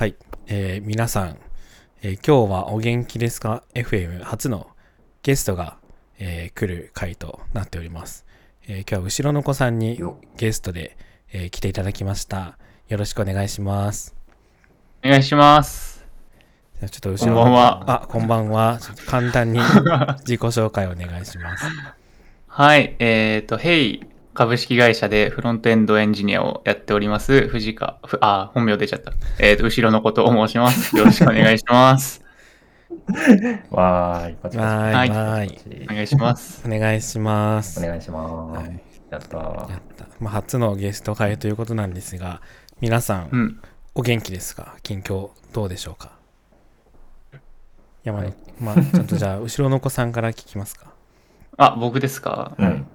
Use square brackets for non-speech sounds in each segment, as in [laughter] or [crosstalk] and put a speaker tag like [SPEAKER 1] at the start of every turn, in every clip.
[SPEAKER 1] はい、えー皆さん、えー今日はお元気ですか？FM 初のゲストが、えー来る回となっております。えー今日は後ろの子さんに
[SPEAKER 2] よ
[SPEAKER 1] ゲストで、えー来ていただきました。よろしくお願いします。
[SPEAKER 3] お願いします。
[SPEAKER 1] じゃあちょっと後
[SPEAKER 3] こんばんは。
[SPEAKER 1] あ、こんばんは。ちょっと簡単に [laughs] 自己紹介お願いします。
[SPEAKER 3] はい。えっ、と、ヘイ株式会社でフロントエンドエンジニアをやっております、藤川、ふあ、本名出ちゃった。えっ、と、後ろのことを申します。[laughs] よろしくお願いします。
[SPEAKER 2] わーい、パチパチ
[SPEAKER 1] わーい、
[SPEAKER 3] はい
[SPEAKER 1] わーい。
[SPEAKER 3] お願いします。
[SPEAKER 1] お願いします。
[SPEAKER 2] お願いします。
[SPEAKER 1] はい
[SPEAKER 2] やった
[SPEAKER 1] や
[SPEAKER 2] ー。
[SPEAKER 1] った。まあ、初のゲスト会ということなんですが、皆さん、
[SPEAKER 3] うん。
[SPEAKER 1] お元気ですか？近況どうでしょうか？山の、
[SPEAKER 2] はい
[SPEAKER 1] まあ、ちゃんとじゃあ、後ろの子さんから聞きますか？[laughs]
[SPEAKER 3] あ、僕ですか、
[SPEAKER 2] うん。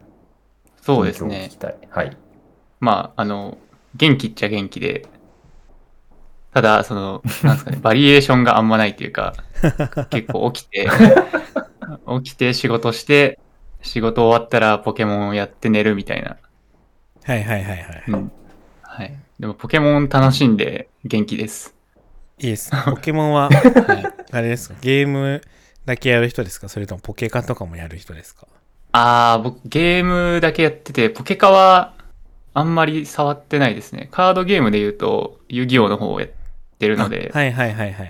[SPEAKER 3] そうですね。
[SPEAKER 2] はい。
[SPEAKER 3] まあ、あの、元気っちゃ元気で、ただ、その、なんですかね、[laughs] バリエーションがあんまないというか、結構起きて、[laughs] 起きて仕事して、仕事終わったらポケモンをやって寝るみたいな。
[SPEAKER 1] はいはいはいはい。
[SPEAKER 3] うん。はい。でもポケモン楽しんで元気です。
[SPEAKER 1] いいです。ポケモンは、[laughs] はいあれですか？ゲームだけやる人ですか？それともポケカとかもやる人ですか？
[SPEAKER 3] あー、僕ゲームだけやってて、ポケカはあんまり触ってないですね。カードゲームで言うと、遊戯王の方をやってるので、
[SPEAKER 1] はいはいはいはいはい。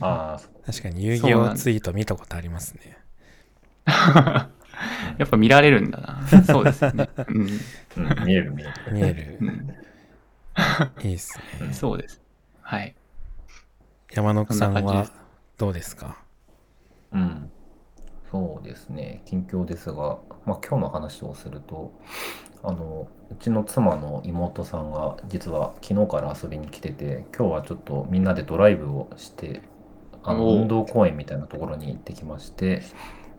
[SPEAKER 2] あ
[SPEAKER 1] 確かに遊戯王ツイート見たことありますね。[laughs]
[SPEAKER 3] やっぱ見られるんだな。そうですよね。うん。
[SPEAKER 2] ー、うん、見える見える。
[SPEAKER 1] 見える
[SPEAKER 3] う。ん、
[SPEAKER 1] いいっすね。
[SPEAKER 3] そうです。はい。
[SPEAKER 1] 山のさんは
[SPEAKER 3] そんな感じです
[SPEAKER 1] どうですか？
[SPEAKER 2] うん。そうですね。近況ですが、まあ今日の話をすると、あの、うちの妻の妹さんが実は昨日から遊びに来てて、今日はちょっとみんなでドライブをして、あの運動公園みたいなところに行ってきまして、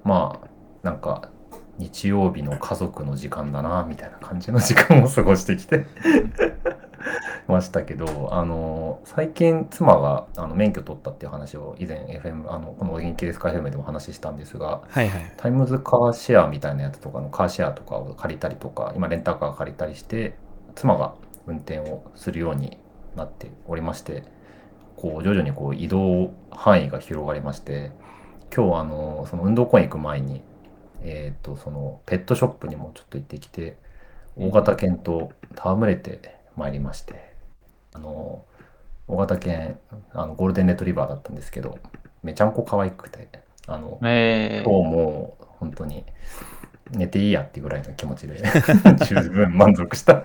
[SPEAKER 2] まあ、なんか日曜日の家族の時間だな、みたいな感じの時間を過ごしてきてましたけど、あの、最近妻があの免許取ったっていう話を以前 FM、あの、このお元気ですか FM でも話したんですが、
[SPEAKER 1] はいはい。
[SPEAKER 2] タイムズカーシェアみたいなやつとかのカーシェアとかを借りたりとか、今レンタカー借りたりして、妻が運転をするようになっておりまして、こう徐々にこう移動範囲が広がりまして、今日あの、その運動公園行く前に、えっと、そのペットショップにもちょっと行ってきて、大型犬と戯れてまいりまして、あの、大型犬、あのゴールデンレトリバーだったんですけど、めちゃんこ可愛くて、あの、
[SPEAKER 3] えー、
[SPEAKER 2] 今日もう本当に寝ていいやっていうぐらいの気持ちで [laughs] 十分満足した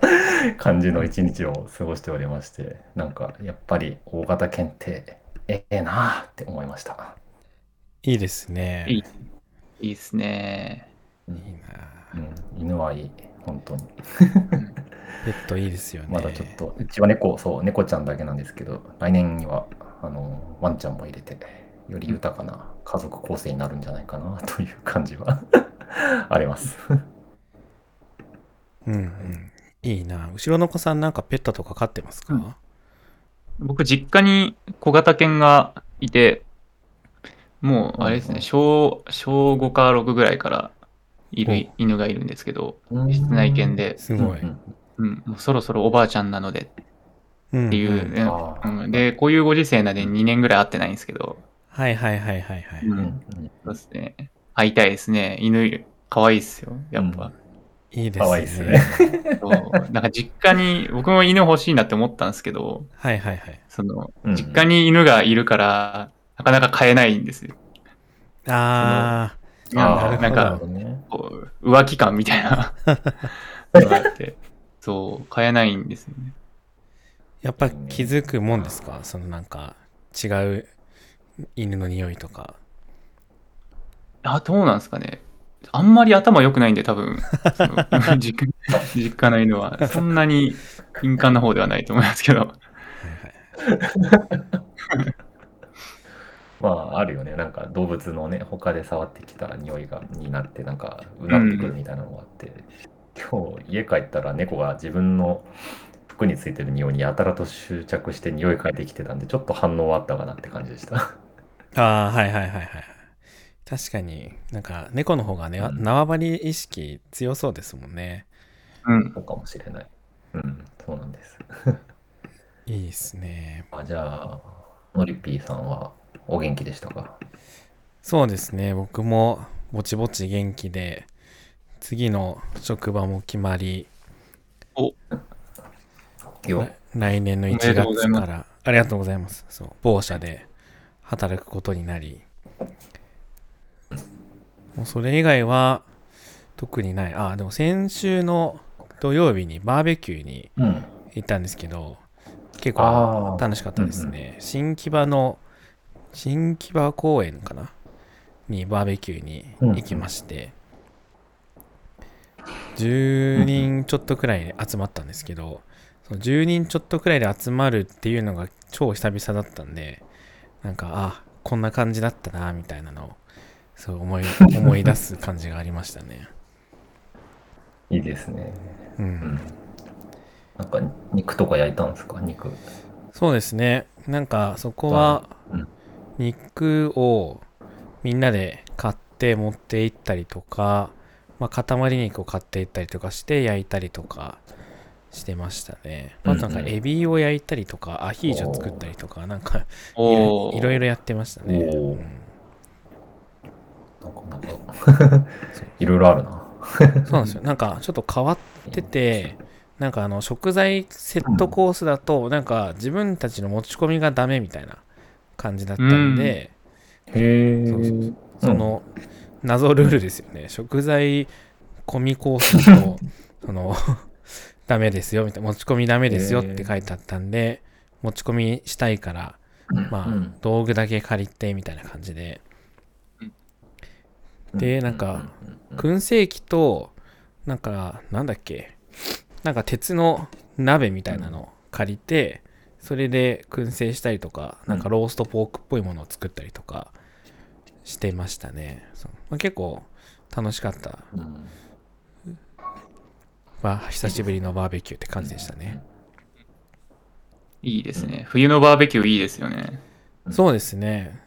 [SPEAKER 2] 感じの一日を過ごしておりましてなんかやっぱり大型犬ってええなあって思いました、
[SPEAKER 1] いいですね。
[SPEAKER 3] いいいいですね。
[SPEAKER 2] うん
[SPEAKER 1] いいな
[SPEAKER 2] うん、犬はいい本当に。[laughs]
[SPEAKER 1] ペットいいですよね。
[SPEAKER 2] まだちょっとうちは猫そう猫ちゃんだけなんですけど来年にはあのワンちゃんも入れてより豊かな家族構成になるんじゃないかなという感じは [laughs] あります。
[SPEAKER 1] うんうん。いいな。後ろの子さんなんかペットとか飼ってますか、
[SPEAKER 3] うん。僕、実家に小型犬がいて、もう、あれですね、小、小5か6ぐらいからい
[SPEAKER 1] お
[SPEAKER 3] る犬がいるんですけど、
[SPEAKER 2] うん。
[SPEAKER 3] 室内犬で、
[SPEAKER 1] すごい。
[SPEAKER 2] うん
[SPEAKER 3] うん、もうそろそろおばあちゃんなので。
[SPEAKER 1] うん。
[SPEAKER 3] っていう、ね
[SPEAKER 2] あー。
[SPEAKER 3] うん。で、こういうご時世なんで2年ぐらい会ってないんですけど、
[SPEAKER 1] はいはいはいはいはい。
[SPEAKER 3] うん
[SPEAKER 2] うんうん。
[SPEAKER 3] そうですね。会いたいですね。犬、可愛いっすよ、やっぱ。
[SPEAKER 1] いいですね。
[SPEAKER 2] 可愛いですね。
[SPEAKER 3] そう。なんか実家に、僕も犬欲しいなって思ったんですけど、
[SPEAKER 1] はいはいはい。
[SPEAKER 3] その、
[SPEAKER 2] うん。
[SPEAKER 3] 実家に犬がいるから、なかなか飼えないんですよ。
[SPEAKER 1] あ
[SPEAKER 2] あー
[SPEAKER 3] なんか、
[SPEAKER 2] ね
[SPEAKER 3] こう浮気感みたいな [laughs] のがあって、そう、飼えないんですよね。
[SPEAKER 1] ー、やっぱ気づくもんですか？そのなんか違う犬の匂いとか。
[SPEAKER 3] あ、どうなんですかね。あんまり頭良くないんで、多分、[laughs] [laughs] 実家の犬は、そんなに敏感な方ではないと思いますけど。
[SPEAKER 1] はいはい。
[SPEAKER 2] まああるよねなんか動物のね他で触ってきた匂いがになってなんかうなってくるみたいなのがあって、今日家帰ったら猫が自分の服についてる匂いにやたらと執着して匂い嗅いできてたんでちょっと反応はあったかなって感じでした
[SPEAKER 1] ああ、はいはいはいはい。確かになんか猫の方がね、
[SPEAKER 2] うん
[SPEAKER 1] 縄張り意識強そうですもんね。
[SPEAKER 3] うん。
[SPEAKER 2] そうかもしれないうんそうなんです [laughs]
[SPEAKER 1] いいですね。
[SPEAKER 2] あじゃあのりぴーさんはお元気でしたか？
[SPEAKER 1] そうですね。僕もぼちぼち元気で、次の職場も決まり、
[SPEAKER 2] よ
[SPEAKER 1] 来年の1
[SPEAKER 3] おめでとうございます
[SPEAKER 1] 月から、ありがとうございます。そう、某社で働くことになり、もうそれ以外は特にない。あ、でも先週の土曜日にバーベキューに
[SPEAKER 2] うん。
[SPEAKER 1] 行ったんですけど、結構
[SPEAKER 2] ああ。
[SPEAKER 1] 楽しかったですね。新木場の、新木場公園かな？にバーベキューに行きまして、10人ちょっとくらいで集まったんですけど、その10人ちょっとくらいで集まるっていうのが超久々だったんで、なんか、あ、こんな感じだったな、みたいなのを、そう思い、[laughs] 思い出す感じがありましたね。
[SPEAKER 2] いいですね。
[SPEAKER 1] う。
[SPEAKER 2] うんん。なんか肉とか焼いたんですか？肉。
[SPEAKER 1] そうですね。なんかそこは
[SPEAKER 2] うん
[SPEAKER 1] 肉をみんなで買って持って行ったりとか、まあ、塊肉を買って行ったりとかして焼いたりとかしてましたね。あとなんかエビを焼いたりとか、アヒージョ作ったりとか、なんかいろいろいろやってましたね。
[SPEAKER 2] なんか、なんか、いろいろあるな。
[SPEAKER 1] そうなんですよ。なんかちょっと変わってて、なんかあの食材セットコースだと、なんか自分たちの持ち込みがダメみたいな感じだったんで、
[SPEAKER 2] へえ。
[SPEAKER 1] そうそうそう。その謎ルールですよね。食材込みコースだと、[laughs] その、[laughs] ダメですよ、みたいな、持ち込みダメですよって書いてあったんで、持ち込みしたいから、まあ、
[SPEAKER 2] うん。
[SPEAKER 1] 道具だけ借りて、みたいな感じで。でなんか、
[SPEAKER 2] うん。
[SPEAKER 1] 燻製機と、なんか、なんだっけ、なんか鉄の鍋みたいなのを借りて、それで燻製したりとか、なんかローストポークっぽいものを作ったりとかしてましたね。まあ、結構楽しかった。
[SPEAKER 2] うん
[SPEAKER 1] まあ、久しぶりのバーベキューって感じでしたね。
[SPEAKER 3] いいですね。冬のバーベキューいいですよね。
[SPEAKER 1] そうですね。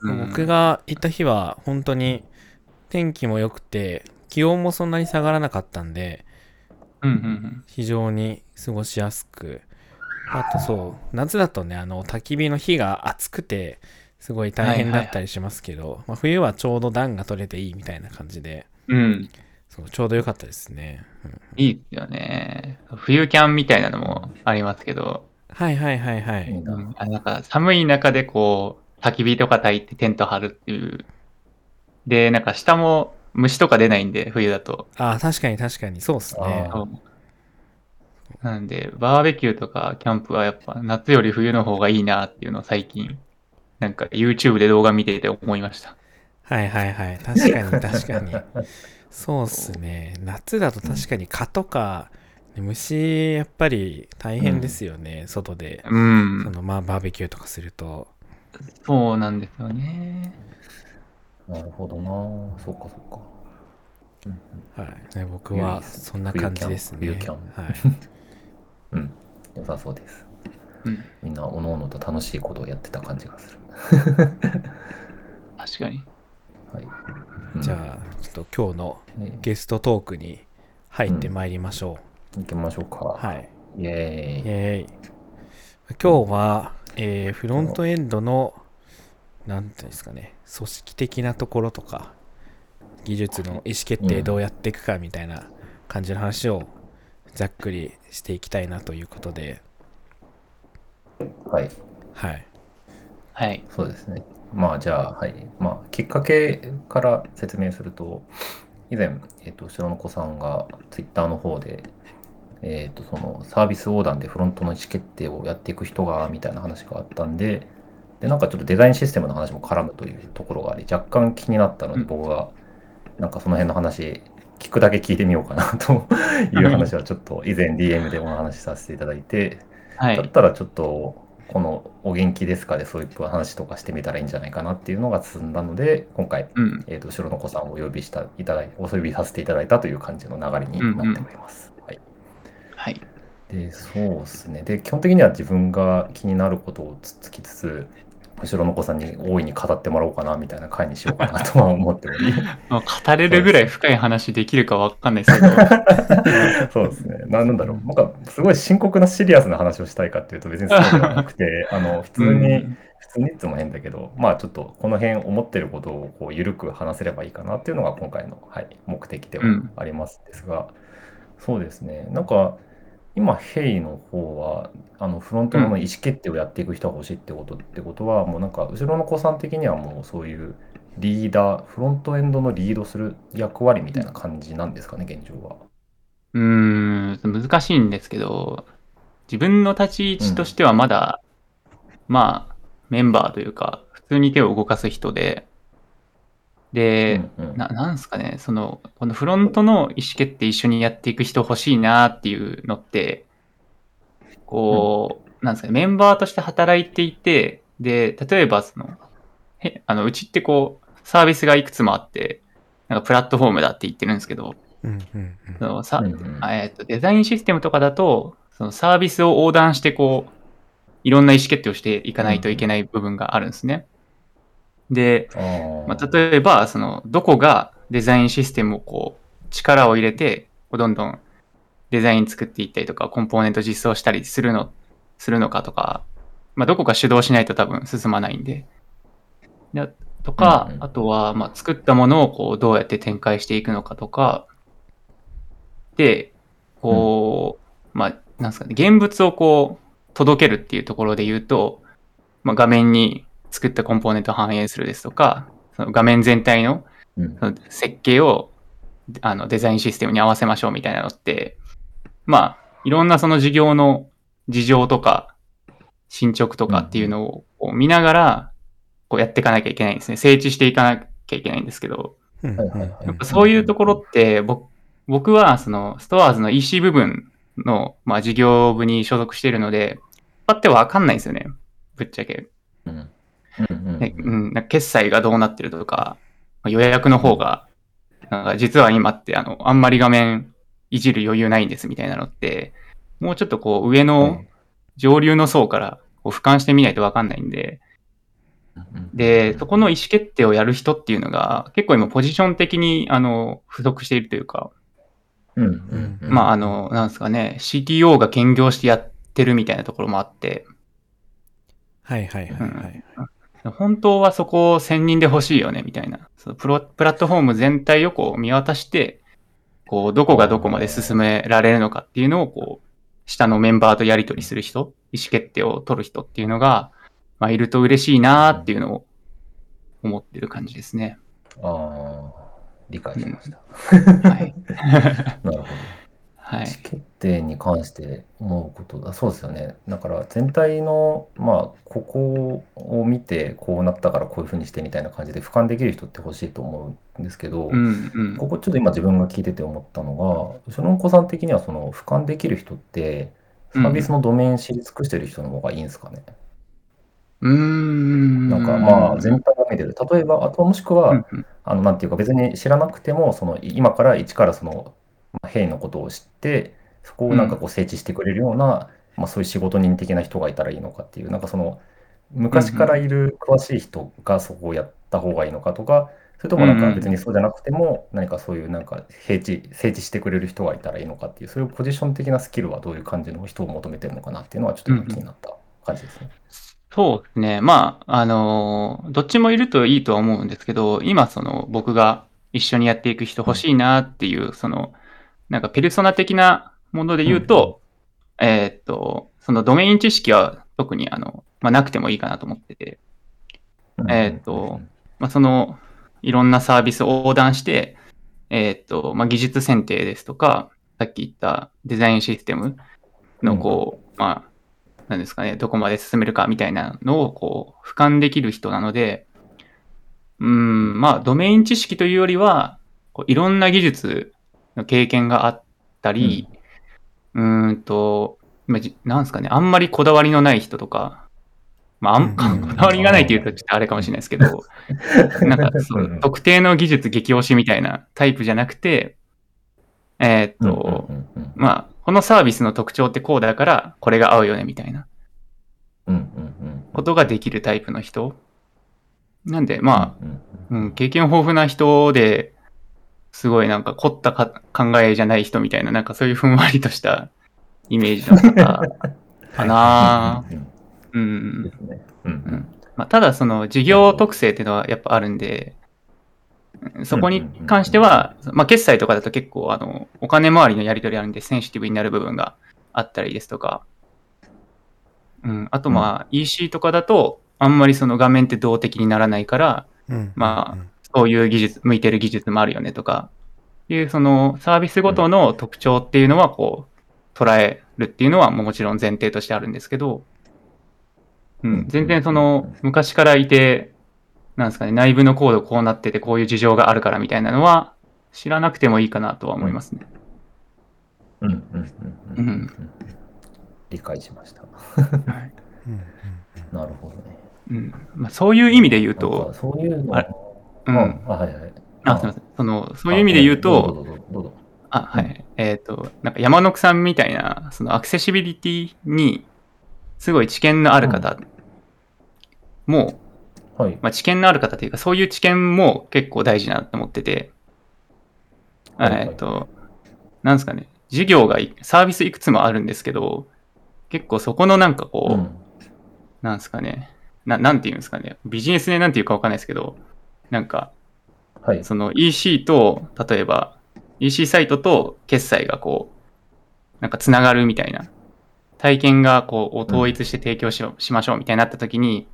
[SPEAKER 3] うん
[SPEAKER 1] 僕が行った日は本当に天気も良くて、気温もそんなに下がらなかったんで、
[SPEAKER 3] うんうんうん。
[SPEAKER 1] 非常に過ごしやすく、あとそう、夏だとね、あの、焚き火の火が暑くて、すごい大変だったりしますけど、まあ、冬はちょうど暖が取れていいみたいな感じで、
[SPEAKER 3] うん。
[SPEAKER 1] そうちょうど良かったですね。うん
[SPEAKER 3] いいですよね。冬キャンみたいなのもありますけど、
[SPEAKER 1] はいはいはいはい
[SPEAKER 3] うんあなんか寒い中でこう、焚き火とか焚いてテント張るっていう。で、なんか下も虫とか出ないんで、冬だと。
[SPEAKER 1] ああ、確かに確かに、そうっすね
[SPEAKER 3] なんで、バーベキューとかキャンプはやっぱ夏より冬の方がいいなっていうのを最近、なんか YouTube で動画見ていて思いました。
[SPEAKER 1] はいはいはい。確かに確かに。そうっすね。夏だと確かに蚊とか、虫、やっぱり大変ですよね、外で。
[SPEAKER 3] うん
[SPEAKER 1] そ。のまあバーベキューとかすると。
[SPEAKER 3] そうなんですよね。
[SPEAKER 2] なるほどな。そっかそっか。うん
[SPEAKER 1] はい。ね、僕はそんな感じですね。
[SPEAKER 2] 冬キャン
[SPEAKER 1] はい。
[SPEAKER 2] うん。良さそうです。
[SPEAKER 3] うん。
[SPEAKER 2] みんなおのおのと楽しいことをやってた感じがする。[laughs]
[SPEAKER 3] 確かに。
[SPEAKER 2] はい。うん
[SPEAKER 1] じゃあ、ちょっと今日の
[SPEAKER 2] ね
[SPEAKER 1] ゲストトークに入ってまいりましょ
[SPEAKER 2] 行きましょうか。
[SPEAKER 1] う。はい。イ
[SPEAKER 2] イエーイ。
[SPEAKER 1] ェーイ。今日は、えーフロントエンドの、なんていうんですかね、組織的なところとか、技術の意思決定どうやっていくかみたいな感じの話をざっくりしていきたいなということで、
[SPEAKER 2] はい。
[SPEAKER 1] はい。
[SPEAKER 3] はい。
[SPEAKER 2] そうですね。まあじゃあ、はい。まあきっかけから説明すると、以前、えっ、と、後ろの子さんがツイッターの方で、えっ、と、そのサービス横断でフロントの意思決定をやっていく人が、みたいな話があったんで、で、なんかちょっとデザインシステムの話も絡むというところがあり、若干気になったので、
[SPEAKER 3] うん
[SPEAKER 2] 僕が、なんかその辺の話、聞くだけ聞いてみようかなと [laughs] いう話はちょっと以前 DM でお話しさせていただいて、
[SPEAKER 3] はい。
[SPEAKER 2] だったらちょっとこの「お元気ですか?」でそういう話とかしてみたらいいんじゃないかなっていうのが進んだので今回、
[SPEAKER 3] うん。
[SPEAKER 2] えー、と後ろの子さんをお呼びしたいただいお呼びさせていただいたという感じの流れになっております。はい、
[SPEAKER 3] はい。
[SPEAKER 2] でそうですねで基本的には自分が気になることをつつきつつ後ろの子さんに大いに語ってもらおうかなみたいな回にしようかなとは思っており。[laughs]
[SPEAKER 3] まあ語れるぐらい深い話できるかわかんないですけど、[laughs]
[SPEAKER 2] そうですね。ななんだろう。なんかすごい深刻なシリアスな話をしたいかっていうと別にそうではなくて [laughs] あの普通に、
[SPEAKER 3] うん。
[SPEAKER 2] 普通にいつも変だけどまあちょっとこの辺思ってることをこう緩く話せればいいかなっていうのが今回の、はい、目的ではありますですが、そうですね。なんか今ヘイの方はあのフロントの意思決定をやっていく人が欲しいってことってことは、もうなんか後ろの子さん的にはもうそういうリーダーフロントエンドのリードする役割みたいな感じなんですかね現状は。
[SPEAKER 3] うーん、難しいんですけど、自分の立ち位置としてはまだ、まあ、メンバーというか、普通に手を動かす人で、で、
[SPEAKER 2] うんうん。
[SPEAKER 3] ななんですかね、その、このフロントの意思決定一緒にやっていく人欲しいなっていうのって、こう、なんですかね、メンバーとして働いていて、で、例えばその、へあのうちってこう、サービスがいくつもあって、なんかプラットフォームだって言ってるんですけど、デザインシステムとかだと、そのサービスを横断してこう、いろんな意思決定をしていかないといけない部分があるんですね。で、まあ、例えば、その、どこがデザインシステムをこう、力を入れて、どんどんデザイン作っていったりとか、コンポーネント実装したりするの、するのかとか、まあ、どこか主導しないと多分進まないんで。でとか、
[SPEAKER 2] うんうん。
[SPEAKER 3] あとは、まあ、作ったものをこう、どうやって展開していくのかとか、で、こう、まあ、なんですかね、現物をこう、届けるっていうところで言うと、まあ、画面に作ったコンポーネントを反映するですとか、その画面全体の設計をあのデザインシステムに合わせましょうみたいなのって、まあ、いろんなその事業の事情とか、進捗とかっていうのを見ながら、こうやっていかなきゃいけないんですね。整地していかなきゃいけないんですけど、やっぱそういうところって、僕僕はそのストアーズの EC 部分の、まあ、事業部に所属しているので、パってわかんないんですよね。ぶっちゃけ。
[SPEAKER 2] うん
[SPEAKER 3] 決済がどうなってるとか、まあ予約の方が、なんか実は今ってあの、あんまり画面いじる余裕ないんですみたいなのって、もうちょっとこう上の上流の層からこう俯瞰してみないとわかんないんで、で、そこの意思決定をやる人っていうのが結構今ポジション的にあの、不足しているというか、
[SPEAKER 2] うんうんうん。
[SPEAKER 3] まああの、なんですかね、CTO が兼業してやってるみたいなところもあって、
[SPEAKER 1] はいはいはいはい。
[SPEAKER 3] 本当はそこを専任で欲しいよね、みたいな。そのプロプラットフォーム全体をこう見渡して、こう、どこがどこまで進められるのかっていうのを、こう、下のメンバーとやり取りする人、意思決定を取る人っていうのが、まあ、いると嬉しいなっていうのを思ってる感じですね。
[SPEAKER 2] ああ、理解しました。
[SPEAKER 3] はい。[laughs]
[SPEAKER 2] なるほど。
[SPEAKER 3] はい。
[SPEAKER 2] 決定に関して思うことだ。そうですよね。だから全体の、まあ、ここを見てこうなったからこういうふうにしてみたいな感じで俯瞰できる人って欲しいと思うんですけど、
[SPEAKER 3] うんうん。
[SPEAKER 2] ここちょっと今自分が聞いてて思ったのが、後ろの子さん的にはその俯瞰できる人って、サービスのドメイン知り尽くしてる人の方がいいんですかね？
[SPEAKER 3] うーん。
[SPEAKER 2] なんかまあ全体を見てる。例えば、あともしくは、
[SPEAKER 3] うんうん
[SPEAKER 2] あの、なんていうか別に知らなくても、その今から一からその、まあ、兵のことを知って、そこをなんかこう整地してくれるような、まあそういう仕事人的な人がいたらいいのかっていう、なんかその、昔からいる詳しい人がそこをやった方がいいのかとか、それともなんか別にそうじゃなくても、何かそういうなんか平地、整地してくれる人がいたらいいのかっていう、そういうポジション的なスキルはどういう感じの人を求めてるのかなっていうのはちょっと今気になった感じですね。
[SPEAKER 3] そうですね。まあ、あのーどっちもいるといいとは思うんですけど、今、その、僕が一緒にやっていく人欲しいなっていう、その、なんか、ペルソナ的なもので言うと、えーっと、そのドメイン知識は特に、あの、まあ、なくてもいいかなと思ってて、えーっとまあ、その、いろんなサービスを横断して、えーっと、まあ、技術選定ですとか、さっき言ったデザインシステムの、こう、まあ、なんですかね、どこまで進めるかみたいなのを、こう、俯瞰できる人なので、うん、まあ、ドメイン知識というよりは、こういろんな技術の経験があったり、うーんと、まあじなんですかね、あんまりこだわりのない人とか、まあ、あん
[SPEAKER 1] うん
[SPEAKER 3] こだわりがないっていうとちょっとあれかもしれないですけど、[laughs] なんかそう
[SPEAKER 2] うん
[SPEAKER 3] 特定の技術激推しみたいなタイプじゃなくて、えーっ
[SPEAKER 2] うん
[SPEAKER 3] と、
[SPEAKER 2] うんうんうん。
[SPEAKER 3] まあ、このサービスの特徴ってこうだから、これが合うよねみたいな。
[SPEAKER 2] うんうんうん。
[SPEAKER 3] ことができるタイプの人。なんで、ま
[SPEAKER 2] うん
[SPEAKER 3] あ、うん、経験豊富な人で、すごいなんか凝ったか考えじゃない人みたいな、なんかそういうふんわりとしたイメージの方かな。
[SPEAKER 2] うんうん。
[SPEAKER 3] うん。
[SPEAKER 2] で。すね。うん
[SPEAKER 3] うん。まあ、ただ、その事業特性っていうのはやっぱあるんで、そこに関しては、まあ、決済とかだと結構、あの、お金回りのやり取りあるんで、センシティブになる部分があったりですとか、うん、あと、まあ、EC とかだと、あんまりその画面って動的にならないから、
[SPEAKER 1] うん。
[SPEAKER 3] まあそういう技術、向いてる技術もあるよねとか、いうそのサービスごとの特徴っていうのはこう捉えるっていうのはもちろん前提としてあるんですけど、うん、全然その昔からいて、なんですかね、内部のコードこうなっててこういう事情があるからみたいなのは知らなくてもいいかなとは思いますね。
[SPEAKER 2] うんうんうんうん理解しました。[laughs] なるほどね。
[SPEAKER 3] うんまあ、そういう意味で言うと
[SPEAKER 2] か、そういうの
[SPEAKER 3] あれうん。
[SPEAKER 2] あ、はいはい。
[SPEAKER 3] あすみません。そのそういう意味で言うと。あ、はい。えっ、と、なんか山野さんみたいな、そのアクセシビリティにすごい知見のある方も、
[SPEAKER 2] はい。
[SPEAKER 3] まあ、知見のある方というか、そういう知見も結構大事なと思ってて、
[SPEAKER 2] はいはい。
[SPEAKER 3] えっ、と、なんですかね、授業がい、サービスいくつもあるんですけど、結構そこのなんかこう、
[SPEAKER 2] うん。
[SPEAKER 3] なんですかね、ななんていうんですかね、ビジネスでなんていうかわかんないですけど、なんか、
[SPEAKER 2] はい。
[SPEAKER 3] その EC と、例えば EC サイトと決済がこう、なんかつながるみたいな、体験がこう、統一して提供し,、しましょうみたいになった時に、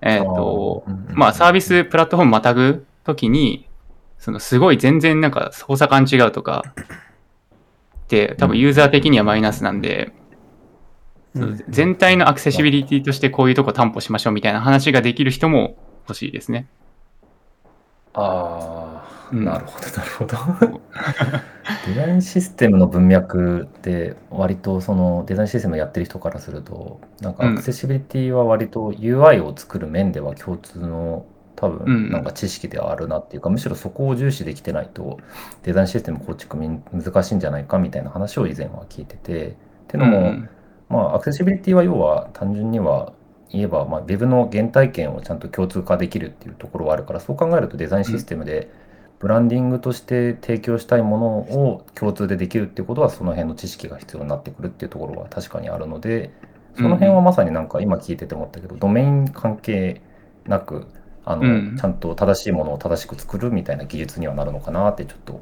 [SPEAKER 3] えっ、と、
[SPEAKER 2] あー、うんうん
[SPEAKER 3] まあサービスプラットフォームまたぐ時に、そのすごい全然なんか操作感違うとか、って多分ユーザー的にはマイナスなんで、
[SPEAKER 1] うん
[SPEAKER 3] 全体のアクセシビリティとしてこういうとこ担保しましょうみたいな話ができる人も欲しいですね。
[SPEAKER 2] ああ、
[SPEAKER 3] うん。
[SPEAKER 2] なるほど、なるほど。[laughs] デザインシステムの文脈って、割とそのデザインシステムやってる人からすると、なんか
[SPEAKER 3] うん。
[SPEAKER 2] アクセシビリティは割と UI を作る面では共通の多
[SPEAKER 3] うん
[SPEAKER 2] 分なんか知識ではあるなっていうか、むしろそこを重視できてないとデザインシステム構築み難しいんじゃないかみたいな話を以前は聞いてて、っていうのも、
[SPEAKER 3] うん。
[SPEAKER 2] まあ、アクセシビリティは要は単純には言えば、まあ、Web の原体験をちゃんと共通化できるっていうところはあるから、そう考えるとデザインシステムでブランディングとして提供したいものを共通でできるっていうことは、その辺の知識が必要になってくるっていうところは確かにあるので、その辺はまさになんか今聞いてて思ったけど、ドメイン関係なく、あの、
[SPEAKER 3] うん
[SPEAKER 2] ちゃんと正しいものを正しく作るみたいな技術にはなるのかなってちょっと、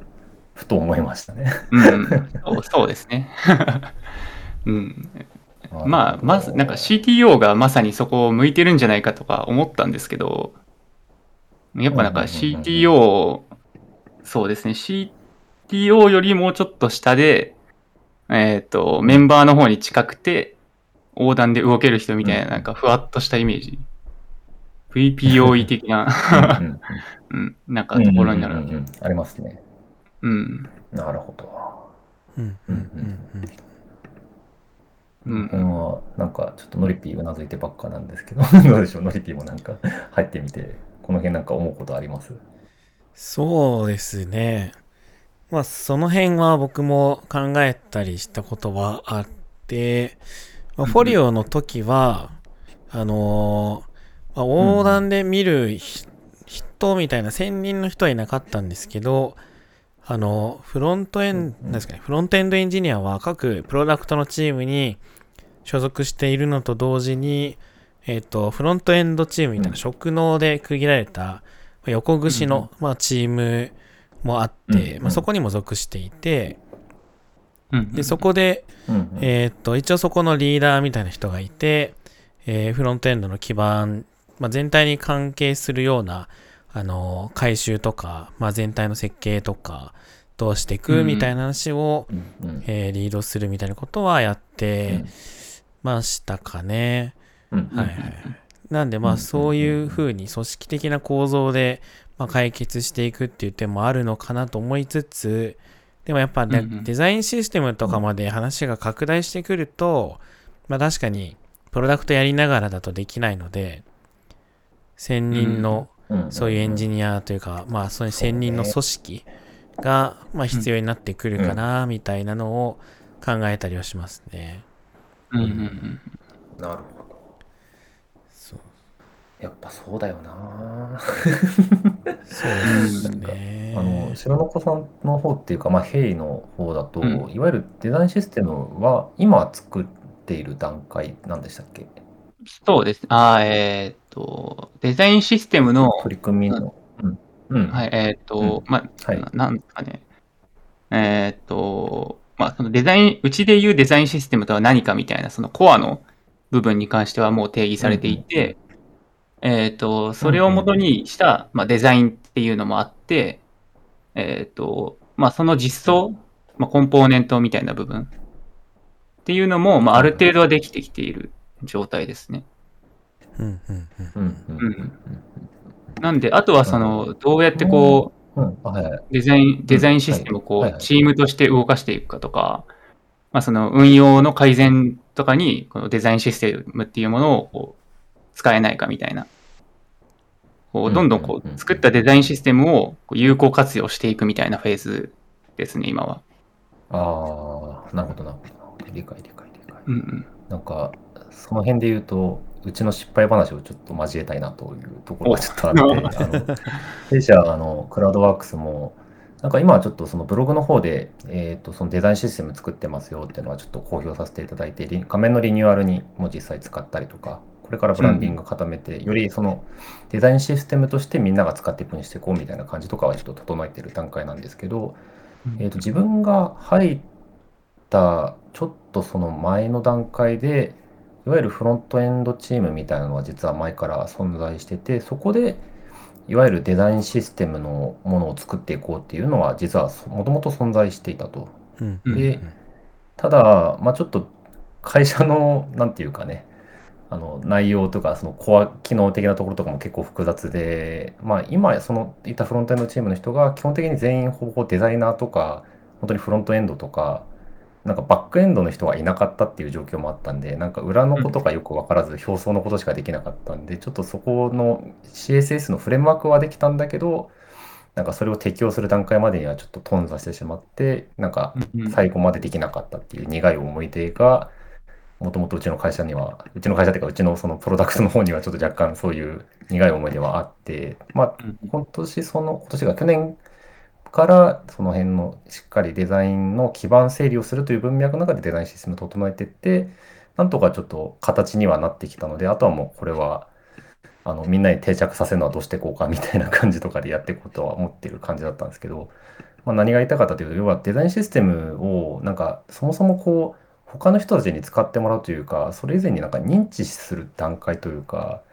[SPEAKER 2] ふと思いましたね。
[SPEAKER 3] うん、そうですね。うん、まあ、まず、なんか CTO がまさにそこを向いてるんじゃないかとか思ったんですけど、やっぱなんか CTO、そうですね、CTO よりもうちょっと下で、えっ、と、メンバーの方に近くて、横断で動ける人みたいな、
[SPEAKER 2] うん
[SPEAKER 3] なんかふわっとしたイメージ。VPOE 的な、[laughs]
[SPEAKER 2] うん、
[SPEAKER 3] なんかところになる
[SPEAKER 2] うんうんうんうんありますね。
[SPEAKER 3] うん。
[SPEAKER 2] なるほど。
[SPEAKER 1] うんうんうん
[SPEAKER 3] うん
[SPEAKER 2] このはなんかちょっとノリピーうなずいてばっかなんですけど、[laughs] どうでしょう、ノリピーもなんか [laughs] 入ってみて、この辺なんか思うことあります？
[SPEAKER 1] そうですね。まあ、その辺は僕も考えたりしたことはあって、まあ、フォリオの時は、あのーまあ、横断で見るひ人みたいな専任の人はいなかったんですけど、あの、フロントエン
[SPEAKER 2] うんうん。
[SPEAKER 1] なんですかね、フロントエンドエンジニアは各プロダクトのチームに所属しているのと同時に、えっ、と、フロントエンドチームみたいな職能で区切られた、まあ横串の、まあ、チームもあって、
[SPEAKER 2] うんうん。
[SPEAKER 1] まあ、そこにも属していて、
[SPEAKER 3] うん
[SPEAKER 1] で、そこで、
[SPEAKER 2] うんうん。
[SPEAKER 1] えっ、と、一応そこのリーダーみたいな人がいて、えーフロントエンドの基盤、まあ、全体に関係するような、あのー回収とか、まあ、全体の設計とか、どうしていくみたいな話を、
[SPEAKER 2] うんうん。
[SPEAKER 1] えーリードするみたいなことはやってましたかね。
[SPEAKER 2] うん。
[SPEAKER 1] はいはいはい。なんでま
[SPEAKER 2] うん。
[SPEAKER 1] あそういうふうに組織的な構造でまあ解決していくっていう点もあるのかなと思いつつ、でもやっぱねデザインシステムとかまで話が拡大してくると、まあ確かにプロダクトやりながらだとできないので、専任の
[SPEAKER 2] うん。
[SPEAKER 1] そういうエンジニアというか、まあそういう専任の組織がまあ必要になってくるかなみたいなのを考えたりはしますね。
[SPEAKER 3] うんうんうん
[SPEAKER 2] なるほど。やっぱそうだよな
[SPEAKER 1] そうですね。
[SPEAKER 2] あの白の子さんの方っていうか、まあ、ヘイの方だと、
[SPEAKER 3] うん
[SPEAKER 2] いわゆるデザインシステムは今作っている段階なんでしたっけ？
[SPEAKER 3] そうです。あーえーっと、デザインシステムの、
[SPEAKER 2] 取り組みの。うん。うん。
[SPEAKER 3] はい、えーっと、まあ、
[SPEAKER 2] はい
[SPEAKER 3] ななんですかね。えーっと、まあ、そのデザイン、うちで言うデザインシステムとは何かみたいな、そのコアの部分に関してはもう定義されていて、えーっと、それを元にした、まあ、デザインっていうのもあって、えーっと、まあ、その実装、まあ、コンポーネントみたいな部分っていうのも、まあ、ある程度はできてきている状態ですね。
[SPEAKER 1] うんうんうん。
[SPEAKER 2] うん。うん。うん。
[SPEAKER 3] なんで、あとはその、どうやってこう。デザイン、デザインシステムをこう、チームとして動かしていくかとか、まあその運用の改善とかに、このデザインシステムっていうものをこう使えないかみたいな。こう、どんどんこ
[SPEAKER 2] う
[SPEAKER 3] 作ったデザインシステムを有効活用していくみたいなフェーズですね、今は。
[SPEAKER 2] ああ、なるほどな。理解理解理解。
[SPEAKER 3] うんうん。
[SPEAKER 2] なんか、その辺で言うと、うちの失敗話をちょっと交えたいなというところがちょっとあって、
[SPEAKER 3] お [laughs]
[SPEAKER 2] あの弊社あのクラウドワークスも、なんか今はちょっとそのブログの方で、えー、とそのデザインシステム作ってますよっていうのはちょっと公表させていただいて、リ画面のリニューアルにも実際使ったりとか、これからブランディング固めて、よりそのデザインシステムとしてみんなが使っていくようにしていこうみたいな感じとかはちょっと整えてる段階なんですけど、えー、と自分が入ったちょっとその前の段階でいわゆるフロントエンドチームみたいなのは実は前から存在しててそこでいわゆるデザインシステムのものを作っていこうっていうのは実はもともと存在していたと。
[SPEAKER 1] うん
[SPEAKER 3] うん
[SPEAKER 2] でただ、まあ、ちょっと会社のなんていうかねあの内容とかそのコア機能的なところとかも結構複雑で、まあ、今そのいたフロントエンドチームの人が基本的に全員ほぼデザイナーとか本当にフロントエンドとかなんかバックエンドの人がいなかったっていう状況もあったんでなんか裏のことがよく分からず表層のことしかできなかったんでちょっとそこの CSS のフレームワークはできたんだけどなんかそれを適用する段階までにはちょっと頓挫してしまってなんか最後までできなかったっていう苦い思い出がもともとうちの会社にはうちの会社っていうかうちのそのプロダクトの方にはちょっと若干そういう苦い思い出はあってまあ
[SPEAKER 3] うん。
[SPEAKER 2] 今年その今年が去年からその辺のしっかりデザインの基盤整理をするという文脈の中でデザインシステムを整えていってなんとかちょっと形にはなってきたのであとはもうこれはあのみんなに定着させるのはどうしていこうかみたいな感じとかでやっていこうとは思ってる感じだったんですけど、まあ、何が言いたかったというと要はデザインシステムをなんかそもそもこう他の人たちに使ってもらうというかそれ以前になんか認知する段階というか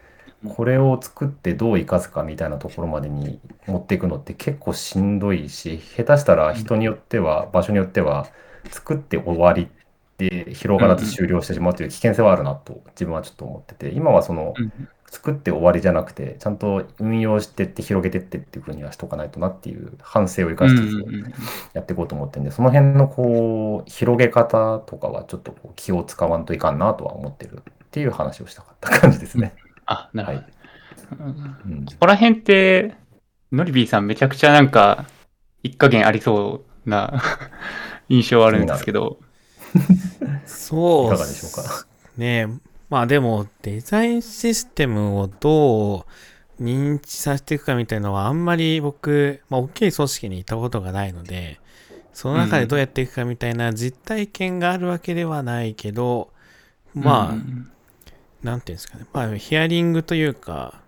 [SPEAKER 2] これを作ってどう生かすかみたいなところまでに持っていくのって結構しんどいし下手したら人によっては場所によっては作って終わりで広がらず終了してしまうという危険性はあるなと自分はちょっと思ってて今はその
[SPEAKER 3] うん。
[SPEAKER 2] 作って終わりじゃなくてちゃんと運用してって広げてってっていうふうにはしとかないとなっていう反省を生かしつつ
[SPEAKER 3] うんうんうん。
[SPEAKER 2] やっていこうと思ってるんでその辺のこう広げ方とかはちょっとこう気を使わんといかんなとは思ってるっていう話をしたかった感じですね。
[SPEAKER 3] あ、なるほど。
[SPEAKER 2] はい。
[SPEAKER 3] うん。
[SPEAKER 2] うん
[SPEAKER 3] ここら辺って、ノリビーさんめちゃくちゃなんか、一加減ありそうな [laughs] 印象あるんですけど。
[SPEAKER 1] そう
[SPEAKER 2] いかがでしょうか？
[SPEAKER 1] ねまあでもデザインシステムをどう認知させていくかみたいなのはあんまり僕、まあ大きい組織にいたことがないので、その中でどうやっていくかみたいな実体験があるわけではないけど、まあ、
[SPEAKER 3] うん
[SPEAKER 1] なんていうんですかね、まあヒアリングというか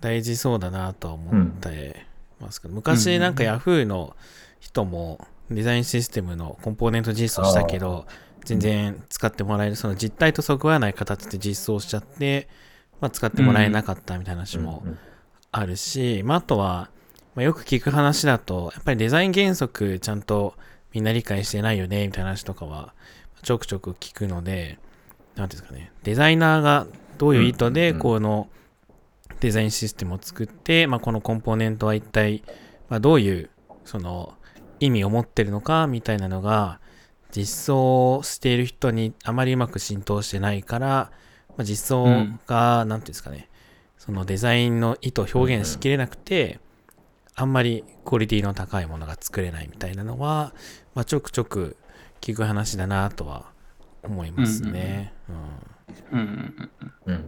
[SPEAKER 1] 大事そうだなとは思ってますけど、昔なんか Yahoo の人もデザインシステムのコンポーネント実装したけど、全然使ってもらえる、その実態とそぐわない形で実装しちゃって、まあ、使ってもらえなかったみたいな話も
[SPEAKER 2] うん
[SPEAKER 1] あるし、まあ、あとは、まあ、よく聞く話だと、やっぱりデザイン原則ちゃんとみんな理解してないよね、みたいな話とかはちょくちょく聞くので、なんていうんですかね、デザイナーがどういう意図でこのデザインシステムを作って、まあ、このコンポーネントは一体、まあ、どういうその意味を持ってるのかみたいなのが実装している人にあまりうまく浸透してないから、まあ、実装が、なんていうんですかね、そのデザインの意図を表現しきれなくて、あんまりクオリティの高いものが作れないみたいなのは、まあ、ちょくちょく聞く話だなとは思いますね。うん
[SPEAKER 3] うんうん。
[SPEAKER 2] うん。うん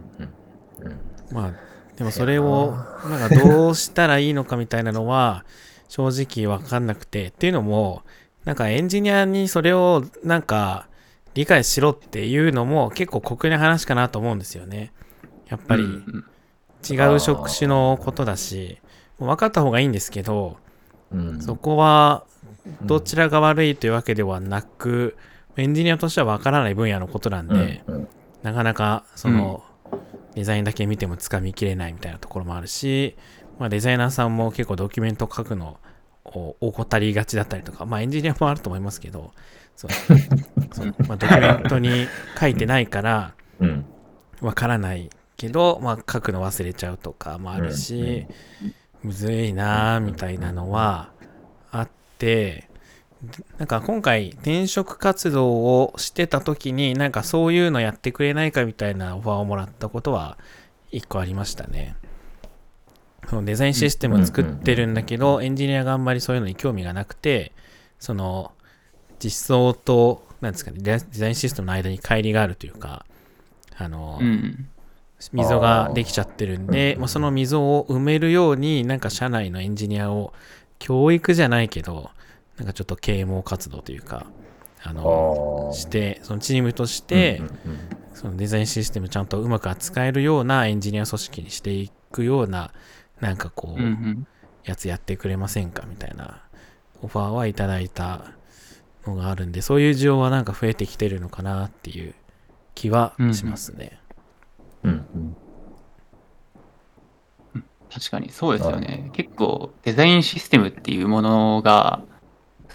[SPEAKER 2] うん
[SPEAKER 1] まあでもそれをなんかどうしたらいいのかみたいなのは正直わかんなくて。っていうのもなんかエンジニアにそれをなんか理解しろっていうのも結構酷な話かなと思うんですよね。やっぱり
[SPEAKER 3] うん
[SPEAKER 1] 違う職種のことだし分かった方がいいんですけど
[SPEAKER 2] うん。
[SPEAKER 1] そこはどちらが悪いというわけではなくエンジニアとしては分からない分野のことなんで、
[SPEAKER 2] うんうん。
[SPEAKER 1] なかなかその、デザインだけ見てもつかみきれないみたいなところもあるし、まあ、デザイナーさんも結構ドキュメント書くのを怠りがちだったりとか、まあエンジニアもあると思いますけど、そう [laughs] そうまあ、ドキュメントに書いてないから
[SPEAKER 2] うん。
[SPEAKER 1] わからないけど、まあ、書くの忘れちゃうとかもあるし、むずいなーみたいなのはあって、なんか今回転職活動をしてた時になんかそういうのやってくれないかみたいなオファーをもらったことは一個ありましたね。そのデザインシステムを作ってるんだけど、エンジニアがあんまりそういうのに興味がなくて、その実装と、なんですかね、デデザインシステムの間に乖離があるというか、あの、
[SPEAKER 3] うん。
[SPEAKER 1] 溝ができちゃってるんで、まあ、その溝を埋めるようになんか社内のエンジニアを教育じゃないけどなんかちょっと啓蒙活動というかあのしてそのチームとして
[SPEAKER 2] うんうん
[SPEAKER 1] そのデザインシステムちゃんとうまく扱えるようなエンジニア組織にしていくようななんかこ
[SPEAKER 3] うんう。
[SPEAKER 1] うんやつやってくれませんかみたいなオファーはいただいたのがあるんでそういう需要はなんか増えてきてるのかなっていう気はしますね。
[SPEAKER 2] うんうん
[SPEAKER 3] 確かにそうですよね。結構デザインシステムっていうものが、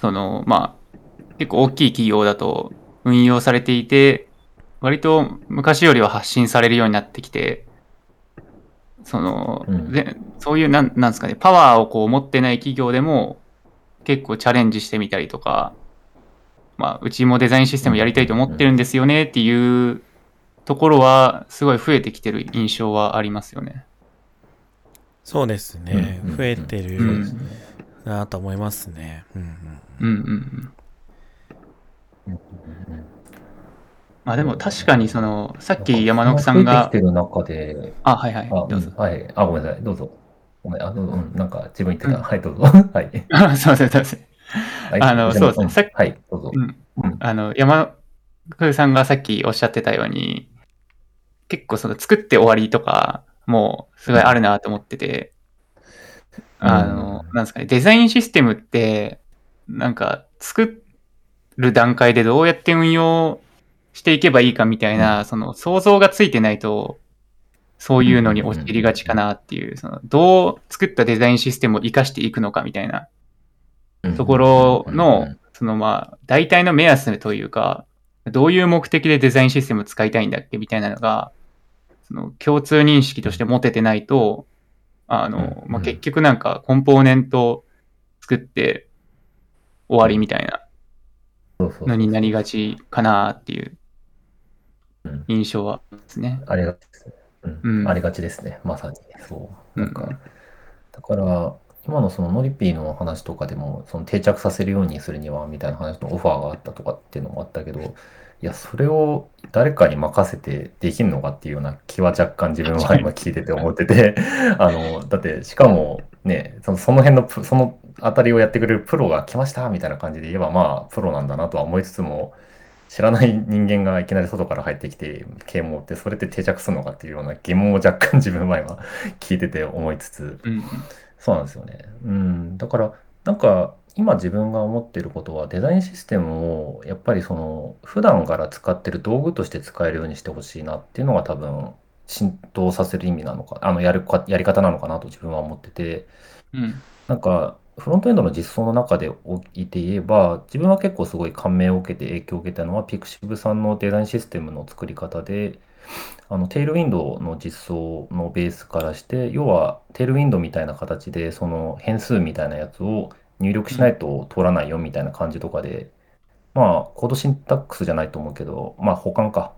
[SPEAKER 3] その、まあ、結構大きい企業だと運用されていて、割と昔よりは発信されるようになってきて、その、
[SPEAKER 2] うん。
[SPEAKER 3] でそういう、なんなんですかね、パワーをこう持ってない企業でも結構チャレンジしてみたりとか、まあ、うちもデザインシステムやりたいと思ってるんですよねっていうところは、すごい増えてきてる印象はありますよね。
[SPEAKER 1] そうですね、
[SPEAKER 2] うんうん
[SPEAKER 1] 増えてる
[SPEAKER 3] うん。
[SPEAKER 1] なと思いますね。うんうん
[SPEAKER 3] うんうんまあでも確かにその、さっき山野さんが
[SPEAKER 2] てき、てる中で、
[SPEAKER 3] あ、はいはい、
[SPEAKER 2] あ、
[SPEAKER 3] どうぞ
[SPEAKER 2] うん。はい。あ、ごめんなさい。どうぞ。ごめん、あ、どうぞ。うん、なんか自分言ってた。
[SPEAKER 3] うん
[SPEAKER 2] はい、どうぞ。[laughs] はい。
[SPEAKER 3] あすいません、すいません。
[SPEAKER 2] はい
[SPEAKER 3] あのそうですねさっき
[SPEAKER 2] はい、どうぞ。
[SPEAKER 3] うん
[SPEAKER 2] うん
[SPEAKER 3] あの、山野さんがさっきおっしゃってたように、結構その作って終わりとか、もうすごいあるなと思ってて、
[SPEAKER 2] うん
[SPEAKER 3] あの、なんですかね、デザインシステムって、なんか作る段階でどうやって運用していけばいいかみたいな、その想像がついてないと、そういうのに陥りがちかなっていう、そのどう作ったデザインシステムを活かしていくのかみたいなところの、そのまあ、大体の目安というか、どういう目的でデザインシステムを使いたいんだっけみたいなのが、その共通認識として持ててないと、あの、まあ、
[SPEAKER 2] うん
[SPEAKER 3] 結局なんかコンポーネント作って終わりみたいなのになりがちかなっていう
[SPEAKER 2] うん
[SPEAKER 3] 印象はありますね。
[SPEAKER 2] ありがちですね。うん
[SPEAKER 3] うん
[SPEAKER 2] ありがちですね。まさに。そう。なんか、
[SPEAKER 3] うん
[SPEAKER 2] だから、今のそのノリピーの話とかでも、その定着させるようにするには、みたいな話のオファーがあったとかっていうのもあったけど、いや、それを誰かに任せてできるのかっていうような気は若干自分は今聞いてて思ってて、[laughs] あの、だって、しかもね、そのその辺の、そのあたりをやってくれるプロが来ましたみたいな感じで言えば、まあ、プロなんだなとは思いつつも、知らない人間がいきなり外から入ってきて啓蒙ってそれって定着するのかっていうような疑問を若干自分前は聞いてて思いつつ
[SPEAKER 3] うん。
[SPEAKER 2] そうなんですよねうんだからなんか今自分が思ってることはデザインシステムをやっぱりその普段から使ってる道具として使えるようにしてほしいなっていうのが多分浸透させる意味なのかあのやるかやり方なのかなと自分は思ってて
[SPEAKER 3] うん。
[SPEAKER 2] なんか、フロントエンドの実装の中でおいて言えば、自分は結構すごい感銘を受けて影響を受けたのは、ピクシブさんのデザインシステムの作り方で、あの、テールウィンドウの実装のベースからして、要は、テールウィンドウみたいな形で、その変数みたいなやつを入力しないと通らないよみたいな感じとかで、まあ、コードシンタックスじゃないと思うけど、まあ、保管か。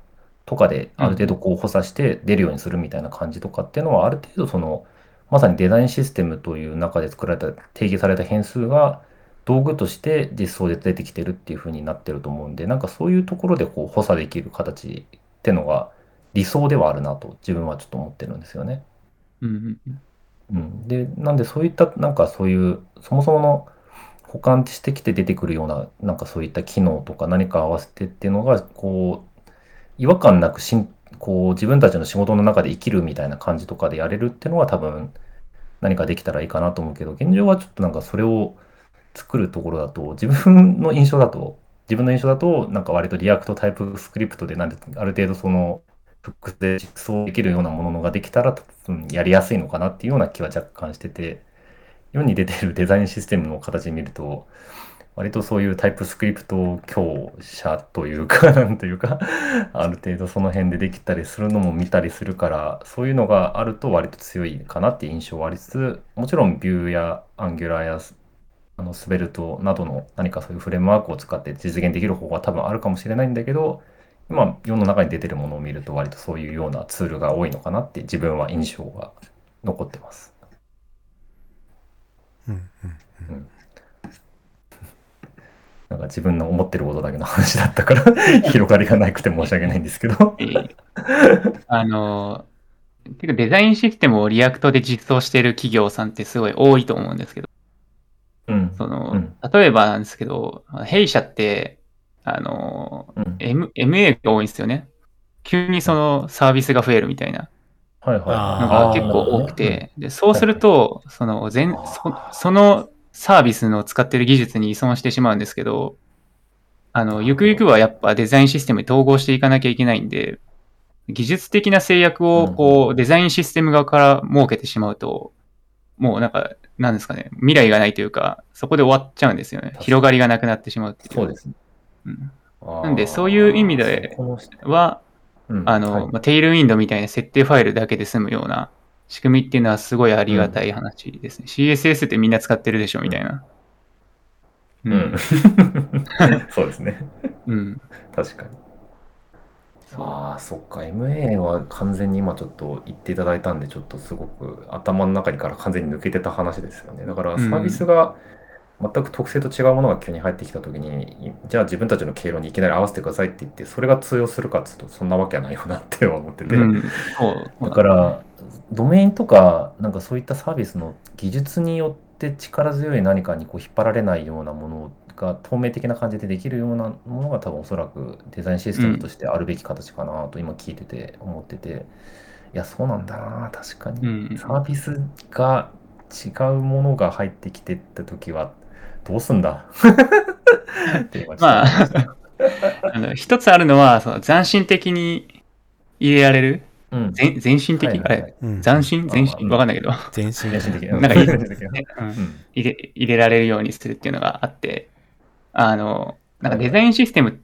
[SPEAKER 2] とかで、ある程度こう補佐して出るようにするみたいな感じとかっていうのは、ある程度その、まさにデザインシステムという中で作られた、定義された変数が道具として実装で出てきてるっていう風になってると思うんで、なんかそういうところでこう補佐できる形ってのが理想ではあるなと自分はちょっと思ってるんですよね。
[SPEAKER 3] うん。うん。
[SPEAKER 2] で、なんでそういった、なんかそういう、そもそもの補完してきて出てくるような、なんかそういった機能とか何か合わせてっていうのが、こう、違和感なくしん、こう、自分たちの仕事の中で生きるみたいな感じとかでやれるっていうのは多分、何かできたらいいかなと思うけど、現状はちょっとなんかそれを作るところだと、自分の印象だと、自分の印象だと、なんか割と React TypeScript でなんで、ある程度その、複製で実装できるようなものができたら、うんやりやすいのかなっていうような気は若干してて、世に出てるデザインシステムの形見ると、割とそういうタイプスクリプト強者というか、[laughs] なんというか、ある程度その辺でできたりするのも見たりするから、そういうのがあると割と強いかなっていう印象はありつつ、もちろんビューやアンギュラーやあのスベルトなどの何かそういうフレームワークを使って実現できる方が多分あるかもしれないんだけど、今世の中に出てるものを見ると割とそういうようなツールが多いのかなって自分は印象が残ってます。
[SPEAKER 1] うんうん
[SPEAKER 2] なんか自分の思ってることだけの話だったから [laughs] 広がりがなくて申し訳ないんですけど。
[SPEAKER 3] えーあのー、てかデザインシステムを React で実装している企業さんってすごい多いと思うんですけど、
[SPEAKER 2] うん。
[SPEAKER 3] その、
[SPEAKER 2] うん。
[SPEAKER 3] 例えばなんですけど、弊社って、あの
[SPEAKER 2] うん。
[SPEAKER 3] ー、 M、M&A が多いんですよね。急にそのサービスが増えるみたいな。
[SPEAKER 2] はいはい
[SPEAKER 3] の
[SPEAKER 1] あ
[SPEAKER 3] が結構多くて、でそうすると、その全そそのサービスの使ってる技術に依存してしまうんですけど、あの、ゆくゆくはやっぱデザインシステムに統合していかなきゃいけないんで、技術的な制約をこう、デザインシステム側から設けてしまうと、もうなんか、なんですかね、未来がないというか、そこで終わっちゃうんですよね。広がりがなくなってしまうっていう。
[SPEAKER 2] そうですね。
[SPEAKER 3] うん。
[SPEAKER 2] な
[SPEAKER 3] なんでそういう意味では、あの、まあ、テイルウィンドみたいな設定ファイルだけで済むような仕組みっていうのはすごいありがたい話ですね。CSS ってみんな使ってるでしょみたいな。う
[SPEAKER 2] うん。[laughs] そうですね。
[SPEAKER 3] うん。
[SPEAKER 2] 確かに。ああ、そっか。MA は完全に今ちょっと言っていただいたんで、ちょっとすごく頭の中から完全に抜けてた話ですよね。だから
[SPEAKER 3] うん
[SPEAKER 2] サービスが全く特性と違うものが急に入ってきたときに、じゃあ自分たちの経路にいきなり合わせてくださいって言って、それが通用するかっつうと、そんなわけはないよなっては思ってて。
[SPEAKER 3] うん、そう。
[SPEAKER 2] だから、ドメインとか、なんかそういったサービスの技術によって力強い何かにこう引っ張られないようなものが透明的な感じでできるようなものが多分おそらくデザインシステムとしてあるべき形かなと今聞いてて思ってて、いや、そうなんだな、確かに。サービスが違うものが入ってきてった時は、どうすんだ？
[SPEAKER 3] まああの一つあるのは、その斬新的に入れられる
[SPEAKER 2] うん。
[SPEAKER 3] 全全身的、
[SPEAKER 2] はいはいはい。
[SPEAKER 3] あれ
[SPEAKER 1] うん。
[SPEAKER 3] 斬新？全身？わかんないけど、
[SPEAKER 1] 全身
[SPEAKER 2] 的
[SPEAKER 3] な。んかいい。
[SPEAKER 2] 全身的な
[SPEAKER 3] ねうん。
[SPEAKER 2] うん。
[SPEAKER 3] 入れ入れられるようにするっていうのがあって、あの、なんかデザインシステム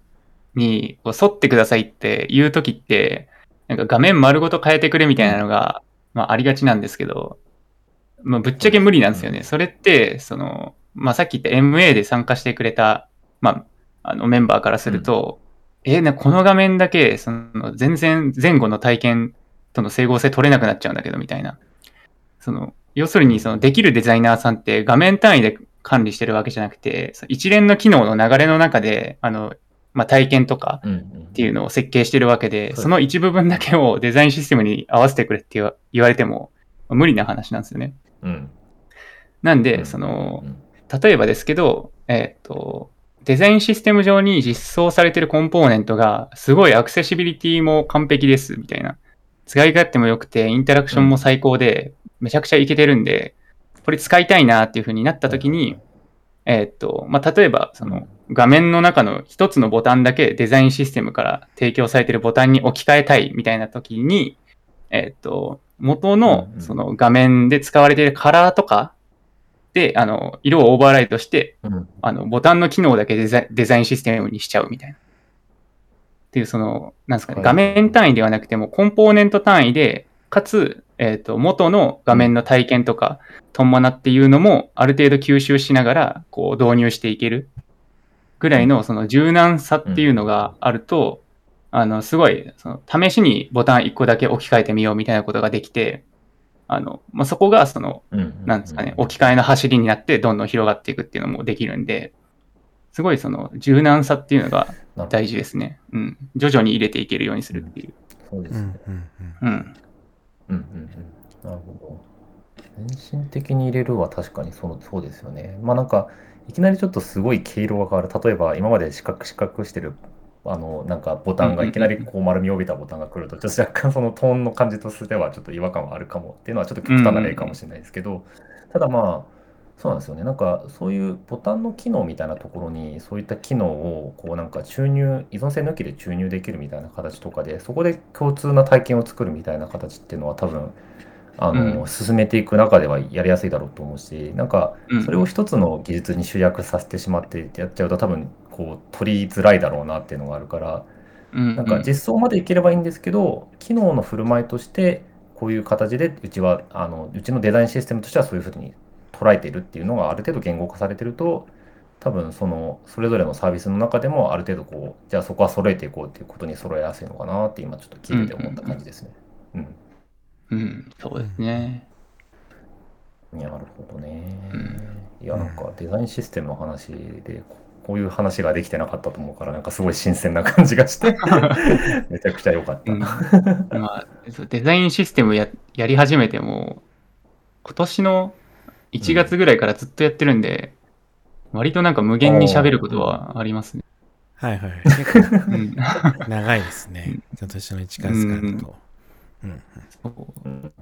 [SPEAKER 3] にこう沿ってくださいって言うときって、なんか画面丸ごと変えてくれみたいなのが、まあありがちなんですけど、まあぶっちゃけ無理なんですよね。それって、その、まあさっき言った MA で参加してくれた、まあ、あのメンバーからすると、えなこの画面だけ、その全然前後の体験との整合性取れなくなっちゃうんだけど、みたいな。その、要するに、その、できるデザイナーさんって画面単位で管理してるわけじゃなくて、一連の機能の流れの中で、あの、まあ、体験とか
[SPEAKER 2] うんうん。
[SPEAKER 3] っていうのを設計してるわけで、
[SPEAKER 2] そう
[SPEAKER 3] その一部分だけをデザインシステムに合わせてくれって言われても、無理な話なんですよね。
[SPEAKER 2] うん。
[SPEAKER 3] なんで、
[SPEAKER 2] うん。
[SPEAKER 3] その
[SPEAKER 2] う、ん。
[SPEAKER 3] 例えばですけど、えっ、と、デザインシステム上に実装されてるコンポーネントが、すごいアクセシビリティも完璧です、みたいな。使い勝手も良くて、インタラクションも最高で、めちゃくちゃいけてるんで、これ使いたいなっていう風になった時に、えっ、と、まあ、例えば、その、画面の中の一つのボタンだけデザインシステムから提供されてるボタンに置き換えたいみたいな時に、えっ、と、元のその画面で使われているカラーとかで、あの、色をオーバーライトして、
[SPEAKER 2] うん
[SPEAKER 3] あの、ボタンの機能だけデザインデザインシステムにしちゃうみたいな。っていう、その、なんですかね、
[SPEAKER 2] はい
[SPEAKER 3] 画面単位ではなくても、コンポーネント単位で、かつ、えっ、と、元の画面の体験とか、伴っていうのも、ある程度吸収しながら、こう、導入していけるぐらいの、その柔軟さっていうのがあると、あの、すごい、その、試しにボタン1個だけ置き換えてみようみたいなことができて、あの、まあ、そこが、その、
[SPEAKER 2] うん
[SPEAKER 3] なんですかね、置き換えの走りになってどんどん広がっていくっていうのもできるんで、すごいその柔軟さっていうのが大事ですね。うん。徐々に入れていけるようにするっていう。
[SPEAKER 2] そうですね。
[SPEAKER 1] うんうんうん
[SPEAKER 3] うん。
[SPEAKER 2] うんうんうんなるほど。全身的に入れるは確かにそのそうですよね。まあなんか、いきなりちょっとすごい毛色が変わる。例えば今まで四角四角してる、あの、なんかボタンがいきなりこう丸みを帯びたボタンが来ると、ちょっと若干そのトーンの感じとしてはちょっと違和感はあるかもっていうのはちょっと極端な例かもしれないですけど、ただまあ、そうなんですよね。なんかそういうボタンの機能みたいなところにそういった機能をこうなんか注入依存性抜きで注入できるみたいな形とかでそこで共通な体験を作るみたいな形っていうのは多分あの、
[SPEAKER 3] うん
[SPEAKER 2] 進めていく中ではやりやすいだろうと思うしなんか
[SPEAKER 3] うん。
[SPEAKER 2] それを一つの技術に集約させてしまってやっちゃうと多分こう取りづらいだろうなっていうのがあるから
[SPEAKER 3] うん
[SPEAKER 2] なんか実装までいければいいんですけど、機能の振る舞いとして、こういう形で、うちは、あの、うちのデザインシステムとしてはそういうふうに捉えているっていうのがある程度言語化されてると、多分その、それぞれのサービスの中でもある程度こう、じゃあそこは揃えていこうっていうことに揃えやすいのかなって今ちょっと聞いてて思った感じですね。うん。
[SPEAKER 3] うん、そうですね。
[SPEAKER 2] いや、なるほどね
[SPEAKER 3] うん。
[SPEAKER 2] いや、なんかデザインシステムの話で、ここういう話ができてなかったと思うから、なんかすごい新鮮な感じがして、[laughs] めちゃくちゃ良かった。
[SPEAKER 3] うんまあ、デザインシステムややり始めても、今年の1月ぐらいからずっとやってるんで、割となんか無限に喋ることはありますね。
[SPEAKER 1] はいはい。結構
[SPEAKER 3] うん [laughs]
[SPEAKER 1] 長いですね。今年の1月からだと。うん。
[SPEAKER 3] そう
[SPEAKER 2] うん、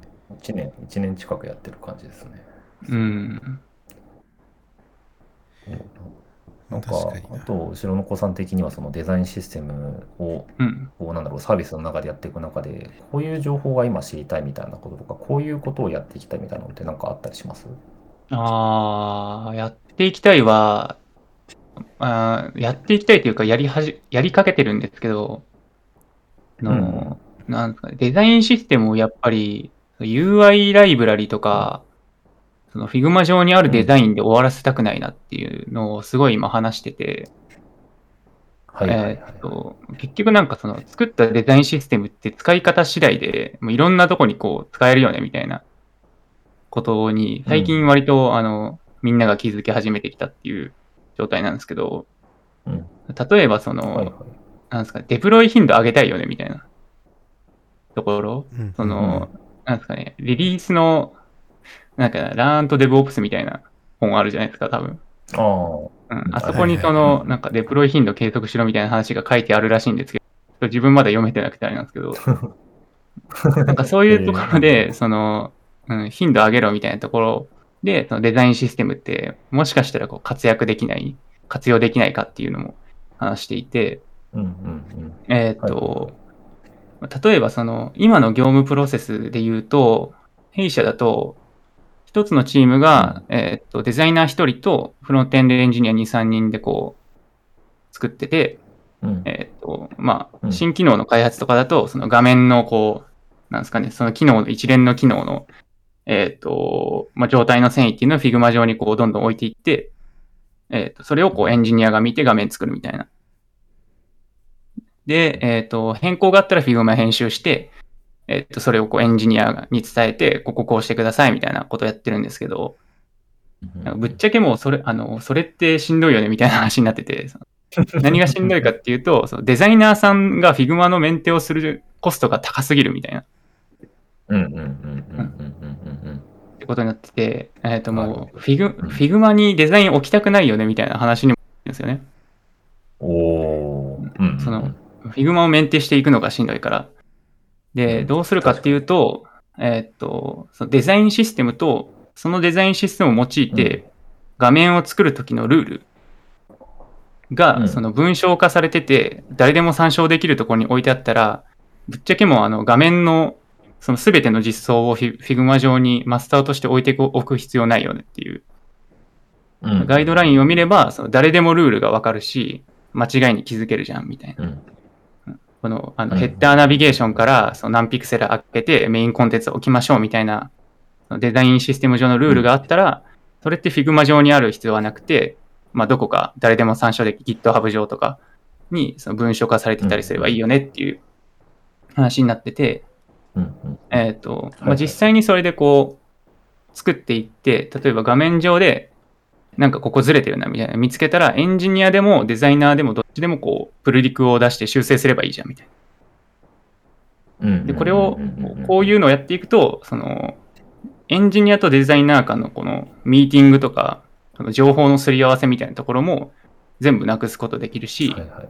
[SPEAKER 2] 1年、一年近くやってる感じですね。
[SPEAKER 3] うん
[SPEAKER 2] か、
[SPEAKER 1] 確か
[SPEAKER 2] あと、後ろの子さん的には、そのデザインシステムを、
[SPEAKER 3] うん。
[SPEAKER 2] こうなんだろう、サービスの中でやっていく中で、こういう情報が今知りたいみたいなこととか、こういうことをやっていきたいみたいなのってなんかあったりします？
[SPEAKER 3] ああ、やっていきたいは、あーやっていきたいというか、やりはじ、やりかけてるんですけど、あの、なんですかね、デザインシステムをやっぱり、UI ライブラリとか、その Figma 上にあるデザインで終わらせたくないなっていうのをすごい今話してて、
[SPEAKER 2] はいはいはい
[SPEAKER 3] えーっと、結局なんかその作ったデザインシステムって使い方次第で、もういろんなとこにこう使えるよねみたいなことに、最近割と、あの、みんなが気づき始めてきたっていう状態なんですけど、
[SPEAKER 2] うん。
[SPEAKER 3] 例えばその、
[SPEAKER 2] はいはい。
[SPEAKER 3] なんですかね、デプロイ頻度上げたいよねみたいなところ、
[SPEAKER 1] うん。
[SPEAKER 3] その、なんですかね、リリースの、なんか、ラーンとデブオプスみたいな本あるじゃないですか、多分。
[SPEAKER 2] あ
[SPEAKER 3] うん、あそこにその、なんかデプロイ頻度計測しろみたいな話が書いてあるらしいんですけど、自分まだ読めてなくてあれなんですけど、[laughs] なんかそういうところで、その、うん、頻度上げろみたいなところで、そのデザインシステムって、もしかしたらこう活躍できない、活用できないかっていうのも話していて。えーっと、例えばその、今の業務プロセスで言うと、弊社だと、一つのチームが、えーっと、デザイナー一人とフロントエンドエンジニア2、3人でこう、作ってて、
[SPEAKER 2] うん
[SPEAKER 3] えーっと、まあ、
[SPEAKER 2] うん
[SPEAKER 3] 新機能の開発とかだと、その画面のこう、なんですかね、その機能の一連の機能の、えーっと、まあ、状態の遷移っていうのを Figma 上にこう、どんどん置いていって、えーっと、それをこう、エンジニアが見て画面作るみたいな。で、えっ、と、変更があったら Figma 編集して、えっ、と、それをこうエンジニアに伝えて、こここうしてくださいみたいなことをやってるんですけど、なんかぶっちゃけもうそれ、あの、それってしんどいよねみたいな話になってて、その [laughs] 何がしんどいかっていうと、そのデザイナーさんが Figma のメンテをするコストが高すぎるみたいなっ
[SPEAKER 2] うんうんうんうんうんうんうん
[SPEAKER 3] てことになってて、えっ、ともう
[SPEAKER 2] はい
[SPEAKER 3] Fig
[SPEAKER 2] うん
[SPEAKER 3] Figma にデザイン置きたくないよねみたいな話にもですよね。
[SPEAKER 2] うん。おー。うんうんうん
[SPEAKER 3] その Figma をメンテしていくのがしんどいから。で、
[SPEAKER 2] うん。
[SPEAKER 3] どうするかっていうと、えーっと、そのデザインシステムと、そのデザインシステムを用いて、画面を作るときのルールが、
[SPEAKER 2] うん。
[SPEAKER 3] その文章化されてて、誰でも参照できるところに置いてあったら、ぶっちゃけもうあの画面のその全ての実装をフィ Figma 上にマスターとして置いておく必要ないよねっていう。
[SPEAKER 2] うん。
[SPEAKER 3] ガイドラインを見れば、その誰でもルールがわかるし、間違いに気づけるじゃんみたいな。
[SPEAKER 2] うん
[SPEAKER 3] このあの
[SPEAKER 2] うん。
[SPEAKER 3] ヘッダーナビゲーションからその何ピクセル開けてメインコンテンツを置きましょうみたいなデザインシステム上のルールがあったら、それって Figma 上にある必要はなくて、まあ、どこか誰でも参照でき GitHub 上とかにその文章化されてたりすればいいよねっていう話になってて、えっ、と、まあ、
[SPEAKER 2] はい。
[SPEAKER 3] 実際にそれでこう作っていって、例えば画面上でなんかここずれてるなみたいな見つけたらエンジニアでもデザイナーでもどっちでもこうプルリクを出して修正すればいいじゃんみたいな。
[SPEAKER 2] うん
[SPEAKER 3] で、これをこういうのをやっていくと、そのエンジニアとデザイナー間のこのミーティングとか、情報のすり合わせみたいなところも全部なくすことできるし、
[SPEAKER 2] はいはい。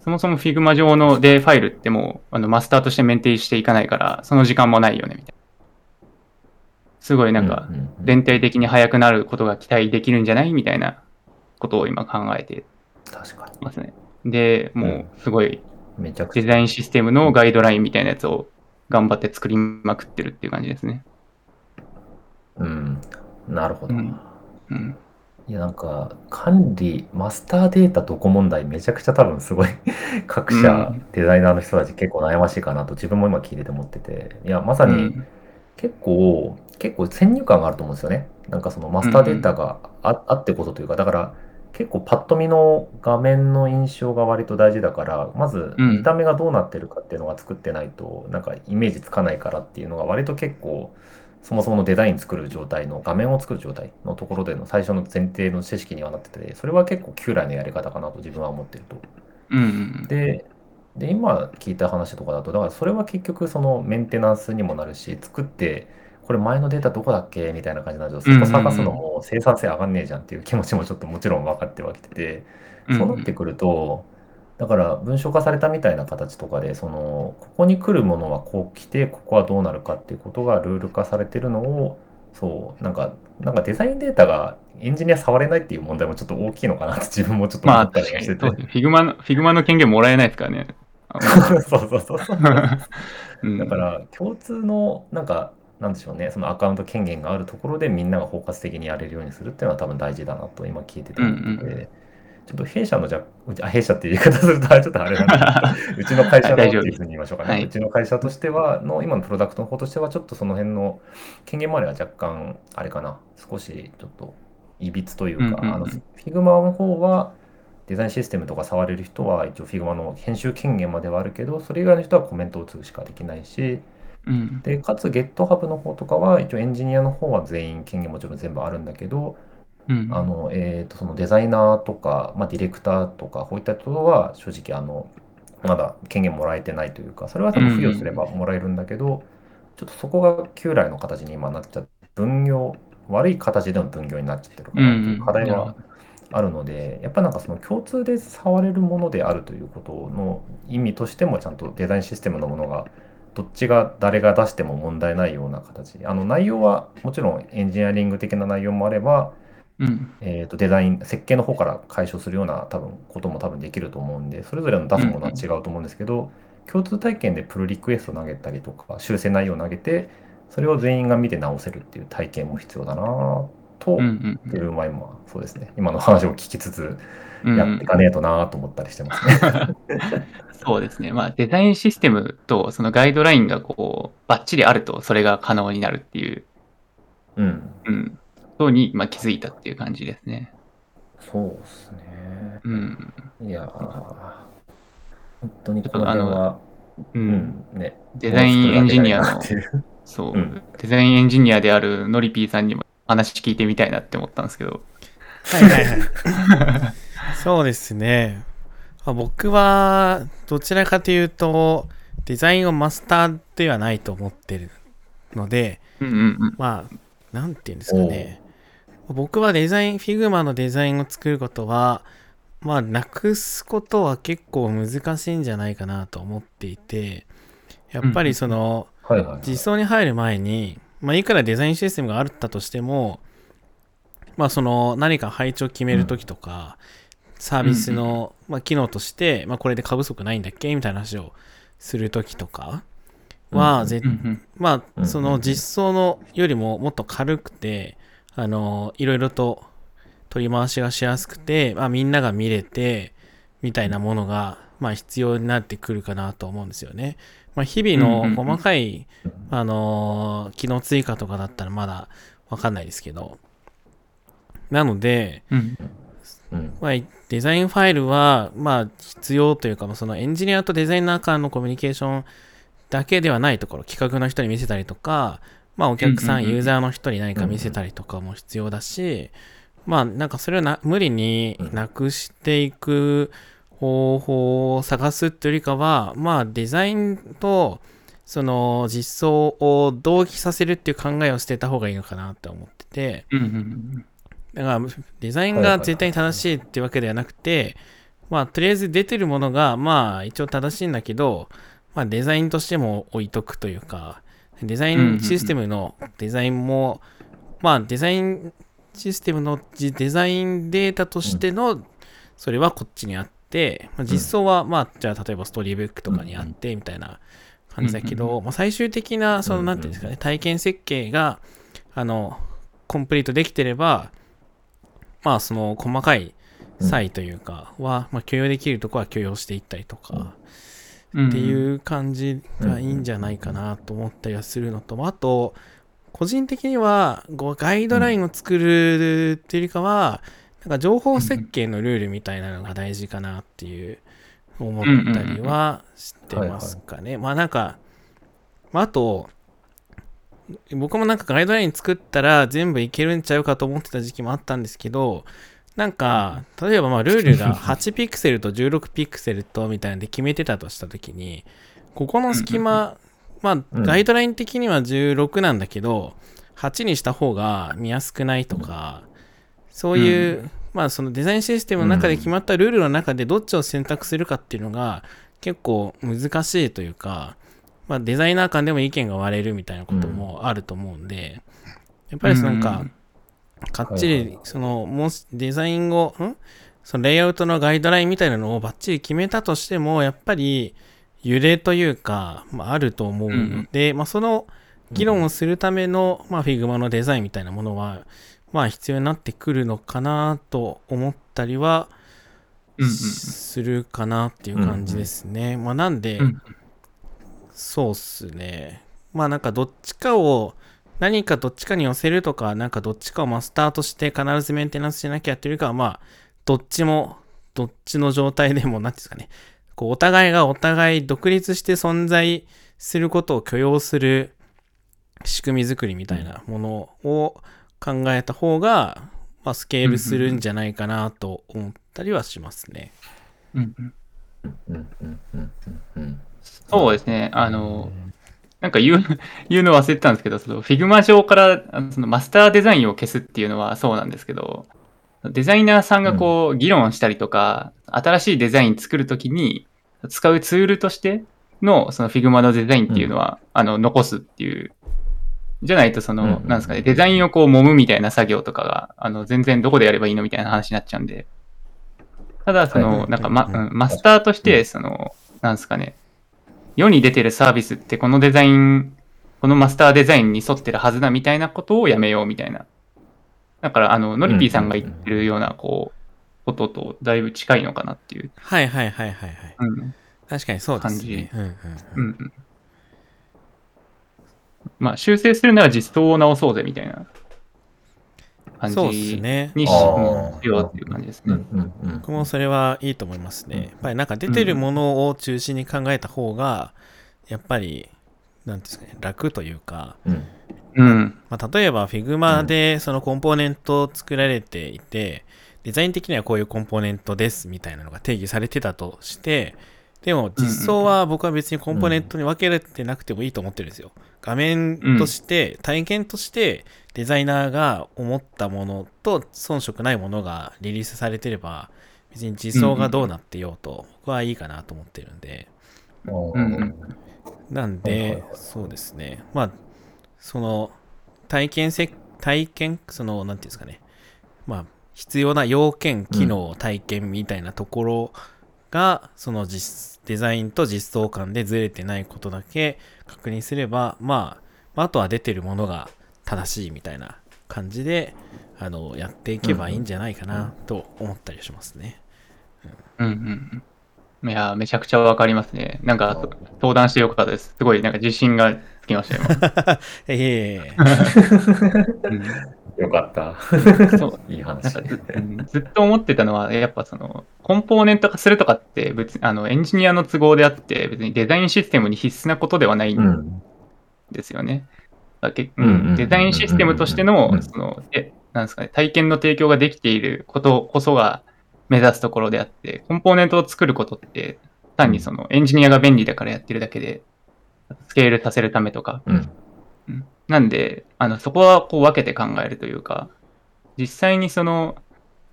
[SPEAKER 3] そもそも Figma 上のデーファイルってもうあのマスターとしてメンテしていかないから、その時間もないよね、みたいな。すごいなんか全体的に速くなることが期待できるんじゃないみたいなことを今考えて
[SPEAKER 2] 確か
[SPEAKER 3] ますね。で、もうすごい
[SPEAKER 2] に。めちゃくちゃ。
[SPEAKER 3] デザインシステムのガイドラインみたいなやつを頑張って作りまくってるっていう感じですね。
[SPEAKER 2] うん。なるほど。
[SPEAKER 3] うんうん。
[SPEAKER 2] いや、なんか、管理、マスターデータどこ問題、めちゃくちゃ多分すごい [laughs] 各社、
[SPEAKER 3] うん
[SPEAKER 2] デザイナーの人たち結構悩ましいかなと自分も今聞いてて思ってて、いや、まさに
[SPEAKER 3] うん
[SPEAKER 2] 結構、結構先入観があると思うんですよね。なんかそのマスターデータがあ,、あってことというか、だから結構パッと見の画面の印象が割と大事だから、まず
[SPEAKER 3] うん
[SPEAKER 2] 見た目がどうなってるかっていうのが作ってないと、なんかイメージつかないからっていうのが割と結構、そもそものデザイン作る状態の画面を作る状態のところでの最初の前提の知識にはなってて、それは結構旧来のやり方かなと自分は思ってると。
[SPEAKER 3] うんうん
[SPEAKER 2] で、で今聞いた話とかだと、だからそれは結局そのメンテナンスにもなるし、作って、これ前のデータどこだっけ？みたいな感じになると、そこ探すのも生産性上がんねえじゃんっていう気持ちもちょっともちろん分かってはきてて、
[SPEAKER 3] うん
[SPEAKER 2] そうなってくると、だから文章化されたみたいな形とかで、その、ここに来るものはこう来て、ここはどうなるかっていうことがルール化されてるのを、そう、なんか、なんかデザインデータがエンジニア触れないっていう問題もちょっと大きいのかなって自分もちょっと思
[SPEAKER 3] まあ
[SPEAKER 2] ったりしてて。
[SPEAKER 3] そうですね。Figma の、Figma の権限もらえないですからね。[laughs]
[SPEAKER 2] そうそうそうそう。[laughs]
[SPEAKER 3] うん
[SPEAKER 2] だから共通のなんかなんでしょうね。そのアカウント権限があるところでみんなが包括的にやれるようにするっていうのは多分大事だなと今聞いてて思ってて、
[SPEAKER 3] うんう
[SPEAKER 2] ちょっと弊社のじゃあ弊社っていう言い方するとあれちょっとあれなんだけど。[laughs] うちの会社のっていうふうに言いましょうかね、
[SPEAKER 3] はい。う
[SPEAKER 2] ちの会社としてはの今のプロダクトの方としてはちょっとその辺の権限周りは若干あれかな。少しちょっといびつというか、
[SPEAKER 3] うんうんうん。
[SPEAKER 2] あの Figma の方はデザインシステムとか触れる人は一応 Figma の編集権限まではあるけどそれ以外の人はコメントを打つしかできないし
[SPEAKER 3] うん。
[SPEAKER 2] でかつ GitHub の方とかは一応エンジニアの方は全員権限もちろん全部あるんだけど、
[SPEAKER 3] うん。
[SPEAKER 2] あのえー、とそのデザイナーとか、まあ、ディレクターとかこういったところは正直あのまだ権限もらえてないというかそれは多分付与すればもらえるんだけど、ちょっとそこが旧来の形に今なっちゃって分業悪い形での分業になっちゃってるかなっていう課題はあるので、やっぱなんかその共通で触れるものであるということの意味としてもちゃんとデザインシステムのものがどっちが誰が出しても問題ないような形。あの内容はもちろんエンジニアリング的な内容もあれば、
[SPEAKER 3] うん。
[SPEAKER 2] えー、とデザイン設計の方から解消するような多分ことも多分できると思うんでそれぞれの出すものは違うと思うんですけど、共通体験でプルリクエスト投げたりとか修正内容を投げてそれを全員が見て直せるっていう体験も必要だなと、
[SPEAKER 3] うんうん
[SPEAKER 2] 自分は今そうですね。今の話を聞きつつ
[SPEAKER 3] うん。
[SPEAKER 2] やっていかねえとなと思ったりしてますね。[laughs]
[SPEAKER 3] そうですね。まあ、デザインシステムとそのガイドラインがこう、バッチリあると、それが可能になるっていう、
[SPEAKER 2] うん、
[SPEAKER 3] うん、そうに、まあ、気づいたっていう感じですね。
[SPEAKER 2] そうですね。
[SPEAKER 3] うん。
[SPEAKER 2] いやー本当にこの辺は、
[SPEAKER 3] う。
[SPEAKER 2] うんん、ね。
[SPEAKER 3] デザインエンジニアのそう、
[SPEAKER 2] うん
[SPEAKER 3] デザインエンジニアであるノリピーさんにも話聞いてみたいなって思ったんですけど。
[SPEAKER 1] はいはいはい。そうですね。あ僕は、どちらかというと、デザインをマスターではないと思ってるので、
[SPEAKER 3] うんうんうん。
[SPEAKER 1] まあ、なんていうんですかね。僕はデザイン、Figma のデザインを作ることは、まあ、なくすことは結構難しいんじゃないかなと思っていて、やっぱりその、
[SPEAKER 2] はいはいはい。
[SPEAKER 1] 実装に入る前に、まあ、いくらデザインシステムがあったとしても、まあ、その何か配置を決めるときとか、サービスの、まあ、機能として、まあ、これで過不足ないんだっけみたいな話をするときとかは、
[SPEAKER 2] うん
[SPEAKER 1] ぜまあ、
[SPEAKER 2] うん
[SPEAKER 1] その実装のよりももっと軽くて、あの、いろいろと取り回しがしやすくて、まあ、みんなが見れて、みたいなものが、まあ、必要になってくるかなと思うんですよね。まあ、日々の細かい、あのー機能追加とかだったらまだわかんないですけど。なので、まあ、デザインファイルは、まあ、必要というか、そのエンジニアとデザイナー間のコミュニケーションだけではないところ、企画の人に見せたりとか、まあ、お客さん、ユーザーの人に何か見せたりとかも必要だし、まあ、なんかそれをな無理になくしていく方法を探すっていうよりかは、まあ、デザインとその実装を同期させるっていう考えを捨てた方がいいのかなって思ってて、だからデザインが絶対に正しいっていうわけではなくて、まあとりあえず出てるものがまあ一応正しいんだけど、まあデザインとしても置いとくというか、デザインシステムのデザインも、まあデザインシステムのじデザインデータとしてのそれはこっちにあって、まあ、実装はまあじゃあ例えばストーリーブックとかにあってみたいな感じだけど、まあ、最終的なそのなんていうんですかね体験設計があのコンプリートできてればまあその細かい差異というかは、まあ、許容できるところは許容していったりとか
[SPEAKER 3] うん。
[SPEAKER 1] っていう感じがいいんじゃないかなと思ったりはするのと、あと、個人的には、こうガイドラインを作るっていうよりかは、なんか情報設計のルールみたいなのが大事かなっていう思ったりはしてますかね。まあなんか、まああと、僕もなんかガイドライン作ったら全部いけるんちゃうかと思ってた時期もあったんですけど、なんか、例えばまあルールが [laughs] 8ピクセルと16ピクセルとみたいなんで決めてたとしたときに、ここの隙間、まあ
[SPEAKER 2] うん。
[SPEAKER 1] ガイドライン的には16なんだけど、8にした方が見やすくないとか、そういう、まあそのデザインシステムの中で決まったルールの中でどっちを選択するかっていうのが結構難しいというか、まあデザイナー間でも意見が割れるみたいなこともあると思うんで、やっぱりそのなんか、
[SPEAKER 3] うん。
[SPEAKER 1] かっちりその、デザインを、ん？そのレイアウトのガイドラインみたいなのをバッチリ決めたとしても、やっぱり揺れというか、まあ、あると思うので、まあ、その議論をするための、まあ、Figma のデザインみたいなものは、まあ、必要になってくるのかなと思ったりは、するかなっていう感じですね。まあ、なんで、
[SPEAKER 3] うん
[SPEAKER 1] そうっすね。まあなんかどっちかを、何かどっちかに寄せるとか、なんかどっちかをマスターとして必ずメンテナンスしなきゃっていうかは、まあ、どっちも、どっちの状態でも、なんですかね。こう、お互いがお互い独立して存在することを許容する仕組み作りみたいなものを考えた方が、まあ、スケールするんじゃないかなと思ったりはしますね。
[SPEAKER 3] うんうん
[SPEAKER 2] うんうんうんうんうん
[SPEAKER 3] そうですね。あの、なんか言う、[laughs] 言うの忘れてたんですけど、その Figma 上からそのマスターデザインを消すっていうのはそうなんですけど、デザイナーさんがこう議論したりとか、新しいデザイン作るときに使うツールとしてのその Figma のデザインっていうのは、あの残すっていう。じゃないと、その、なんですかね、デザインをこう揉むみたいな作業とかが、あの、全然どこでやればいいのみたいな話になっちゃうんで。ただ、その、なんか、ま、マスターとして、その、なんですかね、世に出てるサービスってこのデザイン、このマスターデザインに沿ってるはずだみたいなことをやめようみたいな。だから、あの、ノリピーさんが言ってるような、こう、こととだいぶ近いのかなっていう。
[SPEAKER 1] はいはいはいはいはい。
[SPEAKER 3] うん。
[SPEAKER 1] 確かにそうですね。うんうん
[SPEAKER 3] う
[SPEAKER 1] ん。
[SPEAKER 3] まあ、修正するなら実装を直そうぜみたいな感じ
[SPEAKER 1] そうですね。
[SPEAKER 3] にしようっていう感じですね。
[SPEAKER 2] うんうんうん
[SPEAKER 1] 僕もそれはいいと思いますね。やっぱりなんか出てるものを中心に考えた方が、やっぱり、なんていうんですかね、楽というか、
[SPEAKER 2] うん
[SPEAKER 3] うん。
[SPEAKER 1] まあ、例えば Figma でそのコンポーネントを作られていて、デザイン的にはこういうコンポーネントですみたいなのが定義されてたとして、でも実装は僕は別にコンポーネントに分けられてなくてもいいと思ってるんですよ。画面として、体験としてデザイナーが思ったものと遜色ないものがリリースされてれば、別に実装がどうなってようと、僕はいいかなと思ってるんで。なん、でそうですね。まあ、その、体験せ、体験、その、なんていうんですかね。まあ、必要な要件、機能、体験みたいなところが、その実、デザインと実装間でずれてないことだけ確認すれば、まああとは出てるものが正しいみたいな感じで、あの、やっていけばいいんじゃないかなと思ったりしますね。
[SPEAKER 3] うんうんうん。いや、めちゃくちゃわかりますね。なんか、そ相談してよかったです。すごい、なんか自信がつきました、今。[laughs]
[SPEAKER 1] ええ
[SPEAKER 2] よかった。
[SPEAKER 3] そう。
[SPEAKER 2] いい話
[SPEAKER 3] か。ずうんずっと思ってたのは、やっぱその、コンポーネント化するとかって別に、あの、エンジニアの都合であって、別にデザインシステムに必須なことではないん
[SPEAKER 2] うん。
[SPEAKER 3] ですよね。
[SPEAKER 2] うんうんうんうん
[SPEAKER 3] デザインシステムとして
[SPEAKER 2] う
[SPEAKER 3] の
[SPEAKER 2] ん、
[SPEAKER 3] その、え、なんですかね、体験の提供ができていることこそが目指すところであって、コンポーネントを作ることって、単にそのエンジニアが便利だからやってるだけで、スケールさせるためとか。
[SPEAKER 2] うん。
[SPEAKER 3] うんなんで、あの、そこはこう分けて考えるというか、実際にその、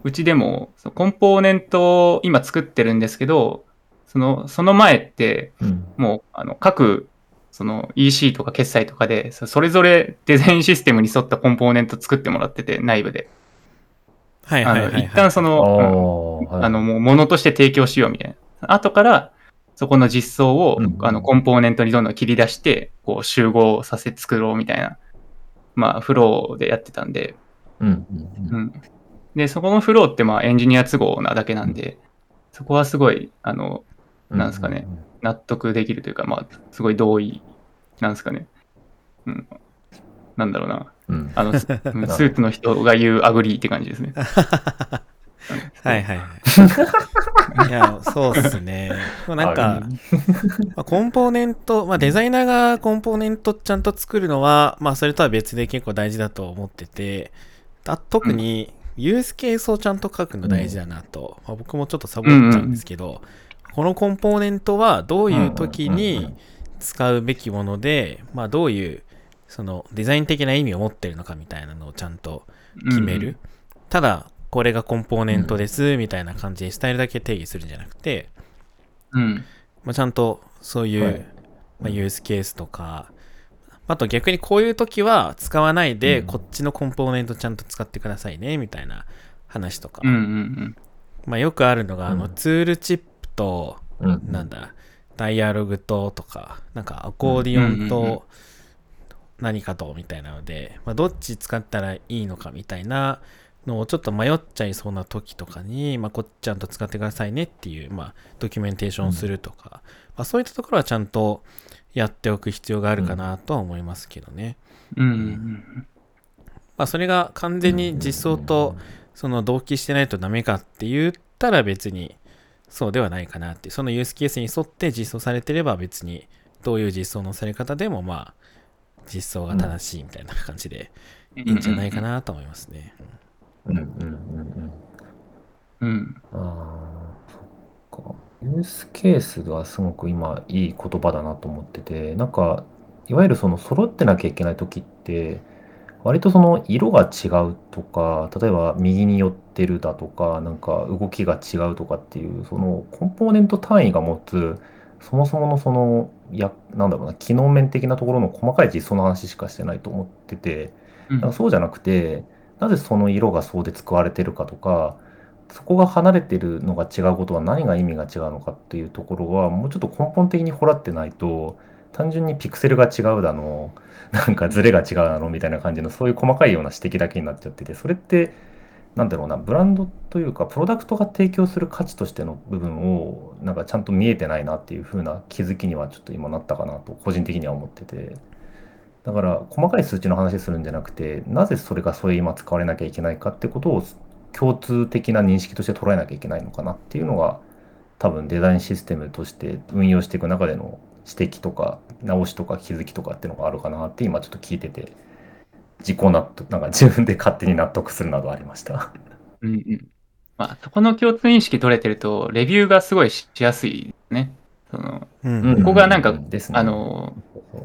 [SPEAKER 3] うちでも、コンポーネントを今作ってるんですけど、その、その前って、
[SPEAKER 2] うん。
[SPEAKER 3] もう、あの、各、その EC とか決済とかで、そそれぞれデザインシステムに沿ったコンポーネント作ってもらってて、内部で。あの、
[SPEAKER 1] はいはいはい、はい。
[SPEAKER 3] 一旦そ
[SPEAKER 2] あ
[SPEAKER 3] の、
[SPEAKER 2] あ、はい
[SPEAKER 3] あの、もう物として提供しようみたいな。後から、そこの実装を、
[SPEAKER 2] うん
[SPEAKER 3] あの、コンポーネントにどんどん切り出して、こう、集合させ作ろうみたいな、まあ、フローでやってたんで、
[SPEAKER 2] うんうん
[SPEAKER 3] うん。で、そこのフローって、まあ、エンジニア都合なだけなんで、そこはすごい、あの、
[SPEAKER 2] うん。
[SPEAKER 3] なんですかね納得できるというか、まあ、すごい同意、なんですかね。うん。なんだろうな。
[SPEAKER 2] うん。うん。
[SPEAKER 3] あの、ス [laughs] スーツの人が言う agree って感じですね。[laughs]
[SPEAKER 1] はいはいはい。いや、そうっすね。もうなんか、まあコンポーネント、まあ、デザイナーがコンポーネントちゃんと作るのは、まあ、それとは別で結構大事だと思ってて、あ特にユースケースをちゃんと書くの大事だなと、まあ、僕もちょっとサボっちゃうんですけど、このコンポーネントはどういう時に使うべきもので、まあ、どういうそのデザイン的な意味を持ってるのかみたいなのをちゃんと決める。ただ、これがコンポーネントですみたいな感じでスタイルだけ定義するんじゃなくて、
[SPEAKER 3] うん。うん。
[SPEAKER 1] まあ、ちゃんとそういう、
[SPEAKER 2] はい
[SPEAKER 1] まあ、ユースケースとか、あと逆にこういう時は使わないで、
[SPEAKER 2] うん
[SPEAKER 1] こっちのコンポーネントちゃんと使ってくださいねみたいな話とか、
[SPEAKER 3] うんうん
[SPEAKER 1] まあ、よくあるのが、あの
[SPEAKER 2] うん
[SPEAKER 1] ツールチップと、
[SPEAKER 2] うん。
[SPEAKER 1] なんだ、ダイアログととか、なんかアコーディオン
[SPEAKER 3] うんうんうん
[SPEAKER 1] と何かとみたいなので、まあ、どっち使ったらいいのかみたいなのをちょっと迷っちゃいそうな時とかに、まあ、こっちちゃんと使ってくださいねっていう、まあ、ドキュメンテーションをするとか、まあ、そういったところはちゃんとやっておく必要があるかなとは思いますけどね。
[SPEAKER 3] うん。うんうん
[SPEAKER 1] まあ、それが完全に実装とその同期してないとダメかって言ったら別にそうではないかなってそのユースケースに沿って実装されてれば別にどういう実装のされ方でもまあ実装が正しいみたいな感じで
[SPEAKER 3] うん。
[SPEAKER 1] いいんじゃないかなと思いますね。
[SPEAKER 2] うんうんうんうん。
[SPEAKER 3] うん。
[SPEAKER 2] ああ、そっか。ユースケースがすごく今いい言葉だなと思ってて、なんか、いわゆるその揃ってなきゃいけない時って、割とその色が違うとか、例えば右に寄ってるだとか、なんか動きが違うとかっていう、そのコンポーネント単位が持つ、そもそものその、や、なんだろうな、機能面的なところの細かい実装の話しかしてないと思ってて、
[SPEAKER 3] うん。
[SPEAKER 2] だからそうじゃなくて、なぜその色がそうで使われてるかとか、そこが離れてるのが違うことは何が意味が違うのかっていうところは、もうちょっと根本的に掘らってないと、単純にピクセルが違うだの、なんかズレが違うだのみたいな感じの、そういう細かいような指摘だけになっちゃってて、それって、なんだろうな、ブランドというか、プロダクトが提供する価値としての部分を、なんかちゃんと見えてないなっていう風な気づきにはちょっと今なったかなと、個人的には思ってて。だから、細かい数値の話するんじゃなくて、なぜそれがそれ今使われなきゃいけないかってことを共通的な認識として捉えなきゃいけないのかなっていうのが、多分デザインシステムとして運用していく中での指摘とか、直しとか気づきとかっていうのがあるかなって今ちょっと聞いてて、自己納得、なんか自分で勝手に納得するなどありました。
[SPEAKER 3] うんうん。まあ、そこの共通認識取れてると、レビューがすごいししやすいね。その、
[SPEAKER 1] うん
[SPEAKER 3] ここがなんか
[SPEAKER 2] ですね、
[SPEAKER 3] あの、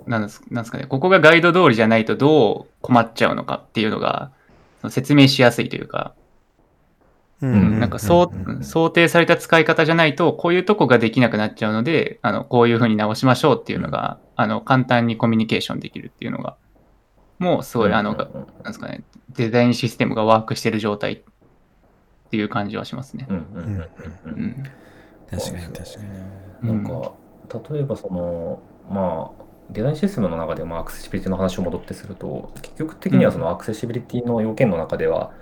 [SPEAKER 3] なんですなんですかね、ここがガイド通りじゃないとどう困っちゃうのかっていうのが、説明しやすいというか、
[SPEAKER 1] うん。
[SPEAKER 2] うん。
[SPEAKER 3] なんか想定された使い方じゃないと、こういうとこができなくなっちゃうので、あの、こういうふうに直しましょうっていうのが、あの、簡単にコミュニケーションできるっていうのが、もうすごい、あの、なんですかね、デザインシステムがワークしてる状態っていう感じはしますね。
[SPEAKER 2] うんうんうんうん。
[SPEAKER 3] う
[SPEAKER 2] うん。
[SPEAKER 3] ん。
[SPEAKER 1] 確かに確かに。
[SPEAKER 2] なんか、例えばその、まあ、デザインシステムの中で、まあ、アクセシビリティの話を戻ってすると、結局的にはそのアクセシビリティの要件の中では、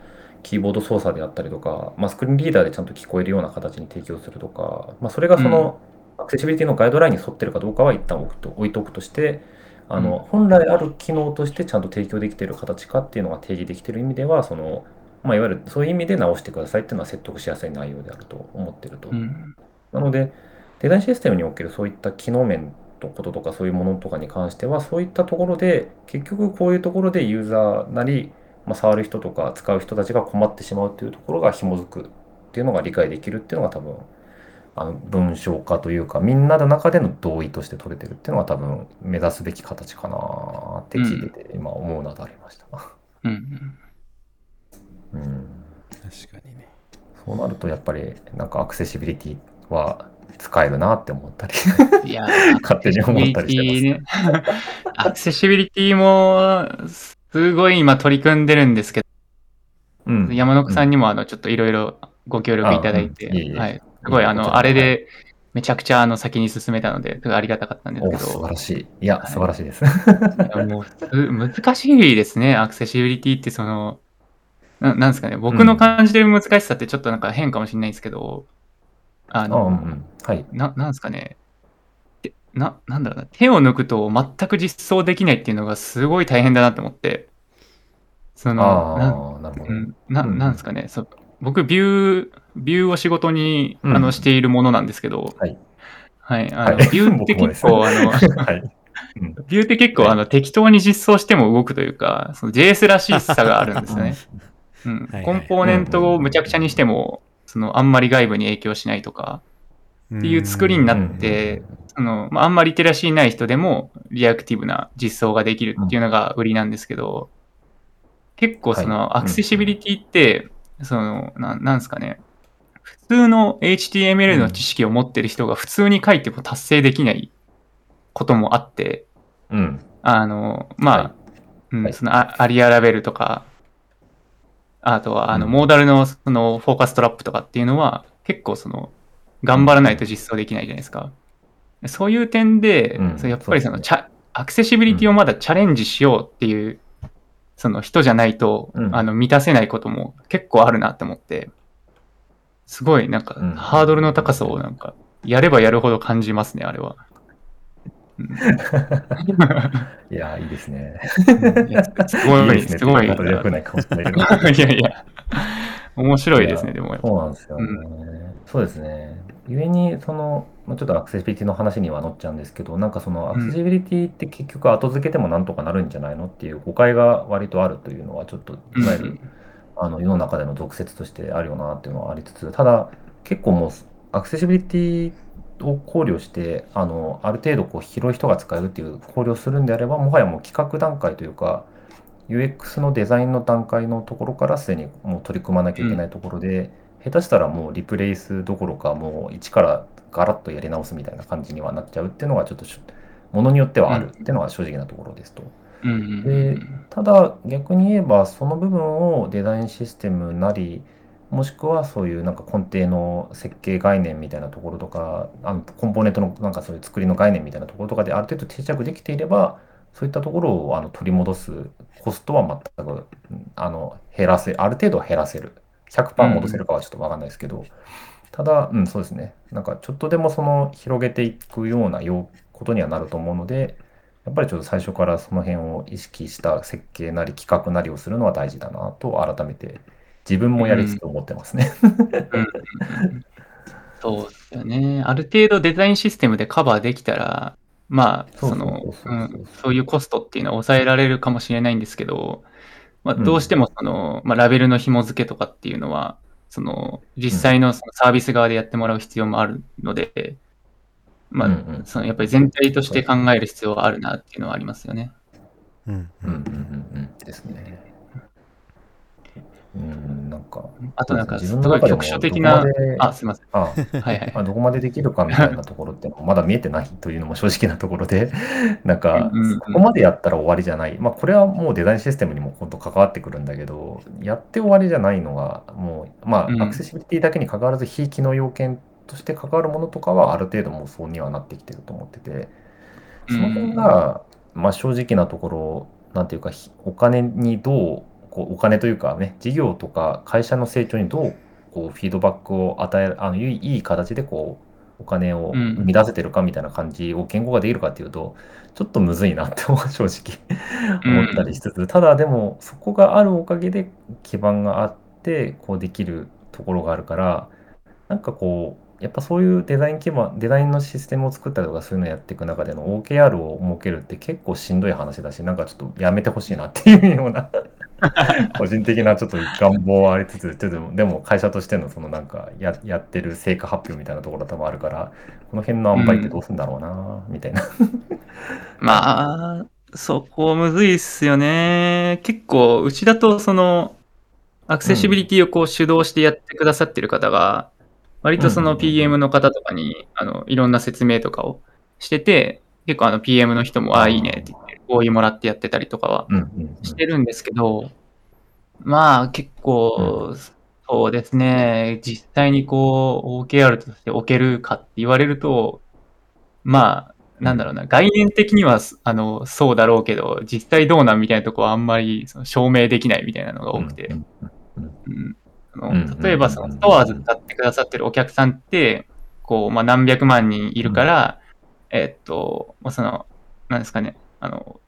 [SPEAKER 2] キーボード操作であったりとか、まあ、スクリーンリーダーでちゃんと聞こえるような形に提供するとか、まあ、それがその、アクセシビリティのガイドラインに沿ってるかどうかは一旦置くと置いとくとして、あの本来ある機能としてちゃんと提供できている形かっていうのが定義できている意味では、そのまあ、いわゆるそういう意味で直してくださいっていうのは説得しやすい内容であると思ってると。
[SPEAKER 3] うん。
[SPEAKER 2] なので、デザインシステムにおけるそういった機能面のこととかそういうものとかに関しては、そういったところで、結局こういうところでユーザーなり、まあ、触る人とか使う人たちが困ってしまうっていうところが紐づくっていうのが理解できるっていうのが多分、あの文章化というかみんなの中での同意として取れてるっていうのが多分目指すべき形かなって聞いてて、今思うのがありました。
[SPEAKER 3] うんうん。
[SPEAKER 2] うん
[SPEAKER 1] 確かにね。
[SPEAKER 2] そうなるとやっぱりなんかアクセシビリティは使えるなって思ったり
[SPEAKER 3] いや、[laughs]
[SPEAKER 2] 勝手に思ったりしてます。
[SPEAKER 3] ね。アクセシビリティも、すごい今取り組んでるんですけど、
[SPEAKER 2] うん。
[SPEAKER 3] 山野さんにもあのちょっといろいろご協力いただいて、
[SPEAKER 2] あうん。
[SPEAKER 3] はい、すごいあの、あれでめちゃくちゃあの先に進めたので、すごいありがたかったんですけ
[SPEAKER 2] お素晴
[SPEAKER 3] ど、
[SPEAKER 2] らしい。いや、
[SPEAKER 3] はい。
[SPEAKER 2] 素晴らしいです。
[SPEAKER 3] もうす難しいですね、アクセシビリティってその、ななんですかね、僕の感じてる難しさってちょっとなんか変かもしれないですけど、あ
[SPEAKER 2] あ
[SPEAKER 3] の、
[SPEAKER 2] うんうん。はい。
[SPEAKER 3] ななんですかね、てななんだろうな、手を抜くと全く実装できないっていうのがすごい大変だなと思って、その、な
[SPEAKER 2] な
[SPEAKER 3] な
[SPEAKER 2] うん。
[SPEAKER 3] なんですかね、そう僕ビュー、ビューを仕事に、
[SPEAKER 2] うん。
[SPEAKER 3] あのしているものなんですけど、
[SPEAKER 2] はい。
[SPEAKER 3] はい、あの
[SPEAKER 2] はい。
[SPEAKER 3] ビューって結構、あの、
[SPEAKER 2] はい。うん。
[SPEAKER 3] ビューって結構、あの適当に実装しても動くというか、その JS らしさがあるんですよね。うん。コンポーネントをむちゃくちゃにしても、そのあんまり外部に影響しないとか、っていう作りになってそのまあ、あんまりリテラシーない人でもリアクティブな実装ができるっていうのが売りなんですけど、結構そ
[SPEAKER 2] はい。
[SPEAKER 3] のアクセシビリティって、そのななんですかね、普通の HTML の知識を持ってる人が普通に書いても達成できないこともあって、
[SPEAKER 2] うん。
[SPEAKER 3] あの、まあ、
[SPEAKER 2] はい。
[SPEAKER 3] うん
[SPEAKER 2] はい。
[SPEAKER 3] そのアアリアラベルとか、あとはあの、
[SPEAKER 2] うん。
[SPEAKER 3] モーダルのそのフォーカストラップとかっていうのは、結構その、頑張らないと実装できないじゃないですか。そういう点で、
[SPEAKER 2] うん
[SPEAKER 3] やっぱりその
[SPEAKER 2] そうです
[SPEAKER 3] チャ、アクセシビリティをまだチャレンジしようっていう、その人じゃないと、
[SPEAKER 2] うん
[SPEAKER 3] あの満たせないことも結構あるなって思って、すごいなんか、
[SPEAKER 2] うん
[SPEAKER 3] ハードルの高さをなんか、やればやるほど感じますね、あれは。うん [laughs]
[SPEAKER 2] いや、いいですね。
[SPEAKER 3] すごい、
[SPEAKER 2] すね。
[SPEAKER 3] すごい。[laughs] い。やいや、面白いですね、でも。
[SPEAKER 2] そうなんですよね。
[SPEAKER 3] う
[SPEAKER 2] そうですね。故に、その、まあちょっとアクセシビリティの話には乗っちゃうんですけど、なんかそのアクセシビリティって結局後付けてもなんとかなるんじゃないのっていう誤解が割とあるというのは、ちょっと、いわゆる、あの世の中での俗説としてあるよなっていうのはありつつ、ただ、結構もう、アクセシビリティを考慮して、あのある程度こう広い人が使えるっていう考慮をするんであれば、もはやもう企画段階というか、UX のデザインの段階のところからすでにもう取り組まなきゃいけないところで、下手したらもうリプレイスどころか、もう一からガラッとやり直すみたいな感じにはなっちゃうっていうのが、ちょっとしものによってはあるっていうのが正直なところですと。でただ逆に言えばその部分をデザインシステムなりもしくはそういうなんか根底の設計概念みたいなところとかあのコンポーネントのなんかそういう作りの概念みたいなところとかである程度定着できていればそういったところをあの取り戻すコストは全くうんあの減らせある程度は減らせる100%戻せるかはちょっと分かんないですけど、ただ、うん、そうですね。なんかちょっとでもその広げていくようなことにはなると思うのでやっぱりちょっと最初からその辺を意識した設計なり企画なりをするのは大事だなと改めて自分もやりつつ思ってますね。
[SPEAKER 3] そうですよね。ある程度デザインシステムでカバーできたら、まあ、
[SPEAKER 2] そ
[SPEAKER 3] の
[SPEAKER 2] そう
[SPEAKER 3] いうコストっていうのは抑えられるかもしれないんですけど、まあ、
[SPEAKER 2] うん。
[SPEAKER 3] どうしてもその、まあ、ラベルの紐付けとかっていうのは、その実際のそのサービス側でやってもらう必要もあるので、まあ、そのやっぱり全体として考える必要はあるなっていうのはありますよね。
[SPEAKER 1] うん。
[SPEAKER 2] うんうんうんうん。ですね。うん、なんか、
[SPEAKER 3] あとなんか、す
[SPEAKER 2] 自分の
[SPEAKER 3] 局所的なあ、すいません。
[SPEAKER 2] あ
[SPEAKER 3] はいはい
[SPEAKER 2] ま。あ、どこまでできるかみたいなところってまだ見えてないというのも正直なところで、[laughs] なんかここまでやったら終わりじゃない。まあ、これはもうデザインシステムにも本当関わってくるんだけど、やって終わりじゃないのが、もう、ま
[SPEAKER 3] うん
[SPEAKER 2] あ、アクセシビリティだけに関わらず、非機能要件として関わるものとかは、ある程度もうそうにはなってきてると思ってて、その辺が、まあ、正直なところ、なんていうか、ひお金にどう、こうお金というかね、事業とか会社の成長にどうこうフィードバックを与える、あのいい形でこうお金を
[SPEAKER 3] うん。
[SPEAKER 2] 生み出せてるかみたいな感じを言語ができるかっていうと、ちょっとむずいなって正直。[laughs] 思ったりしつつ、ただでもそこがあるおかげで基盤があって、こうできるところがあるから、なんかこう、やっぱそういうデザイン基盤、デザインのシステムを作ったりとかそういうのをやっていく中での OKR を設けるって結構しんどい話だし、なんかちょっとやめてほしいなっていうような [laughs] 個人的なちょっと願望はありつつ、ちょっとでも会社としてのそのなんかややってる成果発表みたいなところ多分あるから、この辺の塩梅ってどうするんだろうな、みたいな。
[SPEAKER 3] まあ、そこむずいっすよね。結構、うちだと、その、アクセシビリティをこう主導してやってくださってる方が、割とその PM の方とかに、あの、いろんな説明とかをしてて、結構あの PM の人も、ああ、いいねって言って、合意もらってやってたりとかはしてるんですけど、まあ結構、そうですね、実際にこう、OKR として置けるかって言われると、まあ、なんだろうな、概念的にはあのそうだろうけど、実際どうなんみたいなとこはあんまりその証明できないみたいなのが多くて、
[SPEAKER 2] うん
[SPEAKER 3] うんあ
[SPEAKER 2] うん
[SPEAKER 3] の例えばそのストアーズ使ってくださってるお客さんって、こう、まあ、何百万人いるから、えっと、その、なんですかね、あの、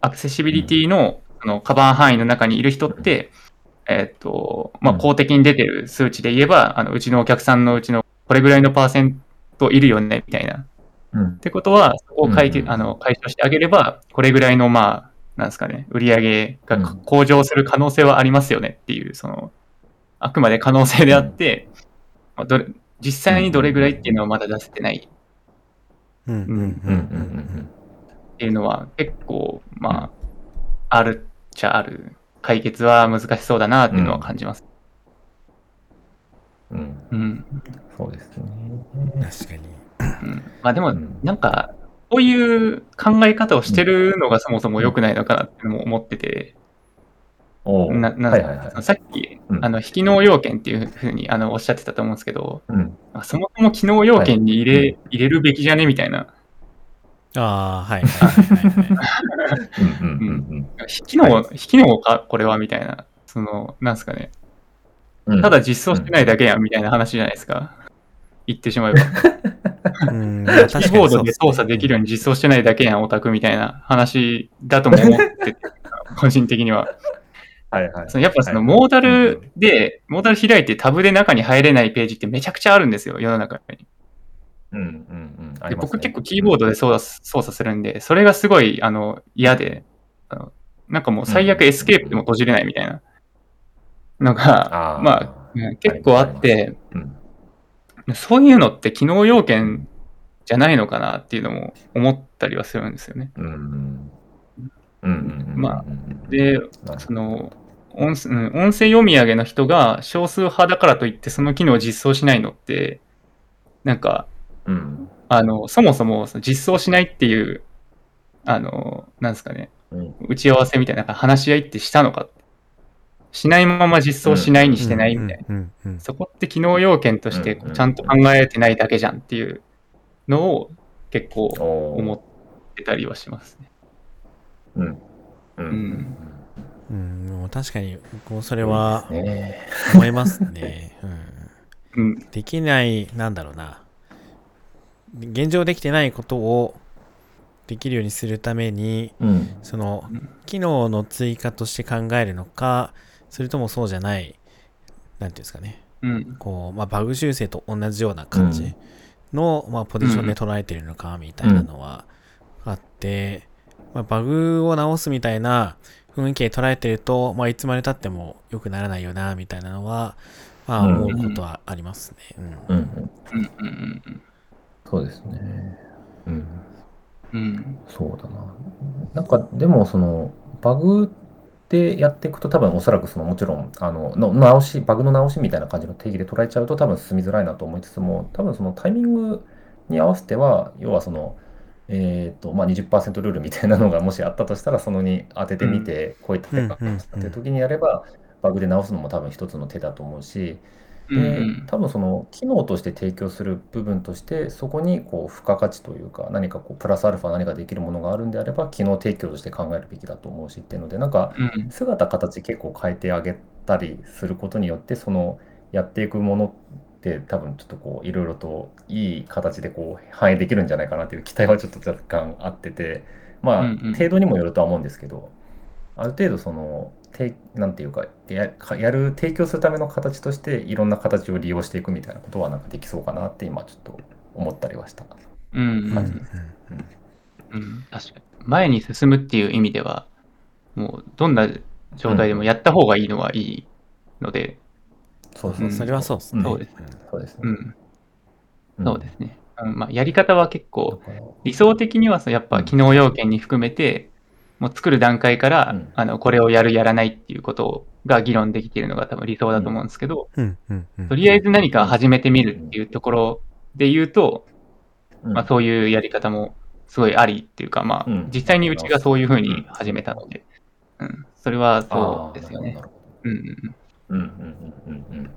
[SPEAKER 3] アクセシビリティの、あのカバー範囲の中にいる人って、えっと、まあ、
[SPEAKER 2] うん。
[SPEAKER 3] 公的に出てる数値で言えば、あの、うちのお客さんのうちのこれぐらいのパーセントいるよね、みたいな。
[SPEAKER 2] うん。
[SPEAKER 3] ってことは、そこを解決、
[SPEAKER 2] うん
[SPEAKER 3] あの解消してあげれば、これぐらいの、まあ、なんですかね、売り上げが
[SPEAKER 2] うん。
[SPEAKER 3] 向上する可能性はありますよねっていう、その、あくまで可能性であって、まあどれ実際にどれぐらいっていうのはまだ出せてない。
[SPEAKER 1] うん。うん。うん。
[SPEAKER 2] うん。うん。うん
[SPEAKER 3] っていうのは結構、まあ、あるっちゃある。解決は難しそうだなっていうのは感じます。
[SPEAKER 2] うんうん
[SPEAKER 3] うん。
[SPEAKER 2] そうですね。
[SPEAKER 1] 確かに。
[SPEAKER 3] うんまあでも
[SPEAKER 2] うん、
[SPEAKER 3] なんか、こういう考え方をしてるのがそもそも良くないのかなっても思ってて、なな
[SPEAKER 2] はいはいはい。
[SPEAKER 3] さっき、
[SPEAKER 2] うん
[SPEAKER 3] あの、非機能要件っていうふうにあのおっしゃってたと思うんですけど、
[SPEAKER 2] うん
[SPEAKER 3] そもそも機能要件に入れ,、
[SPEAKER 2] はい
[SPEAKER 3] 入れるべきじゃねみたいな。
[SPEAKER 1] ああ、はいはいはいはいはい。[laughs]
[SPEAKER 2] うんうんうん
[SPEAKER 3] 非機能、
[SPEAKER 2] は
[SPEAKER 3] 非機能か、これはみたいな。その、なんですかね。
[SPEAKER 2] うん。
[SPEAKER 3] ただ実装してないだけやんみたいな話じゃないですか。言ってしまえば。キーボードで操作できるように実装してないだけやん、オタクみたいな話だとも思ってて、個人的には。
[SPEAKER 2] はいはい。
[SPEAKER 3] そのやっぱその
[SPEAKER 2] はい
[SPEAKER 3] モーダルで、モーダル開いてタブで中に入れないページってめちゃくちゃあるんですよ、世の中に。
[SPEAKER 2] うんうんうん。
[SPEAKER 3] 僕結構キーボードで操作操作するんで、それがすごいあの嫌であの、なんかもう最悪エスケープでも閉じれないみたいな。のが、まあ、うん結構あって、
[SPEAKER 2] うん。
[SPEAKER 3] そういうのって機能要件じゃないのかなっていうのも思ったりはするんですよね。
[SPEAKER 2] うん。うんうんうんうん。
[SPEAKER 3] まあ
[SPEAKER 2] うん、
[SPEAKER 3] で、その音音声読み上げの人が少数派だからといってその機能を実装しないのって、なんか、
[SPEAKER 2] どうん。
[SPEAKER 3] あの、そもそも実装しないっていう、あの、なんですかね、
[SPEAKER 2] うん。
[SPEAKER 3] 打ち合わせみたいな話し合いってしたのか。しないまま実装しないにしてないみたいな。そこって機能要件としてちゃんと考えてないだけじゃんっていうのを結構思ってたりはしますね。
[SPEAKER 2] うん。うん。
[SPEAKER 3] うん。
[SPEAKER 1] うん、もう確かに、こうそれは
[SPEAKER 2] ね。
[SPEAKER 1] 思いますね。うん。
[SPEAKER 3] うん。
[SPEAKER 1] できない、なんだろうな。現状できてないことをできるようにするために、
[SPEAKER 2] うん。
[SPEAKER 1] その
[SPEAKER 3] うん
[SPEAKER 1] 機能の追加として考えるのか、それともそうじゃない、なんていうんですかね。
[SPEAKER 3] うん。
[SPEAKER 1] こう、まあ、バグ修正と同じような感じの、まあ、ポジションで捉えてるのかみたいなのはあって、まあ、バグを直すみたいな雰囲気で捉えてると、まあ、いつまで経っても良くならないよなみたいなのは、まあ、
[SPEAKER 2] うん。
[SPEAKER 1] 思うことはありますね。うん
[SPEAKER 2] そうですねうん
[SPEAKER 3] うん。
[SPEAKER 2] そうだな。なんか、でも、その、バグでやっていくと、多分おそらく、その、もちろん、あの、の直し、バグの直しみたいな感じの定義で捉えちゃうと、多分進みづらいなと思いつつも、多分そのタイミングに合わせては、要はその、えっと、まあ、20%ルールみたいなのがもしあったとしたら、そのに当ててみて、こういった手が
[SPEAKER 1] うんうんうん
[SPEAKER 2] っていう時にやれば、バグで直すのも多分一つの手だと思うし、
[SPEAKER 3] うん
[SPEAKER 2] で多分その機能として提供する部分としてそこにこう付加価値というか何かこうプラスアルファ何かできるものがあるんであれば機能提供として考えるべきだと思うしっていうのでなんか
[SPEAKER 3] うん。
[SPEAKER 2] 姿形結構変えてあげたりすることによってそのやっていくものって多分ちょっとこういろいろといい形でこう反映できるんじゃないかなっていう期待はちょっと若干あっててまあ
[SPEAKER 3] うんうん
[SPEAKER 2] 程度にもよるとは思うんですけどある程度そのてなんていうかやかやる提供するための形としていろんな形を利用していくみたいなことはなんかできそうかなって今ちょっと思ったりはした
[SPEAKER 3] うん。うん
[SPEAKER 1] うん
[SPEAKER 3] うん。確かに。前に進むっていう意味では、もう、どんな状態でもやった方がいいのはいいので、
[SPEAKER 1] うん
[SPEAKER 2] そうですね。
[SPEAKER 1] それはそうですね。
[SPEAKER 3] そうです
[SPEAKER 2] そうですね。
[SPEAKER 3] うん、
[SPEAKER 2] ん
[SPEAKER 3] そうですね。うんまあ、やり方は結構、理想的にはそのやっぱ機能要件に含めて、もう作る段階から、
[SPEAKER 2] うん、
[SPEAKER 3] あのこれをやるやらないっていうことが議論できているのが多分理想だと思うんですけど、とりあえず何か始めてみるっていうところで言うと、まあ、そういうやり方もすごいありっていうか、まあ、実際にうちがそういうふうに始めたので、うん、それはそうですよね。うん。うんうん
[SPEAKER 2] うんうんうん。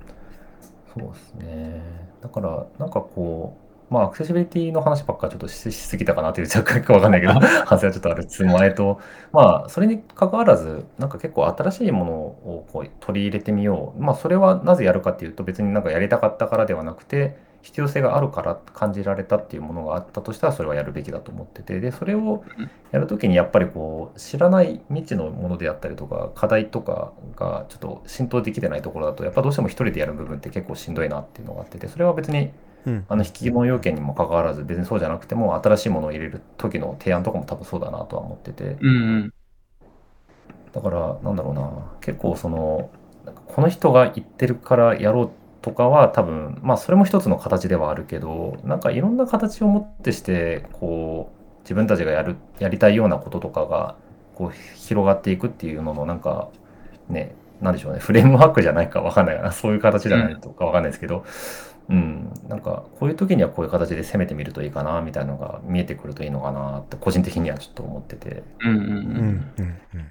[SPEAKER 2] そうですね。だから、なんかこう、まあ、アクセシビリティの話ばっかちょっとししすぎたかなっていう、若干わかんないけど、[laughs] 反省はちょっとある。つもりと、まあ、それに関わらず、なんか結構新しいものをこう取り入れてみよう。まあ、それはなぜやるかっていうと、別になんかやりたかったからではなくて、必要性があるから感じられたっていうものがあったとしたら、それはやるべきだと思ってて、で、それをやるときにやっぱりこう、知らない未知のものであったりとか、課題とかがちょっと浸透できてないところだと、やっぱどうしても一人でやる部分って結構しんどいなっていうのがあってて、それは別に
[SPEAKER 1] うん。
[SPEAKER 2] あの引き物要件にも関わらず、別にそうじゃなくても、新しいものを入れる時の提案とかも多分そうだなとは思ってて、
[SPEAKER 3] うんうん。
[SPEAKER 2] だから、なんだろうな、結構その、なんかこの人が言ってるからやろうとかは多分、まあそれも一つの形ではあるけど、なんかいろんな形をもってして、こう、自分たちがやる、やりたいようなこととかが、こう、広がっていくっていうのの、なんか、ね、なんでしょうね、フレームワークじゃないかわかんないかな、そういう形じゃないとかわかんないですけど、うん、なんか、こういう時にはこういう形で攻めてみるといいかな、みたいなのが見えてくるといいのかなって、個人的にはちょっと思ってて。
[SPEAKER 3] うんうんうん。
[SPEAKER 1] うんうん。うん。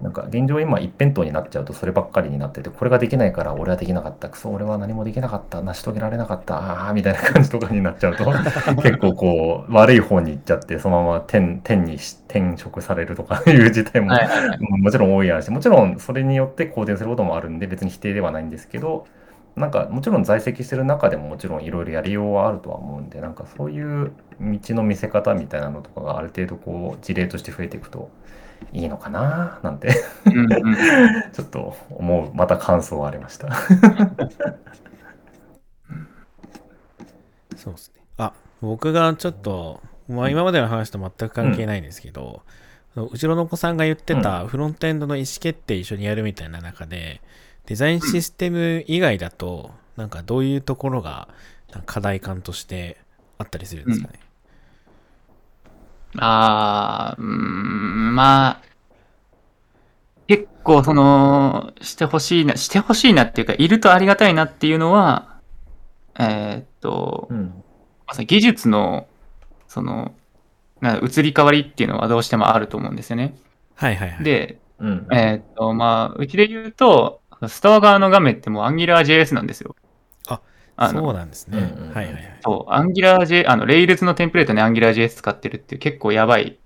[SPEAKER 2] なんか現状今一辺倒になっちゃうとそればっかりになっててこれができないから俺はできなかった。クソ俺は何もできなかった。成し遂げられなかった。あみたいな感じとかになっちゃうと。結構こう悪い方に行っちゃってそのまま天天にし転職されるとかいう事態も、
[SPEAKER 3] はい
[SPEAKER 2] もちろん多いやしもちろんそれによって好転することもあるんで別に否定ではないんですけどなんかもちろん在籍してる中でももちろんいろいろやりようはあるとは思うんでなんかそういう道の見せ方みたいなのとかがある程度こう事例として増えていくといいのかななんて。
[SPEAKER 3] うんうん。[laughs]
[SPEAKER 2] ちょっと思う、また感想はありました。
[SPEAKER 1] そうですね。あ、僕がちょっと、まあ今までの話と全く関係ないんですけど、その後ろの子さんが言ってたフロントエンドの意思決定一緒にやるみたいな中で、デザインシステム以外だと、なんかどういうところが課題感としてあったりするんですかね？
[SPEAKER 3] ああ、うーん、まあ、結構その、してほしいな、してほしいなっていうか、いるとありがたいなっていうのは、えーっと、
[SPEAKER 2] うん。
[SPEAKER 3] まあ技術の、その、な移り変わりっていうのはどうしてもあると思うんですよね。
[SPEAKER 1] はいはいはい。
[SPEAKER 3] で、
[SPEAKER 2] うん。
[SPEAKER 3] えーっと、まあ、うちで言うと、ストア側の画面ってもう AngularJS なんですよ。
[SPEAKER 1] あ
[SPEAKER 3] あの
[SPEAKER 1] そうなんですね。はいはいはい。
[SPEAKER 3] そう、AngularJ、あの、Rails のテンプレートに AngularJS 使ってるっていう結構やばい、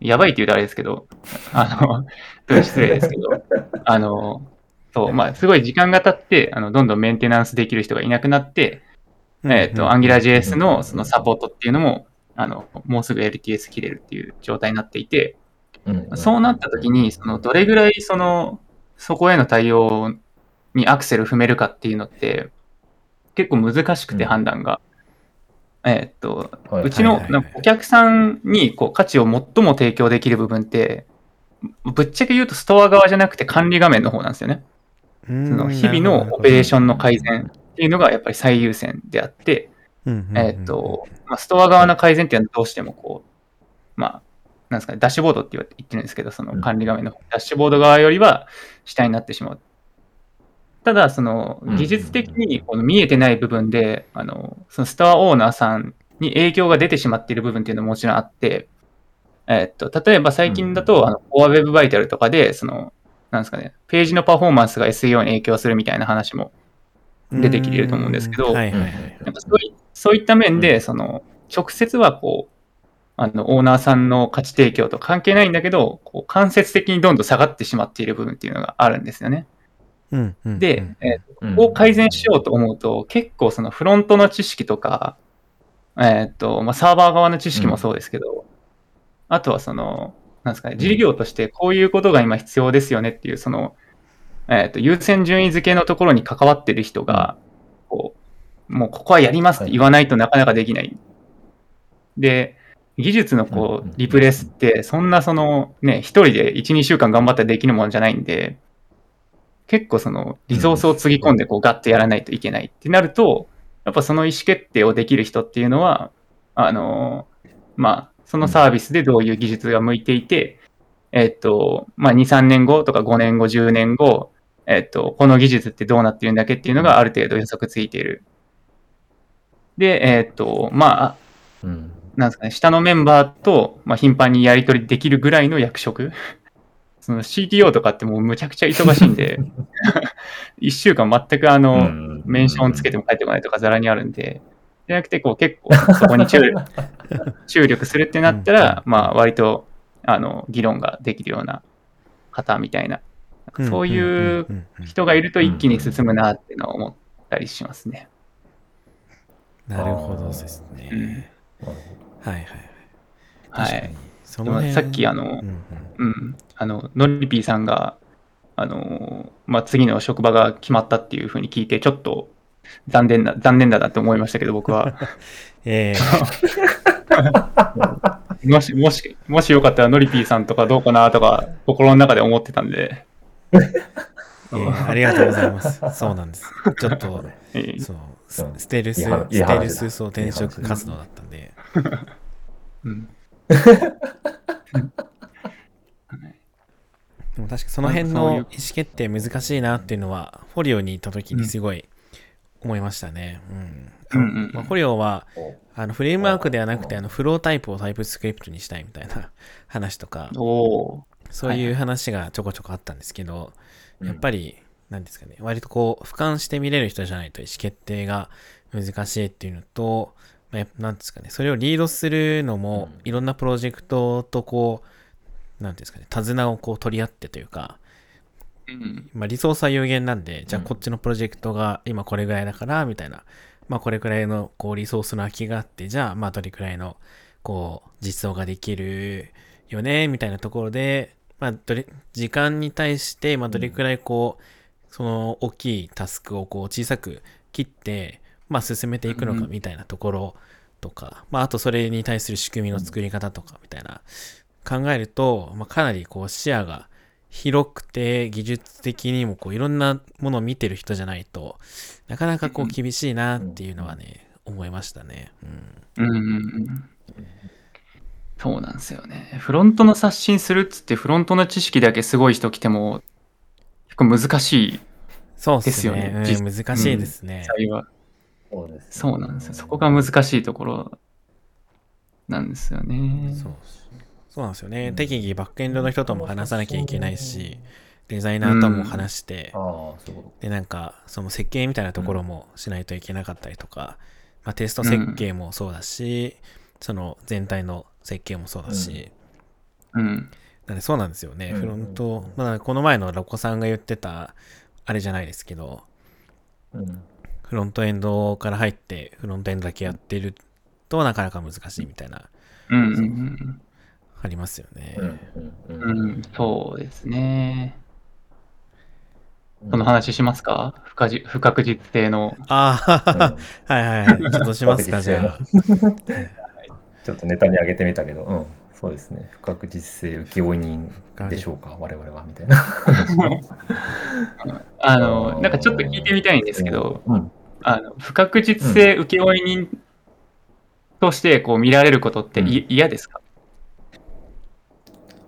[SPEAKER 3] やばいって言うとあれですけど、あの、[laughs] 失礼ですけど、あの、そう、まあ、すごい時間が経って、あの、どんどんメンテナンスできる人がいなくなって、えっ、と、
[SPEAKER 1] うん
[SPEAKER 3] AngularJS のそのサポートっていうのも、あの、もうすぐ LTS 切れるっていう状態になっていて、
[SPEAKER 2] うん
[SPEAKER 3] そうなった時に、その、どれぐらいその、そこへの対応にアクセル踏めるかっていうのって、結構難しくて
[SPEAKER 2] うん。
[SPEAKER 3] 判断が。えーっと、
[SPEAKER 2] はい。う
[SPEAKER 3] ちのお客さんにこう価値を最も提供できる部分って、ぶっちゃけ言うとストア側じゃなくて管理画面の方なんですよね。
[SPEAKER 1] そ
[SPEAKER 3] その日々のオペレーションの改善っていうのがやっぱり最優先であって、えーっと、まあ、ストア側の改善っていうのはどうしてもこう、まあ、なんですかね、ダッシュボードって言ってるんですけど、その管理画面のダッシュボード側よりは下になってしまう。ただ、その
[SPEAKER 2] うん
[SPEAKER 3] 技術的にこの見えてない部分で、あの、そのストアオーナーさんに影響が出てしまっている部分っていうのももちろんあって、えーっと、例えば最近だ
[SPEAKER 2] うん
[SPEAKER 3] と、あの、Core Web Vital とかで、その、なんですかね、ページのパフォーマンスが SEO に影響するみたいな話も出てきていると思うんですけどそういった面で、その、直接はこう、あの、オーナーさんの価値提供と関係ないんだけど、こう間接的にどんどん下がってしまっている部分っていうのがあるんですよね。
[SPEAKER 1] うんうん
[SPEAKER 3] で、
[SPEAKER 1] うん
[SPEAKER 3] えー
[SPEAKER 2] うん
[SPEAKER 3] ここを改善しようと思うと、結構そのフロントの知識とか、えーっと、まあ、サーバー側の知識もそうですけど、あとはその、なんですかね、事業としてこういうことが今必要ですよねっていう、その、えーっと、優先順位付けのところに関わってる人が、こう、もうここはやりますって言わないとなかなかできない。で、技術のこ
[SPEAKER 2] う
[SPEAKER 3] リプレスって、そんなその、ね、一人で1、2週間頑張ったらできるもんじゃないんで、結構そのリソースをつぎ込んでこうガッとやらないといけないってなると、やっぱその意思決定をできる人っていうのは、あの、まあ、そのサービスでどういう技術が向いていて、えっと、まあ、2、3年後とか5年後、10年後、えっと、この技術ってどうなってるんだっけっていうのがある程度予測ついている。で、えっと、まあ、
[SPEAKER 2] うん。
[SPEAKER 3] なんですかね、下のメンバーと、まあ、頻繁にやり取りできるぐらいの役職。[laughs] その CTO とかってもうむちゃくちゃ忙しいんで、[laughs] 1週間全くあの、
[SPEAKER 2] うん。
[SPEAKER 3] メンションつけても帰ってこないとかざらにあるんで、じゃなくて、こう結構そこに注力 [laughs] 注力するってなったら、まあ割と、あの、議論ができるような方みたいな、そういう人がいると一気に進むなっていうのは思ったりしますね。
[SPEAKER 1] なるほどですね。
[SPEAKER 3] うん
[SPEAKER 1] はいはい。
[SPEAKER 3] はい。
[SPEAKER 1] その辺
[SPEAKER 3] さっきあの
[SPEAKER 1] うんうん
[SPEAKER 3] うん。あの、ノリピーさんが、あの、まあ、次の職場が決まったっていうふうに聞いて、ちょっと残念な、残念だなって思いましたけど、僕は。[laughs]
[SPEAKER 1] え [laughs]
[SPEAKER 3] もし、もし、もしよかったらノリピーさんとかどうかなとか、心の中で思ってたんで、
[SPEAKER 1] ー [laughs] えーありがとうございます。そうなんです。ちょっと、
[SPEAKER 3] えー
[SPEAKER 1] そう、ステルス、ステルスそう転職活動だったんで、
[SPEAKER 3] うん。[laughs]
[SPEAKER 1] でも確かその辺の意思決定難しいなっていうのは、フォリオに行った時にすごい思いましたね。うん。
[SPEAKER 3] うんうん
[SPEAKER 1] まあ、フォリオは、
[SPEAKER 2] ど
[SPEAKER 1] あのフレームワークではなくて、あのフロータイプをタイプスクリプトにしたいみたいな [laughs] 話とか、そういう話がちょこちょこあったんですけど、やっぱ
[SPEAKER 2] り、
[SPEAKER 1] り、なんですかね、割とこう、俯瞰して見れる人じゃないと意思決定が難しいっていうのと、まあ、やっぱなんですかね、それをリードするのも
[SPEAKER 2] うん、
[SPEAKER 1] いろんなプロジェクトとこう、なんていうんですかね、手綱をこう取り合ってというか、
[SPEAKER 3] うん。
[SPEAKER 1] まあ、リソースは有限なんで、じゃあ
[SPEAKER 2] うん。
[SPEAKER 1] こっちのプロジェクトが今これぐらいだから、みたいな、まあこれくらいのこうリソースの空きがあって、じゃあまあどれくらいのこう実装ができるよね、みたいなところで、まあどれ、時間に対して、まあどれくらいこう、その大きいタスクをこう小さく切って、まあ進めていくのか
[SPEAKER 3] うん
[SPEAKER 1] みたいなところとか、まああとそれに対する仕組みの作り方とかみたいな考えると、まあかなりこう視野が広くて技術的にもこういろんなものを見てる人じゃないとなかなかこう厳しいなっていうのはね思いましたね。うん
[SPEAKER 3] うんうんうん。そうなんですよね。フロントの刷新するっつって、フロントの知識だけすごい人来ても、結構難しい
[SPEAKER 1] そうっ
[SPEAKER 3] ですよね
[SPEAKER 1] うん
[SPEAKER 3] 実
[SPEAKER 1] 難しいですね。
[SPEAKER 3] 際は。
[SPEAKER 2] そうですね
[SPEAKER 3] そうなんですよ。そこが難しいところなんですよね。
[SPEAKER 1] そうそうなんですよね。
[SPEAKER 2] うん
[SPEAKER 1] 適宜バックエンドの人とも話さなきゃいけないし、デザイナーとも話して、
[SPEAKER 2] ああ、そういうこ
[SPEAKER 1] で、なんか、その設計みたいなところもしないといけなかったりとか、まあ、テスト設計もそうだし、その全体の設計もそうだし、
[SPEAKER 3] うん。
[SPEAKER 1] なんでそうなんですよね。
[SPEAKER 2] うん
[SPEAKER 1] フロント、まあ、この前のロコさんが言ってた、あれじゃないですけど、
[SPEAKER 2] と。うん。
[SPEAKER 1] フロントエンドから入って、フロントエンドだけやってるとなかなか難しいみたいな、
[SPEAKER 3] うんうん
[SPEAKER 1] ありますよね。
[SPEAKER 2] うん。
[SPEAKER 3] う。
[SPEAKER 2] うんん。
[SPEAKER 3] うん、そうですね。
[SPEAKER 2] うん
[SPEAKER 3] この話しますか？不可じ不確実性の。
[SPEAKER 1] ああ、はいはいはい。ちょっとしますか、じゃあ。[laughs]
[SPEAKER 2] ちょっとネタに上げてみたけど、うん。そうですね。不確実性請負人でしょうか、我々は、みたいな。[laughs]
[SPEAKER 3] あの、なんかちょっと聞いてみたいんですけど、
[SPEAKER 2] うん。
[SPEAKER 3] あの不確実性請負人としてこう見られることってい嫌ですか？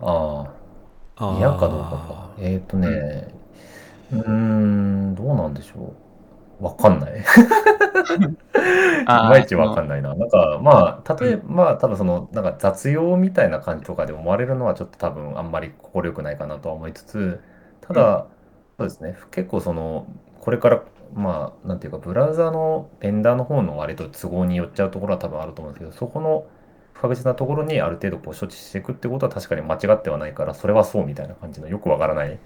[SPEAKER 2] あ
[SPEAKER 1] あ
[SPEAKER 2] あ、嫌かどうかか。えっ、ー、とね、うーん、どうなんでしょう。わかんない。い [laughs]
[SPEAKER 3] あー
[SPEAKER 2] まいちわかんないな。なんか、まあ、例えば、まあ、多分その、なんか雑用みたいな感じとかで思われるのは、ちょっと多分あんまり心よくないかなとは思いつつ、ただ、そうですね、結構その、これから、まあ、なんていうか、ブラウザのベンダーの方の割と都合によっちゃうところは多分あると思うんですけど、そこの不確実なところにある程度こう処置していくってことは確かに間違ってはないから、それはそうみたいな感じのよくわからない、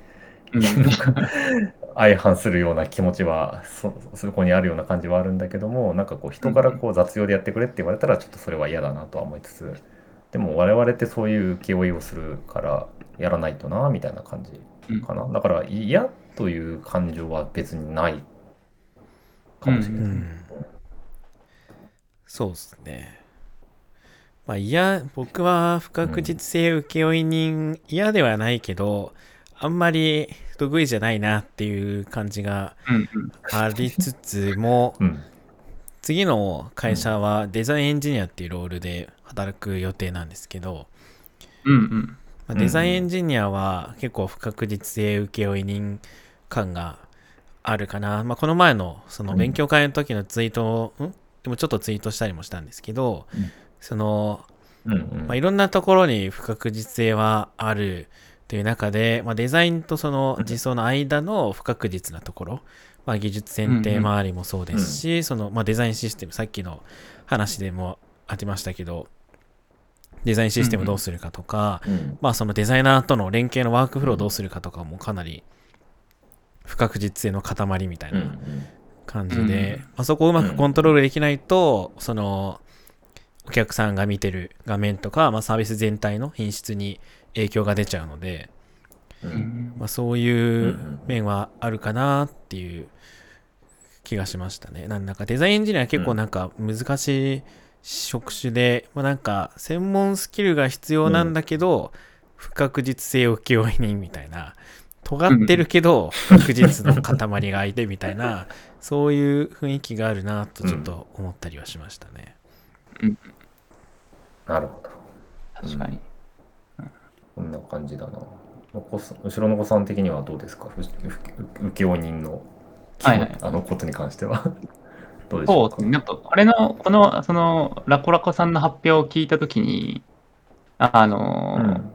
[SPEAKER 2] [laughs] 相反するような気持ちはそそこにあるような感じはあるんだけどもなんかこう人からこう雑用でやってくれって言われたらちょっとそれは嫌だなとは思いつつでも我々ってそういう請負いをするからやらないとなみたいな感じかな。だから嫌という感情は別にないかもしれない、
[SPEAKER 1] うん。そうですね。まあ、嫌、僕は不確実性請負人嫌ではないけど、あんまり得意じゃないなっていう感じが
[SPEAKER 3] うんうん。
[SPEAKER 1] ありつつも、
[SPEAKER 2] うん。
[SPEAKER 1] 次の会社はデザインエンジニアっていうロールで働く予定なんですけど、
[SPEAKER 3] うんうん。
[SPEAKER 1] まあデザインエンジニアは結構不確実性請負人感があるかな。まあ、この前のその勉強会の時のツイートを、ん？でもちょっとツイートしたりもしたんですけど、
[SPEAKER 2] うん。
[SPEAKER 1] その、
[SPEAKER 2] うんうん。
[SPEAKER 1] まあ、いろんなところに不確実性はあるという中で、まあ、デザインとその実装の間の不確実なところ、まあ、技術選定周りもそうですし、そのまあ、デザインシステム、さっきの話でもありましたけど、デザインシステムどうするかとか、
[SPEAKER 2] うん
[SPEAKER 1] まあそのデザイナーとの連携のワークフローをどうするかとかもかなり不確実性の塊みたい
[SPEAKER 2] うんう
[SPEAKER 1] なん。感じで、
[SPEAKER 3] うん
[SPEAKER 1] まあ、そこをうまくコントロールできないと、そのお客さんが見てる画面とか、まあ、サービス全体の品質に影響が出ちゃうので、
[SPEAKER 2] う
[SPEAKER 3] うん。ん
[SPEAKER 1] まあ、そういう面はあるかなっていう気がしましたね。なんだかデザインエンジニアは結構なんか難しい職種で、まあ、なんか専門スキルが必要なんだけど、不確実性請負人みたいな、尖ってるけど不確実の塊がいてみたいな、[laughs] そういう雰囲気があるなとちょっと思ったりはしましたね。
[SPEAKER 2] なるほど。
[SPEAKER 3] 確かに。
[SPEAKER 2] こんな感じだな。後ろの子さん的にはどうですか？請負人の、
[SPEAKER 3] はいはい
[SPEAKER 2] あのことに関しては。[laughs] どうでしょか？
[SPEAKER 3] そう。なんか、あれの、この、その、ラコラコさんの発表を聞いたときに、あのー
[SPEAKER 2] うん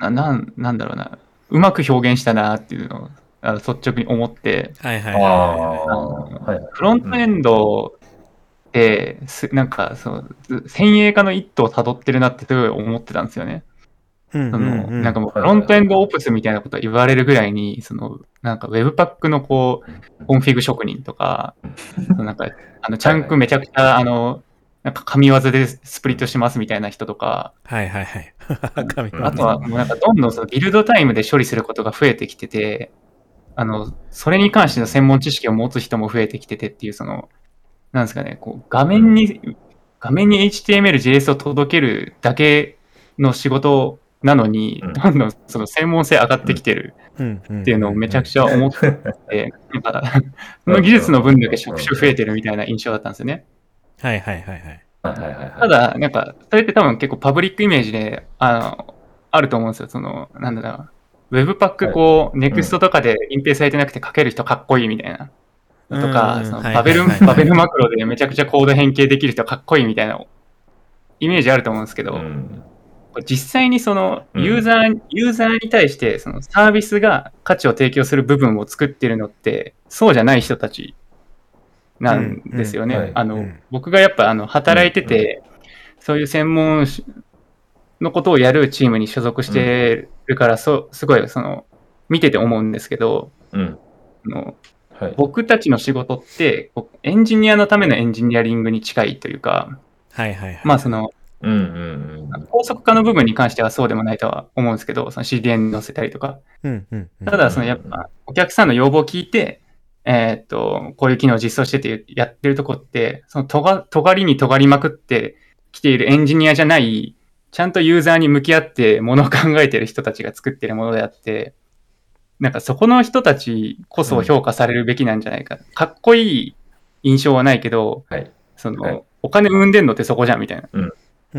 [SPEAKER 3] ななん、なんだろうな、うまく表現したなっていうのをあの率直に思って、
[SPEAKER 1] はいはい
[SPEAKER 2] あ
[SPEAKER 1] はい。
[SPEAKER 3] フロントエンドって、すなんかそう、先鋭化の一途を辿ってるなってすごい思ってたんですよね。
[SPEAKER 1] うん
[SPEAKER 3] その
[SPEAKER 1] うん。うん
[SPEAKER 3] なんかもう Frontend Ops みたいなこと言われるぐらいに、そのなんか Webpack のこう、コンフィグ職人とか、[laughs] なんかあのチャンクめちゃくちゃ、あの、なんか神業でスプリットしますみたいな人とか、
[SPEAKER 1] はいはいはい。神
[SPEAKER 2] うん。
[SPEAKER 3] あとはもうなんかどんどんそのビルドタイムで処理することが増えてきてて、あの、それに関しての専門知識を持つ人も増えてきててっていう、その、なんですかね、こう画面に、画面に HTML、JS を届けるだけの仕事なのに
[SPEAKER 2] うん、
[SPEAKER 3] どんどんその専門性上がってきてるっていうのをめちゃくちゃ思ってて、[laughs] なんか、その技術の分だけ職種増えてるみたいな印象だったんですよね。
[SPEAKER 1] はいはいはいはい。
[SPEAKER 2] はいはいはいはい。
[SPEAKER 3] ただ、なんか、それって多分結構パブリックイメージで、あの、あると思うんですよ。その、なんだろう。Webpack こう、Next とかで隠蔽されてなくて書ける人かっこいいみたいな。と
[SPEAKER 1] う
[SPEAKER 3] か、
[SPEAKER 1] ん
[SPEAKER 3] その
[SPEAKER 1] はい
[SPEAKER 3] バベル、バベルマクロでめちゃくちゃコード変形できる人かっこいいみたいなイメージあると思うんですけど、実際にその
[SPEAKER 2] うん
[SPEAKER 3] ユーザー、ユーザーに対してそのサービスが価値を提供する部分を作ってるのって、そうじゃない人たちなんですよね。あの、
[SPEAKER 1] うん
[SPEAKER 3] 僕がやっぱあの働いてて、そういう専門のことをやるチームに所属してるから、そうすごいその見てて思うんですけど、
[SPEAKER 2] うん。
[SPEAKER 3] あの
[SPEAKER 2] はい。
[SPEAKER 3] 僕たちの仕事ってエンジニアのためのエンジニアリングに近いというか、
[SPEAKER 1] はいはいはい。
[SPEAKER 3] まあその
[SPEAKER 2] うんうんうん。
[SPEAKER 3] 高速化の部分に関してはそうでもないとは思うんですけど、その CDN に載せたりとか。
[SPEAKER 1] うんうんうん
[SPEAKER 3] ただ、そのやっぱお客さんの要望を聞いて、えーっと、こういう機能を実装しててやってるとこって、そのとが、尖りに尖りまくってきているエンジニアじゃない、ちゃんとユーザーに向き合ってものを考えてる人たちが作ってるものであって、なんかそこの人たちこそ評価されるべきなんじゃないか。かっこいい印象はないけど、
[SPEAKER 2] はい。
[SPEAKER 3] その、
[SPEAKER 2] はい。
[SPEAKER 3] お金生んでんのってそこじゃんみたいな、
[SPEAKER 1] う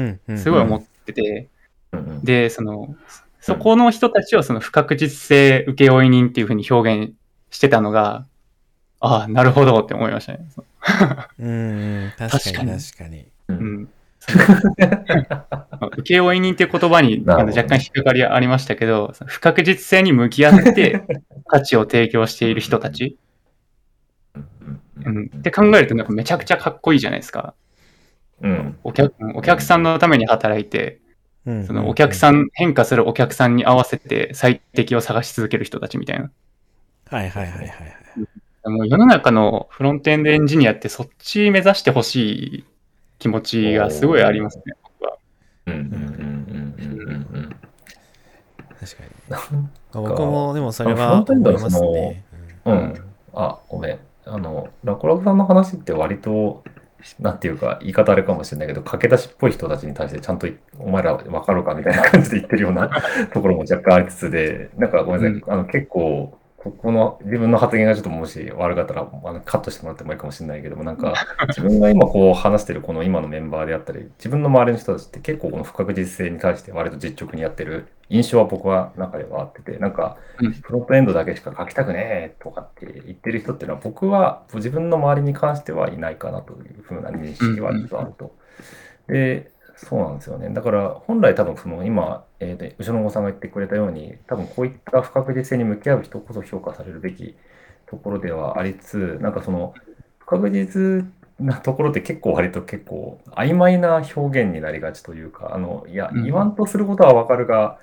[SPEAKER 1] ん。うん
[SPEAKER 3] すごい思ってて、
[SPEAKER 2] うんうん。
[SPEAKER 3] で、その、そこの人たちをその不確実性請負人っていうふうに表現してたのが、ああ、なるほどって思いましたね。
[SPEAKER 1] うんうん確かに
[SPEAKER 3] 確かに。
[SPEAKER 2] う
[SPEAKER 3] うんん。請負人っていう言葉に [laughs] 若干引っかかりありましたけど、不確実性に向き合って価値を提供している人たち、うん、って考えるとなんかめちゃくちゃかっこいいじゃないですか。
[SPEAKER 2] うん。
[SPEAKER 3] お客お客さんのために働いて、
[SPEAKER 1] うん
[SPEAKER 3] そのお客さん、変化するお客さんに合わせて最適を探し続ける人たちみたいな。
[SPEAKER 1] はいはいはいはいはい。
[SPEAKER 3] もう世の中のフロントエンドエンジニアってそっち目指してほしい気持ちがすごいありますね、僕は。
[SPEAKER 2] うんうんうんうんうんうん
[SPEAKER 1] 確かに。
[SPEAKER 2] うん。
[SPEAKER 1] 僕もでもそれは思います
[SPEAKER 2] はその
[SPEAKER 1] ね。
[SPEAKER 2] うん。あ、ごめん。あの、ラコラクさんの話って割と、なんていうか、言い方あれかもしれないけど、駆け出しっぽい人たちに対してちゃんと、お前ら分かるかみたいな感じで言ってるようなところも若干ありつつで、なんかごめんなさい、あの結構、ここの自分の発言がちょっともし悪かったらあのカットしてもらってもいいかもしれないけども、なんか [laughs] 自分が今こう話してるこの今のメンバーであったり、自分の周りの人たちって結構この不確実性に対して割と実直にやってる印象は僕は中ではあってて、なんか
[SPEAKER 3] うん
[SPEAKER 2] フロントエンドだけしか書きたくねえとかって言ってる人っていうのは僕は自分の周りに関してはいないかなというふうな認識はあると。で、そうなんですよね。だから本来多分その今、えーで後ろのお子さんが言ってくれたように、多分こういった不確実性に向き合う人こそ評価されるべきところではありつつ、なんかその不確実なところって結構割と結構曖昧な表現になりがちというか、あの、いや、
[SPEAKER 3] うん。
[SPEAKER 2] 言わんとすることはわかるが、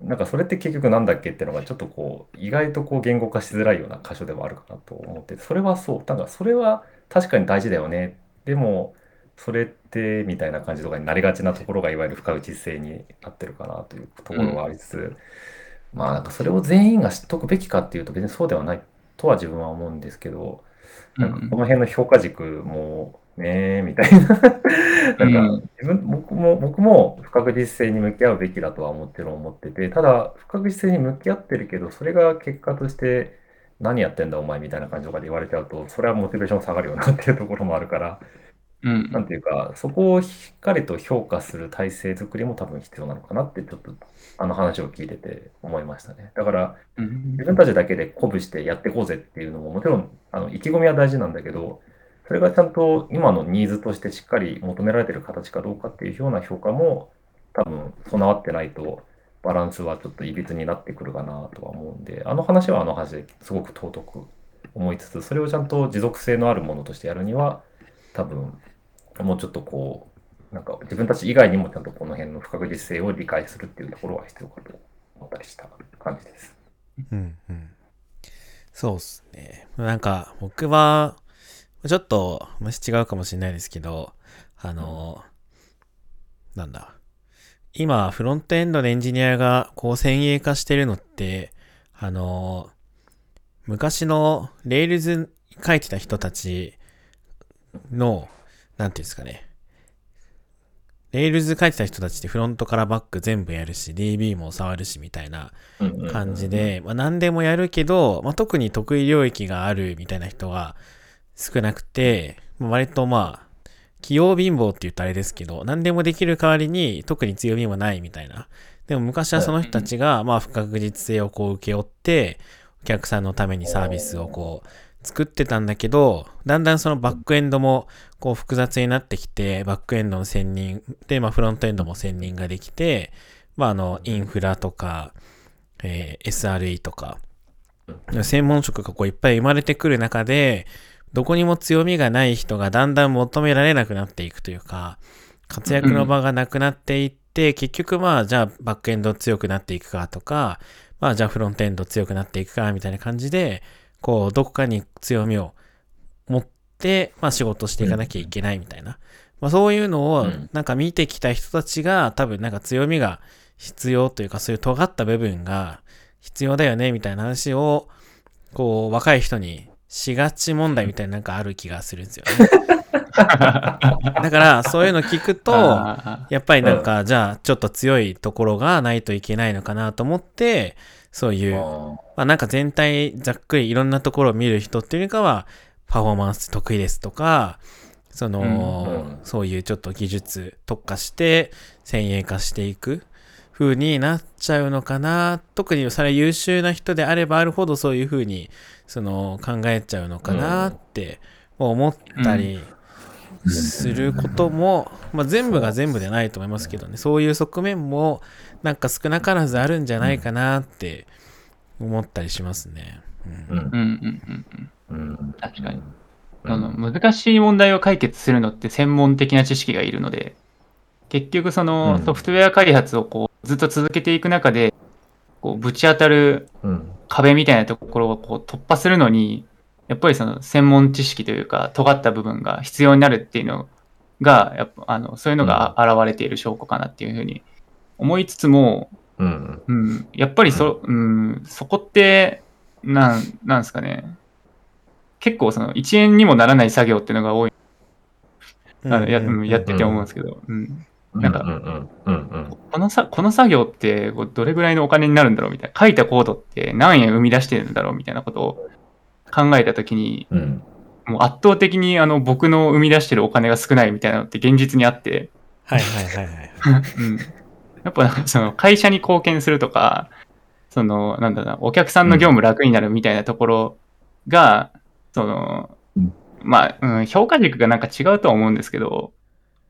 [SPEAKER 2] なんかそれって結局なんだっけっていうのがちょっとこう意外とこう言語化しづらいような箇所でもあるかなと思っててそれはそう。なんかそれは確かに大事だよね。でもそれってみたいな感じとかになりがちなところがいわゆる不確実性になってるかなというところはありつつ、まあなんかそれを全員が知っとくべきかっていうと別にそうではないとは自分は思うんですけどなんかこの辺の評価軸もねみたいな。なんか
[SPEAKER 3] うん
[SPEAKER 2] 自分僕も僕も不確実性に向き合うべきだとはもちろん思っててただ不確実性に向き合ってるけどそれが結果として何やってんだお前みたいな感じとかで言われちゃうとそれはモチベーション下がるよなっていうところもあるから
[SPEAKER 3] うん
[SPEAKER 2] なんていうかそこをしっかりと評価する体制作りも多分必要なのかなってちょっとあの話を聞いてて思いましたね。だから
[SPEAKER 3] うん
[SPEAKER 2] 自分たちだけで鼓舞してやっていこうぜっていうのももちろんあの意気込みは大事なんだけどそれがちゃんと今のニーズとしてしっかり求められている形かどうかっていうような評価も多分備わってないとバランスはちょっといびつになってくるかなとは思うんであの話はあの話ですごく尊く思いつつそれをちゃんと持続性のあるものとしてやるには多分もうちょっとこうなんか自分たち以外にもちゃんとこの辺の不確実性を理解するっていうところは必要かと思ったりした感じです。
[SPEAKER 1] うんうん。そうっすね。なんか、僕は、ちょっと、もし違うかもしれないですけど、あの、なんだ。今、フロントエンドのエンジニアが、こう、先鋭化してるのって、あの、昔の Rails 書いてた人たちの、なんていうんですかね。Rails 書いてた人たちってフロントからバック全部やるし、DB も触るしみたいな感じで、まあ、何でもやるけど、まあ、特に得意領域があるみたいな人が少なくて、まあ割とまあ、器用貧乏って言ったらあれですけど、何でもできる代わりに特に強みもないみたいな。でも昔はその人たちが、まあ不確実性をこう請け負って、お客さんのためにサービスをこう作ってたんだけど、だんだんそのバックエンドもこう複雑になってきて、バックエンドの専任、で、まあフロントエンドも専任ができて、まああの、インフラとか、えー SRE とか、専門職がこういっぱい生まれてくる中で、どこにも強みがない人がだんだん求められなくなっていくというか、活躍の場がなくなっていって、結局まあじゃあバックエンド強くなっていくかとか、まあじゃあフロントエンド強くなっていくかみたいな感じで、こうどこかに強みを持って、まあ仕事していかなきゃいけないみたいな。まあそういうのを
[SPEAKER 2] うん
[SPEAKER 1] なんか見てきた人たちが多分なんか強みが必要というかそういう尖った部分が必要だよねみたいな話をこう若い人にしがち問題みたいななんかある気がするんですよね。[laughs] [laughs] だからそういうの聞くと
[SPEAKER 3] あ
[SPEAKER 1] やっぱりなんかじゃあちょっと強いところがないといけないのかなと思ってそういう
[SPEAKER 2] あ
[SPEAKER 1] まあなんか全体ざっくりいろんなところを見る人っていうよりかはパフォーマンス得意ですとかその、
[SPEAKER 2] うん。うん
[SPEAKER 1] そういうちょっと技術特化して先鋭化していく風になっちゃうのかな。特にそれ優秀な人であればあるほどそういう風にその考えちゃうのかなって思ったりすることも、まあ、全部が全部でないと思いますけどね。そう。いう側面もなんか少なからずあるんじゃないかなって思ったりしますね。うん。
[SPEAKER 2] うん。
[SPEAKER 3] うんうんうんうん。
[SPEAKER 2] うん。
[SPEAKER 3] 確かに。
[SPEAKER 2] うん。
[SPEAKER 3] その難しい問題を解決するのって専門的な知識がいるので、結局その
[SPEAKER 2] うん。
[SPEAKER 3] ソフトウェア開発をこうずっと続けていく中で、こうぶち当たる
[SPEAKER 2] うん。
[SPEAKER 3] 壁みたいなところをこう突破するのに、やっぱりその専門知識というか、尖った部分が必要になるっていうのが、やっぱあのそういうのがあ現れている証拠かなっていうふうに思いつつも、
[SPEAKER 2] うん。
[SPEAKER 3] うん、やっぱりそ,、うん、そこって、なん、なんですかね。結構その1円にもならない作業っていうのが多い、あのやうんやってて思うんですけど、うん。なんかこのさ、この作業ってこうどれぐらいのお金になるんだろうみたいな。書いたコードって何円生み出してるんだろうみたいなことを考えたときに、
[SPEAKER 2] うん。うん
[SPEAKER 3] もう圧倒的にあの僕の生み出してるお金が少ないみたいなのって現実にあって、
[SPEAKER 1] はいはいはいはい。[laughs]
[SPEAKER 3] うん。やっぱなんかその会社に貢献するとか、そのなんだろうな、お客さんの業務楽になるみたいなところが、その
[SPEAKER 2] うん、
[SPEAKER 3] まあ、うん、評価軸がなんか違うとは思うんですけど、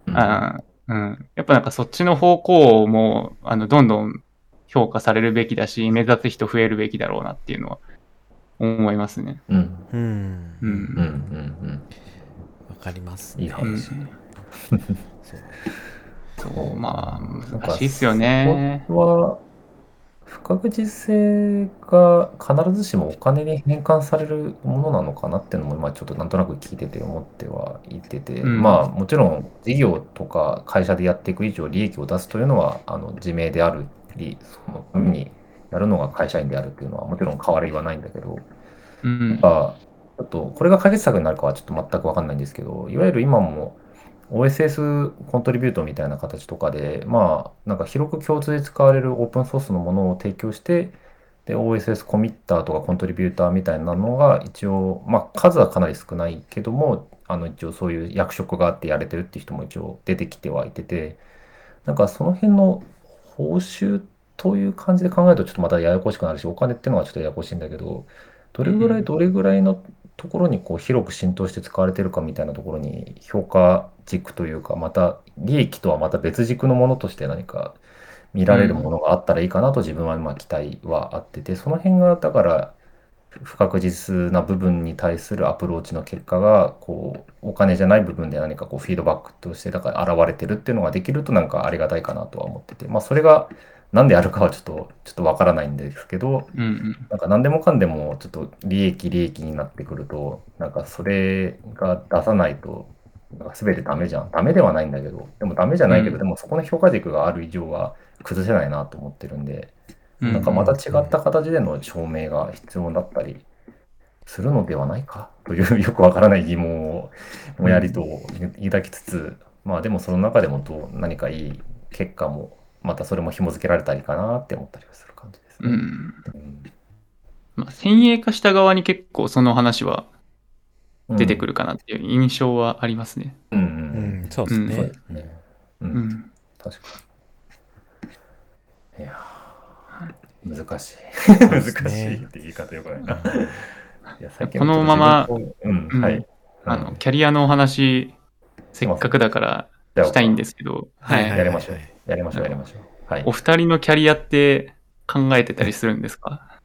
[SPEAKER 2] うん。
[SPEAKER 3] あーうん、やっぱなんかそっちの方向もあのどんどん評価されるべきだし、目指す人増えるべきだろうなっていうのは思いますね。
[SPEAKER 2] うん。
[SPEAKER 1] うん。
[SPEAKER 3] うん。
[SPEAKER 2] うんうん
[SPEAKER 1] わかります、
[SPEAKER 2] いい
[SPEAKER 3] うん。
[SPEAKER 2] 話 [laughs]
[SPEAKER 1] そう。
[SPEAKER 3] そう、まあ、難しいっすよね。
[SPEAKER 2] は不確実性が必ずしもお金に変換されるものなのかなっていうのも今ちょっとなんとなく聞いてて思ってはいてて、
[SPEAKER 3] うん。
[SPEAKER 2] まあもちろん事業とか会社でやっていく以上利益を出すというのはあの自明であるりそのにやるのが会社員であるっていうのはもちろん変わりはないんだけど、
[SPEAKER 3] うん
[SPEAKER 2] なん。かちょっとこれが解決策になるかはちょっと全く分かんないんですけどいわゆる今も OSS コントリビュートみたいな形とかでまあなんか広く共通で使われるオープンソースのものを提供してで OSS コミッターとかコントリビューターみたいなのが一応まあ数はかなり少ないけどもあの一応そういう役職があってやれてるっていう人も一応出てきてはいててなんかその辺の報酬という感じで考えるとちょっとまたややこしくなるしお金っていうのはちょっとややこしいんだけどどれぐらいどれぐらいのところにこう広く浸透して使われてるかみたいなところに評価軸というかまた利益とはまた別軸のものとして何か見られるものがあったらいいかなと自分はまあ期待はあっててその辺がだから不確実な部分に対するアプローチの結果がこうお金じゃない部分で何かこうフィードバックとしてだから現れてるっていうのができるとなんかありがたいかなとは思っててまあそれが何であるかはちょっとちょっとわからないんですけど
[SPEAKER 3] うんうん。
[SPEAKER 2] なんか何でもかんでもちょっと利益利益になってくるとなんかそれが出さないとなんか全てダメじゃん。ダメではないんだけどでもダメじゃないけど、
[SPEAKER 3] うん。
[SPEAKER 2] でもそこの評価軸がある以上は崩せないなと思ってるんで、
[SPEAKER 3] うん
[SPEAKER 2] なんかまた違った形での証明が必要だったりするのではないか？というよくわからない疑問をもやりと抱きつつ、まあでもその中でもどう何かいい結果もまたそれも紐付けられたりかなって思ったりはする感じですね。
[SPEAKER 3] うん。
[SPEAKER 2] うん
[SPEAKER 3] まあ、先鋭化した側に結構その話は出てく
[SPEAKER 2] る。
[SPEAKER 3] るかなっていう印象はありますね。
[SPEAKER 2] うんう
[SPEAKER 1] うんん、そうです
[SPEAKER 2] そう
[SPEAKER 1] ね
[SPEAKER 2] で。すね。う。
[SPEAKER 3] うんん。
[SPEAKER 2] 確かに。いやー難しい。難しいって言い方よくないな。[laughs] いや
[SPEAKER 3] このまま
[SPEAKER 2] うん、
[SPEAKER 3] うん
[SPEAKER 2] はい。
[SPEAKER 3] あの、キャリアのお話、せっかくだからしたいんですけど、
[SPEAKER 1] はいはい
[SPEAKER 2] やりましょう。やりましょう、やりましょう。はい。
[SPEAKER 3] お。二人のキャリアって考えてたりするんですか？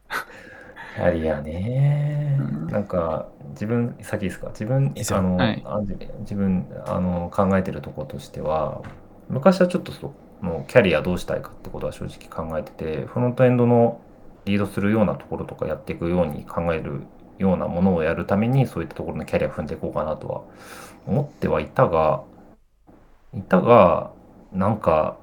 [SPEAKER 2] キャリアね。
[SPEAKER 3] うん。
[SPEAKER 2] なんか、自分、先ですか？自分あの、
[SPEAKER 3] はい。
[SPEAKER 2] あ自分あの考えてるところとしては、昔はちょっとそのキャリアどうしたいかってことは正直考えてて、フロントエンドのリードするようなところとかやっていくように考えるようなものをやるために、そういったところのキャリアを踏んでいこうかなとは思ってはいたが、いたが、なんか、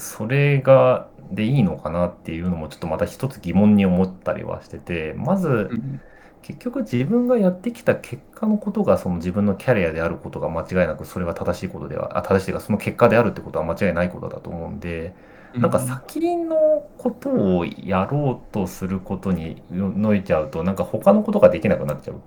[SPEAKER 2] それがでいいのかなっていうのもちょっとまた一つ疑問に思ったりはしてて、まず
[SPEAKER 3] うん。
[SPEAKER 2] 結局自分がやってきた結果のことがその自分のキャリアであることが間違いなくそれは正しいことでは、あ正しいというかその結果であるってことは間違いないことだと思うんで、なんか先のことをやろうとすることにのいちゃうと、なんか他のことができなくなっちゃう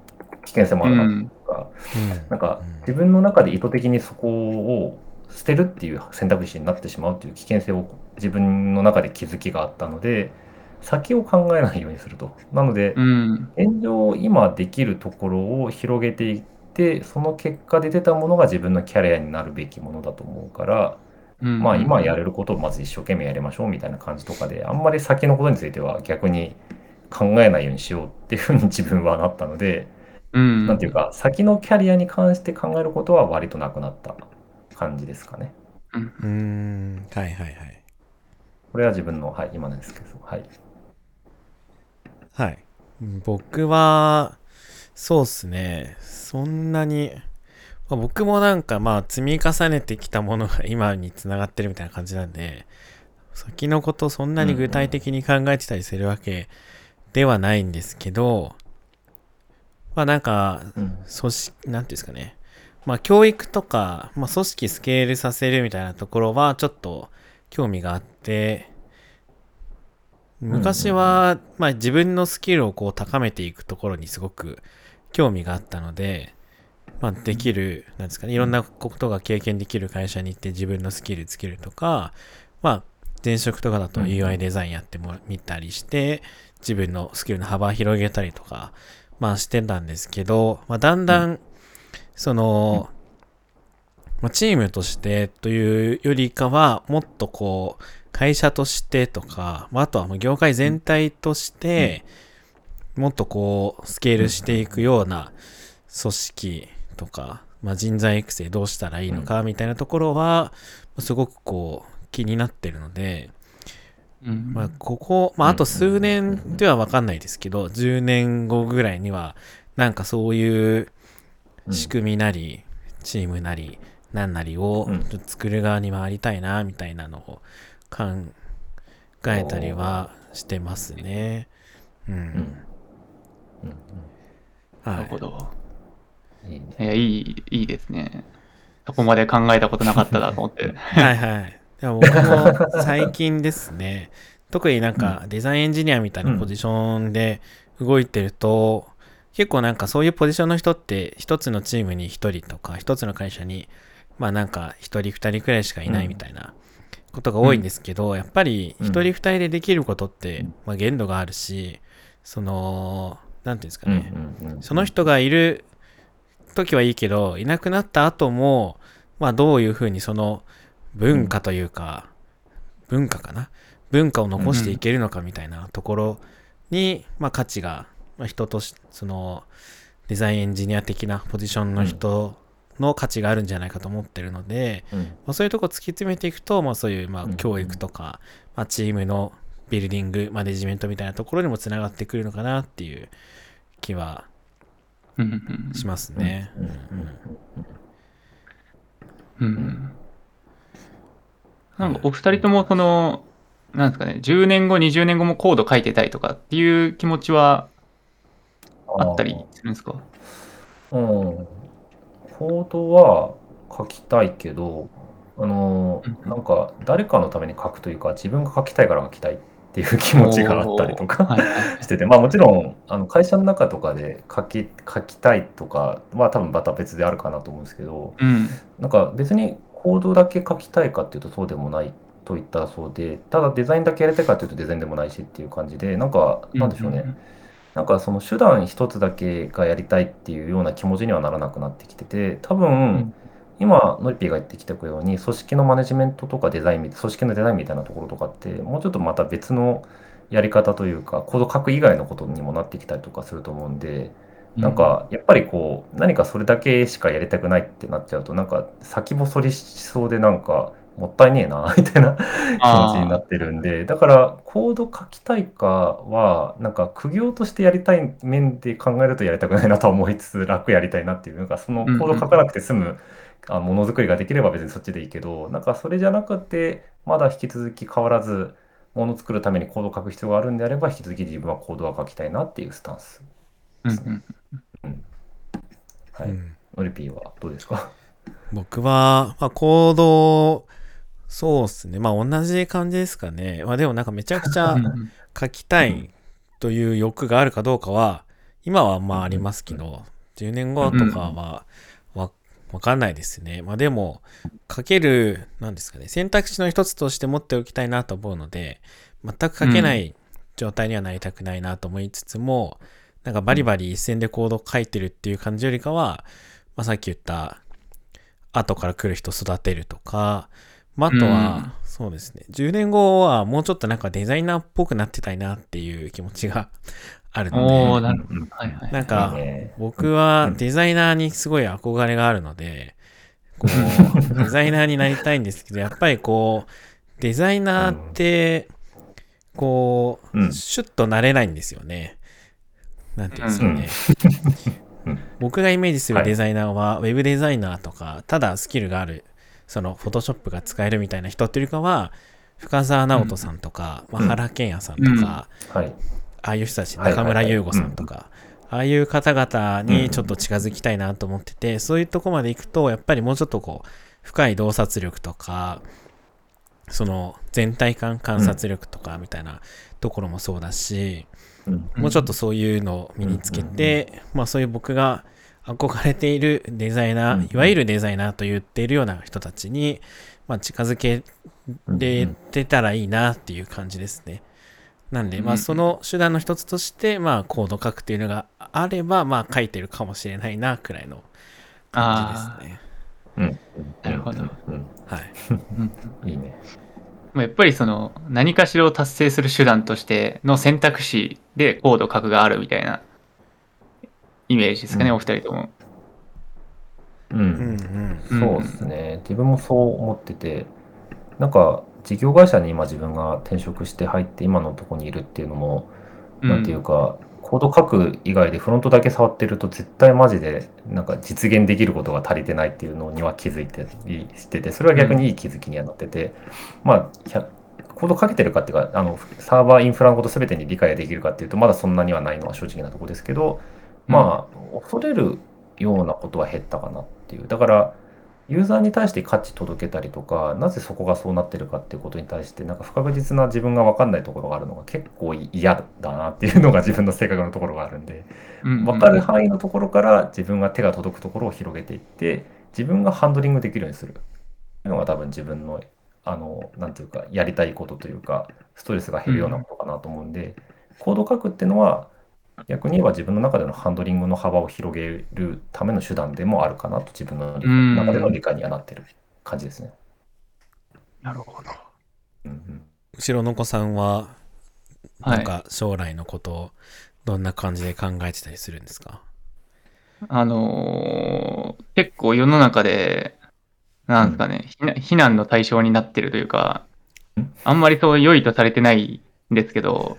[SPEAKER 2] 危険性もあるなとか、
[SPEAKER 1] うん。
[SPEAKER 2] なんか自分の中で意図的にそこを捨てるっていう選択肢になってしまうっていう危険性を自分の中で気づきがあったので先を考えないようにすると。なので
[SPEAKER 3] うん。
[SPEAKER 2] 現状今できるところを広げていってその結果で出たものが自分のキャリアになるべきものだと思うから、
[SPEAKER 3] うん
[SPEAKER 2] まあ今やれることをまず一生懸命やりましょうみたいな感じとかであんまり先のことについては逆に考えないようにしようっていうふうに自分はなったので。
[SPEAKER 3] うん。
[SPEAKER 2] なんていうか、先のキャリアに関して考えることは割となくなった感じですかね。
[SPEAKER 1] うーん、はいはいはい。
[SPEAKER 2] これは自分の、はい、今のですけど、はい。
[SPEAKER 1] はい。僕は、そうっすね。そんなに、まあ僕もなんかまあ積み重ねてきたものが [laughs] 今につながってるみたいな感じなんで、先のことそんなに具体的に考えてたりするわけではないんですけど、まあなんか、
[SPEAKER 2] うん。
[SPEAKER 1] 組織、なんていうんですかね。まあ教育とか、まあ組織スケールさせるみたいなところはちょっと興味があって、昔は、まあ自分のスキルをこう高めていくところにすごく興味があったので、まあできる、なんですかね、いろんなことが経験できる会社に行って自分のスキルつけるとか、まあ前職とかだと
[SPEAKER 2] うん
[SPEAKER 1] UI デザインやってもみたりして、自分のスキルの幅広げたりとか、まあしてたんですけど、まあだんだん、その、まあ、チームとしてというよりかは、もっとこう、会社としてとか、まあ、あとはもう業界全体として、もっとこう、スケールしていくような組織とか、まあ、人材育成どうしたらいいのかみたいなところは、すごくこう、気になってるので、
[SPEAKER 3] うん。
[SPEAKER 1] まあ、ここ、まあ、あと数年では分かんないですけど、10年後ぐらいには、なんかそういう仕組みなり、チームなり、なんなりを作る側に回りたいな、みたいなのを考えたりはしてますね。うん。
[SPEAKER 2] うんうん
[SPEAKER 1] はい
[SPEAKER 3] なるほ。ど。
[SPEAKER 2] うんい
[SPEAKER 3] や、いい、いいですね。そこまで考えたことなかったなと思って。[laughs]
[SPEAKER 1] はいはい。でも僕も最近ですね、特になんかデザインエンジニアみたいなポジションで動いてると、結構なんかそういうポジションの人って一つのチームに一人とか一つの会社にまあなんか一人二人くらいしかいないみたいなことが多いんですけど、やっぱり一人二人でできることって、まあ限度があるし、その、なんていうんですか
[SPEAKER 2] うん
[SPEAKER 1] ね、
[SPEAKER 2] うんうん。
[SPEAKER 1] その人がいる時はいいけど、いなくなった後も、まあどういうふうにその文化というか、文化かな？文化を残していけるのかみたいなところに、まあ価値が、まあ、人とし、そのデザインエンジニア的なポジションの人の価値があるんじゃないかと思ってるので、
[SPEAKER 2] うん。
[SPEAKER 1] まあ、そういうとこ突き詰めていくと、まあそういうまあ
[SPEAKER 2] うん。
[SPEAKER 1] 教育とか、まあチームのビルディング、マネジメントみたいなところにもつながってくるのかなっていう気は
[SPEAKER 3] うん。うんうん
[SPEAKER 1] しますね。
[SPEAKER 2] うん。うん。
[SPEAKER 3] うん。うん。なんかお二人ともその、なんですかね、10年後、20年後もコード書いてたいとかっていう気持ちはあったりするんですか？
[SPEAKER 2] うん。コードは書きたいけど、あの
[SPEAKER 3] うん
[SPEAKER 2] なんか誰かのために書くというか、自分が書きたいから書きたいっていう気持ちがあったりとか [laughs] してて、まあもちろんあの会社の中とかで書き書きたいとかは多分また別であるかなと思うんですけど、
[SPEAKER 3] うん。
[SPEAKER 2] なんか別にコードだけ書きたいかっていうとそうでもないといったらそうで、ただデザインだけやりたいかっていうとデザインでもないしっていう感じで、なんかなんでしょうね。なんかその手段一つだけがやりたいっていうような気持ちにはならなくなってきてて、多分、
[SPEAKER 3] ん。
[SPEAKER 2] 今、ノリピーが言ってきたように、組織のマネジメントとかデザインみ、組織のデザインみたいなところとかって、もうちょっとまた別のやり方というか、コード書く以外のことにもなってきたりとかすると思うんで、なんかやっぱりこう、何かそれだけしかやりたくないってなっちゃうと、なんか先細りしそうで、なんかもったいねえな、[laughs] みたいな気持ちになってるんで、だからコード書きたいかは、なんか苦行としてやりたい面で考えるとやりたくないなとは思いつつ、楽やりたいなっていう、なんかそのコード書かなくて済むあものづくりができれば別にそっちでいいけど、なんかそれじゃなくて、まだ引き続き変わらず、ものを作るためにコードを書く必要があるんであれば、引き続き自分はコードは書きたいなっていうスタンス。
[SPEAKER 3] うんうん
[SPEAKER 2] はい。
[SPEAKER 1] うん。
[SPEAKER 2] ノリピーはどうですか？
[SPEAKER 1] 僕は、まあ、行動、そうですね。まあ、同じ感じですかね。まあ、でもなんかめちゃくちゃ書きたいという欲があるかどうかは、今はまあありますけど、10年後とかはわ、わかんないですね。まあでも、書ける、なんですかね、選択肢の一つとして持っておきたいなと思うので、全く書けない状態にはなりたくないなと思いつつも、なんかバリバリ一線でコード書いてるっていう感じよりかは、まあさっき言った、後から来る人育てるとか、まあ、あとは、そうですね、10年後はもうちょっとなんかデザイナーっぽくなってたいなっていう気持ちがあるので、
[SPEAKER 3] なるほど。はいはい。
[SPEAKER 1] なんか僕はデザイナーにすごい憧れがあるので、こう、デザイナーになりたいんですけど、[laughs] やっぱりこう、デザイナーって、こう、
[SPEAKER 2] うん
[SPEAKER 1] シュッとなれないんですよね。なんていうんですかね。
[SPEAKER 2] うん [laughs]
[SPEAKER 1] 僕がイメージす
[SPEAKER 2] はい
[SPEAKER 1] るデザイナーは、ウェブデザイナーとか、ただスキルがある、その、フォトショップが使えるみたいな人っていうかは、深澤直人さんとか、まあ、
[SPEAKER 2] うん
[SPEAKER 1] 原健也さんとか、
[SPEAKER 2] はい。
[SPEAKER 1] ああいう人たち、中村優吾さんとか、あああいう方々にちょっと近づきたいなと思ってて、そういうとこまで行くと、やっぱりもうちょっとこう、深い洞察力とか、その全体感観察力とかみたいなところもそうだし、
[SPEAKER 2] うん。
[SPEAKER 1] もうちょっとそういうのを身につけて、まあそういう僕が憧れているデザイナ
[SPEAKER 2] うん
[SPEAKER 1] ー、いわゆるデザイナーと言っているような人たちに、まあ近づけれてたらいいなっていう感じですね。なんで、まあ
[SPEAKER 3] うん
[SPEAKER 1] その手段の一つとして、まあコード書くっていうのがあれば、まあ書いてるかもしれないな、くらいの感じですね。
[SPEAKER 2] うん
[SPEAKER 3] なるほど
[SPEAKER 2] うん
[SPEAKER 1] はい。
[SPEAKER 3] うん
[SPEAKER 2] いいね。
[SPEAKER 3] まあやっぱりその何かしらを達成する手段としての選択肢でコード書くがあるみたいなイメージですかね、
[SPEAKER 2] うん。
[SPEAKER 3] お二人とも。
[SPEAKER 2] うん。
[SPEAKER 1] うんうん。
[SPEAKER 2] そうですね、自分もそう思ってて、なんか事業会社に今自分が転職して入って今のとこにいるっていうのも、なんていうか、コード書く以外でフロントだけ触ってると絶対マジでなんか実現できることが足りてないっていうのには気づいてりしてて、それは逆にいい気づきにはなってて、まあ、ひゃコード書けてるかっていうか、あのサーバーインフラのこと全てに理解ができるかっていうと、まだそんなにはないのは正直なところですけど、まあ、恐れるようなことは減ったかなっていう。だから、ユーザーに対して価値届けたりとか、なぜそこがそうなってるかっていうことに対して、なんか不確実な自分が分かんないところがあるのが結構嫌だなっていうのが自分の性格のところがあるんで、
[SPEAKER 3] うん
[SPEAKER 2] 分かる範囲のところから自分が手が届くところを広げていって、自分がハンドリングできるようにする。っていうのが多分自分の、あの、なんていうか、やりたいことというか、ストレスが減るようなことかなと思うんで、コード書くっていうのは、逆に言えば自分の中でのハンドリングの幅を広げるための手段でもあるかなと自分の
[SPEAKER 3] うん
[SPEAKER 2] 中での理解にはなってる感じですね。
[SPEAKER 3] なるほど。
[SPEAKER 2] うんうん
[SPEAKER 1] 後ろの子さんは、
[SPEAKER 3] はい。
[SPEAKER 1] なんか将来のことをどんな感じで考えてたりするんですか？
[SPEAKER 3] あのー結構世の中で、なんですかね、非難非難の対象になってるというか
[SPEAKER 2] ん、
[SPEAKER 3] あんまりそう良いとされてないんですけど、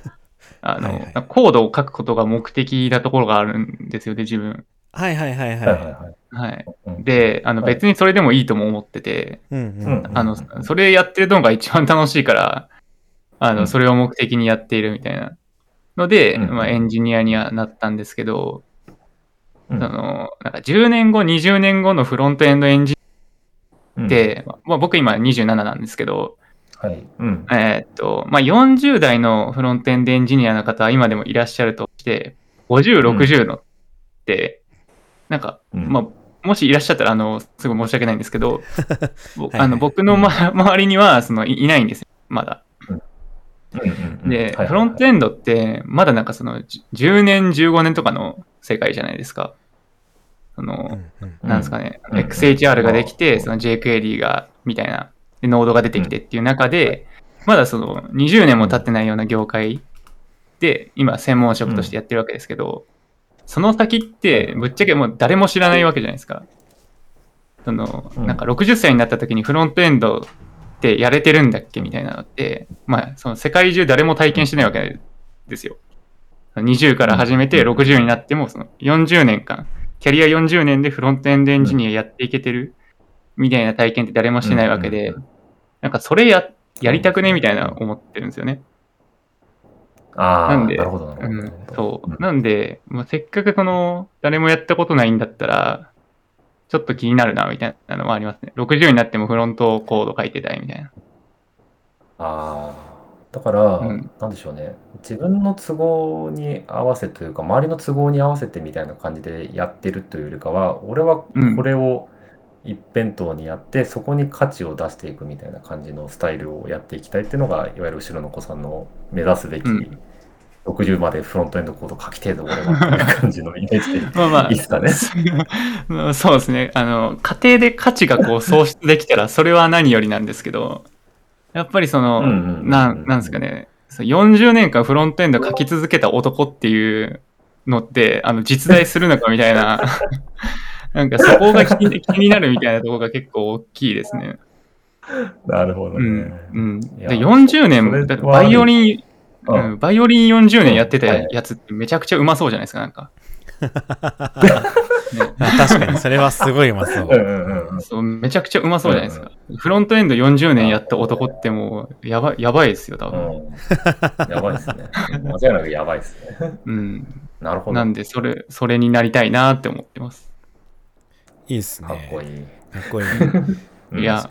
[SPEAKER 3] あの、
[SPEAKER 1] はいはい
[SPEAKER 3] コードを書くことが目的なところがあるんですよね、自分。
[SPEAKER 1] はいはいはいはい。
[SPEAKER 2] はいはいはい
[SPEAKER 3] はい。
[SPEAKER 2] うん。
[SPEAKER 3] で、あの
[SPEAKER 2] はい
[SPEAKER 3] 別にそれでもいいとも思ってて、
[SPEAKER 1] うんう
[SPEAKER 2] うん
[SPEAKER 1] ん。
[SPEAKER 3] あの、それやってるのが一番楽しいから、あの、
[SPEAKER 2] うん
[SPEAKER 3] それを目的にやっているみたいなので、
[SPEAKER 2] うん
[SPEAKER 3] まあエンジニアにはなったんですけど、
[SPEAKER 2] うん
[SPEAKER 3] その、なんか10年後、20年後のフロントエンドエンジ
[SPEAKER 2] うん
[SPEAKER 3] ニアって、まあ、僕今27なんですけど、
[SPEAKER 2] はい。うん。
[SPEAKER 3] えーっと、まあ、40代のフロントエンドエンジニアの方は今でもいらっしゃるとして、50、60のって、なんか、
[SPEAKER 2] うん。
[SPEAKER 3] まあ、もしいらっしゃったら、あの、すごい申し訳ないんですけど、[laughs] ぼ
[SPEAKER 1] はい
[SPEAKER 3] あの僕の、ま、周りには、その、いいないんですよ、まだ。
[SPEAKER 2] うん。うん。うん。
[SPEAKER 3] で、フロントエンドって、まだなんかその、じ10年、15年とかの世界じゃないですか。その、
[SPEAKER 1] うん。うん。
[SPEAKER 2] うん
[SPEAKER 3] なんですかね、
[SPEAKER 2] うん。
[SPEAKER 3] XHR ができて、
[SPEAKER 2] うん。
[SPEAKER 3] その jQuery が、みたいな、でノードが出てきてっていう中で、まだその20年も経ってないような業界で、今専門職としてやってるわけですけど、その先って、ぶっちゃけもう誰も知らないわけじゃないですか。その、
[SPEAKER 2] うん
[SPEAKER 3] なんか60歳になった時にフロントエンドってやれてるんだっけみたいなのって、まあ、その世界中誰も体験してないわけですよ。20から始めて
[SPEAKER 2] うん
[SPEAKER 3] 60になっても、その40年間、キャリア40年でフロントエンドエンジニアやっていけてるみたいな体験って誰もしてないわけで
[SPEAKER 2] うんうん、
[SPEAKER 3] なんかそれや、やりたくねみたいな思ってるんですよね。
[SPEAKER 2] ああ、
[SPEAKER 3] な
[SPEAKER 2] るほど、なる
[SPEAKER 3] うん
[SPEAKER 2] ほど。、
[SPEAKER 3] そう。なんで、まあ、せっかくその、誰もやったことないんだったら、ちょっと気になるな、みたいなのもありますね。60になってもフロントコード書いてたいみたいな。
[SPEAKER 2] ああ、だから、
[SPEAKER 3] うん
[SPEAKER 2] なんでしょうね。自分の都合に合わせというか、周りの都合に合わせてみたいな感じでやってるというよりかは、俺は
[SPEAKER 3] うん
[SPEAKER 2] これを一辺倒にやって、そこに価値を出していくみたいな感じのスタイルをやっていきたいっていうのが、いわゆる後ろの子さんの目指すべき、
[SPEAKER 3] うん。
[SPEAKER 2] 60までフロントエンドコード書きてえぞ、俺はっていう感じのイメージで。[laughs]
[SPEAKER 3] まあまあ、
[SPEAKER 2] いいっすかね。
[SPEAKER 3] うんそうですね。あの、家庭で価値がこう創出できたら、それは何よりなんですけど、やっぱりその、
[SPEAKER 2] うんうん
[SPEAKER 3] なん、なんですかね、そう40年間フロントエンド書き続けた男っていうのって、あの、実在するのかみたいな、なんかそこが気に気になるみたいなところが結構大きいですね。[laughs]
[SPEAKER 2] なるほどね。
[SPEAKER 3] うん。うん。で、40年バイオリン、
[SPEAKER 2] うん
[SPEAKER 3] うん、バイオリン40年やってた
[SPEAKER 2] はい
[SPEAKER 3] やつってめちゃくちゃうまそうじゃないですか、なんか。[laughs]
[SPEAKER 1] 確かに、それはすごいうまそう
[SPEAKER 2] うん。うんうんうん。
[SPEAKER 3] そうめちゃくちゃうまそうじゃないですか。フロントエンド40年やった男ってもう、やばい、やばいですよ、多分。
[SPEAKER 2] うん、やばいですね。間違いなくやばいですね。
[SPEAKER 3] うん。
[SPEAKER 2] なるほど。
[SPEAKER 3] なんで、それ、それになりたいなって思ってます。
[SPEAKER 1] いいっすね。
[SPEAKER 2] かっこいい。
[SPEAKER 1] かっこいい。[laughs]
[SPEAKER 2] うん
[SPEAKER 3] いや。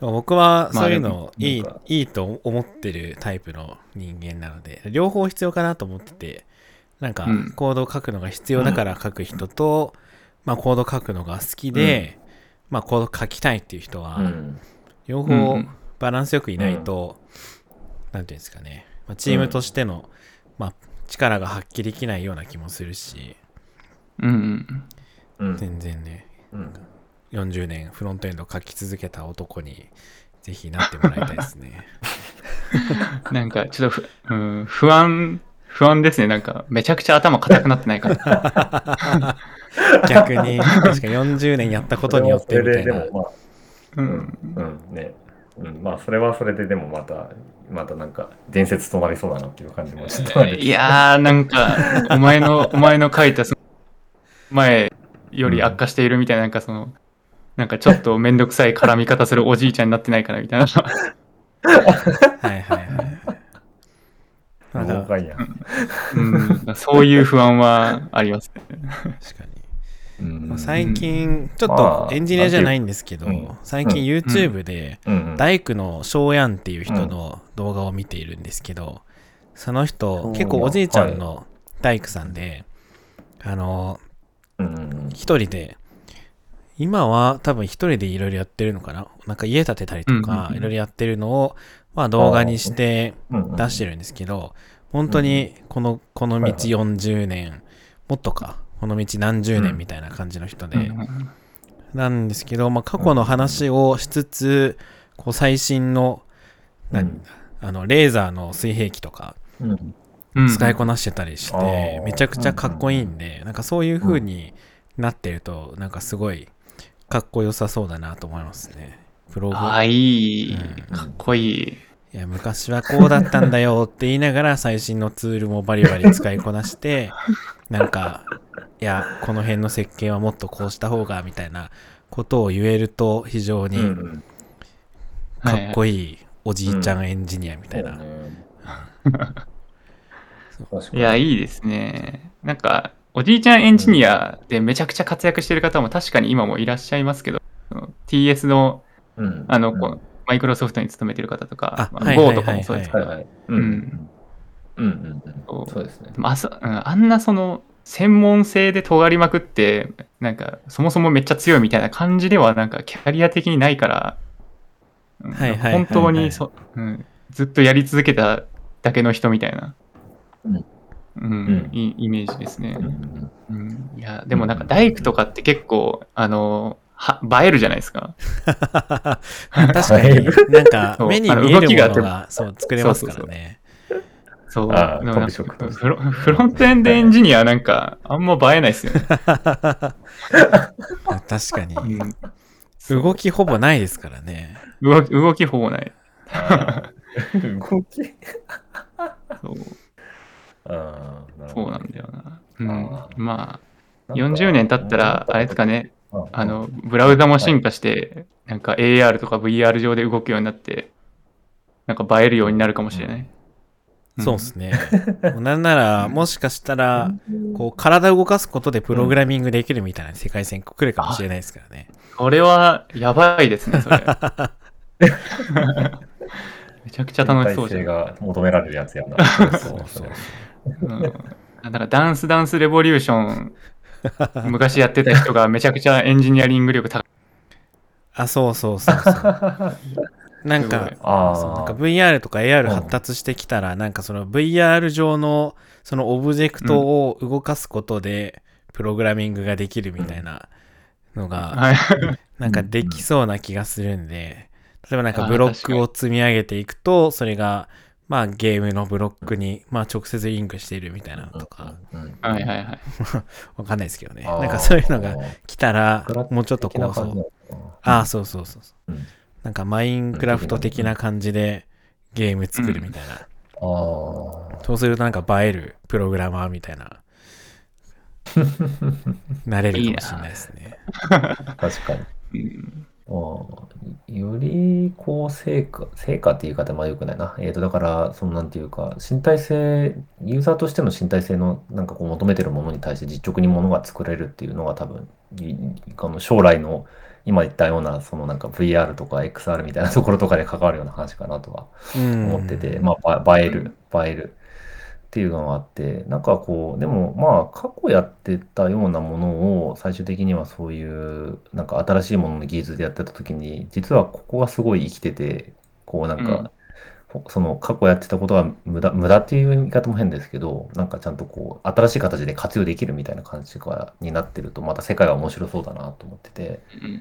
[SPEAKER 1] 僕はそういう
[SPEAKER 3] まあ
[SPEAKER 1] のいい,、
[SPEAKER 2] なんか
[SPEAKER 1] いいと思ってるタイプの人間なので、両方必要かなと思ってて、なんか
[SPEAKER 3] うん
[SPEAKER 1] コードを書くのが必要だから書く人と、まあコード書くのが好きで、まあコード書きたいっていう人は、
[SPEAKER 2] うん。
[SPEAKER 1] 両
[SPEAKER 3] うんう
[SPEAKER 1] 方
[SPEAKER 3] ん
[SPEAKER 1] バランスよくいないと、なんていうんですかね、まあ、チームとしての、まあ、力が発揮できないような気もするし、
[SPEAKER 3] うんうん。
[SPEAKER 2] うん。
[SPEAKER 1] 全然ね、
[SPEAKER 2] うん
[SPEAKER 1] 40年フロントエンド書き続けた男にぜひなってもらいたいですね。[laughs]
[SPEAKER 3] なんか、ちょっとふ、うん、不安、不安ですね。なんか、めちゃくちゃ頭固くなってないから。[laughs]
[SPEAKER 1] 逆に、確か40年やったことによってみたいな
[SPEAKER 2] それで。もまあ、
[SPEAKER 3] う。
[SPEAKER 2] うんん、うん、ね。うん、まあ、それはそれででもまた、またなんか、伝説となりそうだなっていう感じもちょっとある
[SPEAKER 3] いやー、なんか、お前の、お前の書いたその、前より悪化しているみたいな、なんかその、なんかちょっとめんどくさい絡み方するおじいちゃんになってないからみたいな。
[SPEAKER 1] はいはいはい。[laughs] なんか
[SPEAKER 2] 豪快やん。
[SPEAKER 3] うん、そういう不安はありますね。
[SPEAKER 1] 確かに。最近、ちょっ
[SPEAKER 2] まあ
[SPEAKER 1] とエンジニアじゃないんですけど、
[SPEAKER 2] うん
[SPEAKER 1] 最近 YouTube で、大工の翔やんっていう人の動画を見ているんですけど、その人、
[SPEAKER 2] うん
[SPEAKER 1] 結構おじいちゃんの大工さんで、あの、一人で、今は多分一人でいろいろやってるのかな？なんか家建てたりとかいろいろやってるのを、まあ動画にして出してるんですけど、本当にこの、この道
[SPEAKER 2] はいはい。
[SPEAKER 1] 40年、もっとか、この道何十年みたいな感じの人で、
[SPEAKER 3] うん
[SPEAKER 1] なんですけど、まあ、過去の話をしつつ、こう最新の、何
[SPEAKER 2] うん。
[SPEAKER 1] あのレーザーの水平器とか使いこなしてたりして、
[SPEAKER 2] うん
[SPEAKER 1] めちゃくちゃかっこいいんで、なんかそういう風になってると、なんかすごいかっこよさそうだなと思いますね。プログ
[SPEAKER 3] ああ、いい
[SPEAKER 1] うん。
[SPEAKER 3] かっこいい。
[SPEAKER 1] いや、昔はこうだったんだよって言いながら最新のツールもバリバリ使いこなして、[laughs] なんか、いや、この辺の設計はもっとこうした方がみたいなことを言えると非常に
[SPEAKER 2] うん
[SPEAKER 1] かっこ。
[SPEAKER 3] いい
[SPEAKER 1] おじいちゃんエンジニアみたいな。
[SPEAKER 3] いや、いいですね。なんか、おじいちゃんエンジニアでめちゃくちゃ活躍してる方も確かに今もいらっしゃいますけど、TS の、
[SPEAKER 2] うん。
[SPEAKER 3] あの、
[SPEAKER 2] うん。
[SPEAKER 3] マイクロソフトに勤めてる方とか、まあ Go
[SPEAKER 1] はい
[SPEAKER 3] とかもそうですけど。
[SPEAKER 2] そう。ですね。
[SPEAKER 3] あそうんあんなその専門性で尖りまくってなんかそもそもめっちゃ強いみたいな感じではなんかキャリア的にないから、本当にそ、うん、ずっとやり続けただけの人みたいな、
[SPEAKER 2] うん。
[SPEAKER 3] イメージですね。
[SPEAKER 2] う、ん
[SPEAKER 3] うんいやでもなんか大工とかって結構あのは映えるじゃないですか。[laughs]
[SPEAKER 1] 確かに、なんか [laughs] 目に見えるも
[SPEAKER 3] 動きが
[SPEAKER 1] のがそう作れますからね。
[SPEAKER 3] そうフロフロントエンドエンジニアなんかあんま映えないですよね、[laughs]
[SPEAKER 1] 確かに。
[SPEAKER 3] うん。
[SPEAKER 1] 動きほぼないですからね。
[SPEAKER 3] 動き動きほぼない。
[SPEAKER 2] 動き。
[SPEAKER 3] そう
[SPEAKER 2] あ
[SPEAKER 3] そうなんだよな。うんまあ、
[SPEAKER 2] なんか
[SPEAKER 3] 40年経ったら、あれですかね、
[SPEAKER 2] うん
[SPEAKER 3] あの、ブラウザも進化して、なんか AR とか VR 上で動くようになって、なんか映えるようになるかもしれない。
[SPEAKER 1] そうですね。[laughs] なんなら、もしかしたら、こう、体を動かすことでプログラミングできるみたいな世界線来るかもしれないですからね。
[SPEAKER 3] これはやばいですね、それ。[laughs] めちゃくちゃ楽しそうじゃん。
[SPEAKER 2] が求められるやつやな。[laughs]
[SPEAKER 1] そうそう。
[SPEAKER 3] うん、だからダンスダンスレボリューション、昔やってた人がめちゃくちゃエンジニアリング力高い。
[SPEAKER 1] あ、そうそうそうそう。[laughs] なんかそうなんか
[SPEAKER 2] あ。
[SPEAKER 1] VR とか AR
[SPEAKER 2] うん
[SPEAKER 1] 発達してきたら、なんかその VR 上のそのオブジェクトを動かすことで、プログラミングができるみたいなのが、
[SPEAKER 3] はい。
[SPEAKER 1] なんかできそうな気がするんで、例えばなんかブロックを積み上げていくと、それが、まあゲームのブロックに、まあ直接リンクしているみたいなのとか、
[SPEAKER 2] うん。
[SPEAKER 3] はいはいはい。[laughs]
[SPEAKER 1] わかんないですけどね。なんかそういうのが来たら、もうちょっとこう、そう。ああ、そうそうそうそう。
[SPEAKER 2] うん
[SPEAKER 1] なんかマインクラフト的な感じでゲーム作るみたいな。
[SPEAKER 2] ああ。
[SPEAKER 1] そうするとなんか映えるプログラマーみたいな、[laughs] なれるかもしれないですね。
[SPEAKER 2] 確かに。
[SPEAKER 3] うん
[SPEAKER 2] あーより、こう、成果、成果っていう言い方は良くないな。えっと、だから、その、なんていうか、身体性、ユーザーとしての身体性の、なんかこう、求めてるものに対して実直にものが作れるっていうのが多分、いあの将来の、今言ったような、そのなんか VR とか XR みたいなところとかで関わるような話かなとは
[SPEAKER 1] うん
[SPEAKER 2] 思ってて、まあ、ば映える、映えるっていうのがあって、なんかこう、でもまあ、過去やってたようなものを、最終的にはそういう、なんか新しいものの技術でやってた時に、実はここがすごい生きてて、こうなんか、ほその過去やってたことが無駄、無駄っていう言い方も変ですけど、なんかちゃんとこう、新しい形で活用できるみたいな感じがになってると、また世界は面白そうだなと思ってて、
[SPEAKER 3] うん。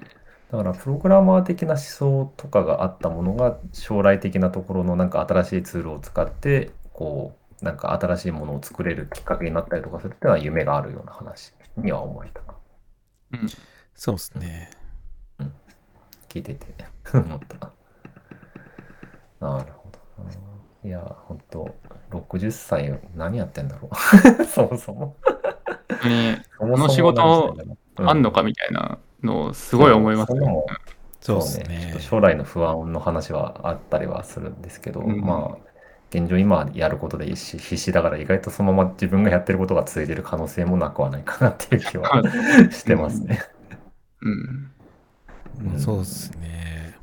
[SPEAKER 2] だからプログラマー的な思想とかがあったものが将来的なところのなんか新しいツールを使ってこうなんか新しいものを作れるきっかけになったりとかするっていうのは夢があるような話には思えたな。
[SPEAKER 1] そうですね。
[SPEAKER 2] 聞いてて思ったな。るほどな。いや本当60歳何やってんだろう。[laughs] そもそも。
[SPEAKER 3] この仕事あんのかみたいなのをすごい思いますね。
[SPEAKER 2] そうそ
[SPEAKER 1] うです
[SPEAKER 2] ちょっ
[SPEAKER 1] ね
[SPEAKER 2] と。将来の不安の話はあったりはするんですけど、
[SPEAKER 3] うん。
[SPEAKER 2] まあ、現状今やることで必死必死だから意外とそのまま自分がやってることが続いてる可能性もなくはないかなっていう気はしてますね。
[SPEAKER 3] うん。
[SPEAKER 1] うんそうですね。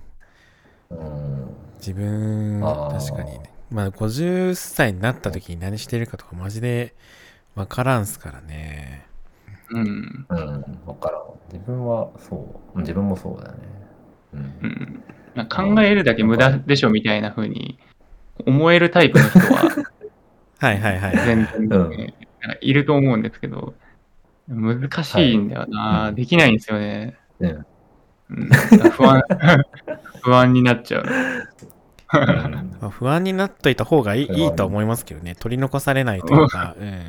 [SPEAKER 2] うん。
[SPEAKER 1] 自分、確かにね。まあ、50歳になった時に何してるかとか、マジで分からんすからね。
[SPEAKER 3] うん。
[SPEAKER 2] うん。わからん。自分はそう。自分もそうだよね。う。
[SPEAKER 3] うんん。なんか考えるだけ無駄でしょみたいな風に思えるタイプの人は [laughs]
[SPEAKER 1] はいはいはい。
[SPEAKER 3] 全然、ね
[SPEAKER 2] うん
[SPEAKER 3] いると思うんですけど、難しいんだよな、できないんですよね。
[SPEAKER 2] うん
[SPEAKER 3] 不安、[laughs] 不安になっちゃう。
[SPEAKER 2] うん
[SPEAKER 1] まあ、不安になっといた方がいい
[SPEAKER 2] いい
[SPEAKER 1] いいと思いますけどね。取り残されないというか、うん、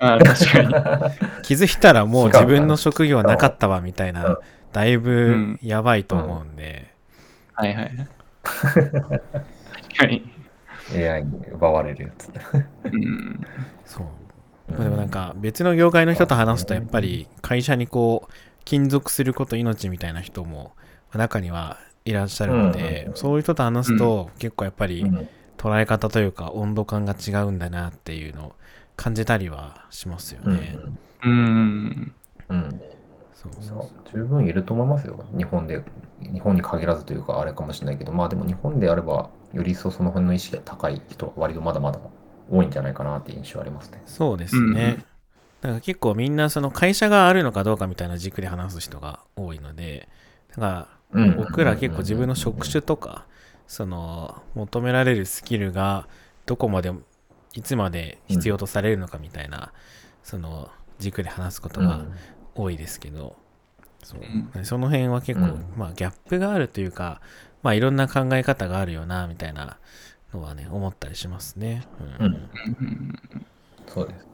[SPEAKER 3] あ確かに。[laughs]
[SPEAKER 1] 気づいたらもう自分の職業なかったわみたい
[SPEAKER 2] うん
[SPEAKER 1] な、だいぶやばいと思うんで、
[SPEAKER 3] はいはい。確かに。
[SPEAKER 2] AI に奪われるやつ。
[SPEAKER 3] うん。
[SPEAKER 1] そう。まあでもなんか別の業界の人と話すとやっぱり会社にこう勤続すること命みたいな人も中にはいらっしゃるので、
[SPEAKER 2] うん
[SPEAKER 1] そういう人と話すと結構やっぱり
[SPEAKER 2] うん
[SPEAKER 1] 捉え方というか温度感が違うんだなっていうのを感じたりはしますよ
[SPEAKER 2] うん
[SPEAKER 1] ね。
[SPEAKER 3] うん。
[SPEAKER 2] うん
[SPEAKER 1] そうそう
[SPEAKER 2] 十分いると思いますよ。日本で、日本に限らずというか、あれかもしれないけど、まあでも日本であれば、より一層その辺の意識が高い人は割とまだまだ多いんじゃないかなっていう印象ありますね。
[SPEAKER 1] そうですね。だから結構みんなその会社があるのかどうかみたいな軸で話す人が多いので、だから
[SPEAKER 2] うん
[SPEAKER 1] 僕ら結構自分の職種とか、その求められるスキルがどこまで、いつまで必要とされるのかみたいな、その軸で話すことが
[SPEAKER 2] うん
[SPEAKER 1] 多いですけど、そう
[SPEAKER 3] う
[SPEAKER 1] その辺は結構、
[SPEAKER 2] うん
[SPEAKER 1] まあギャップがあるというか、まあいろんな考え方があるよな、みたいなのはね、思ったりしますね。うん
[SPEAKER 2] うん
[SPEAKER 3] うん
[SPEAKER 2] そうです。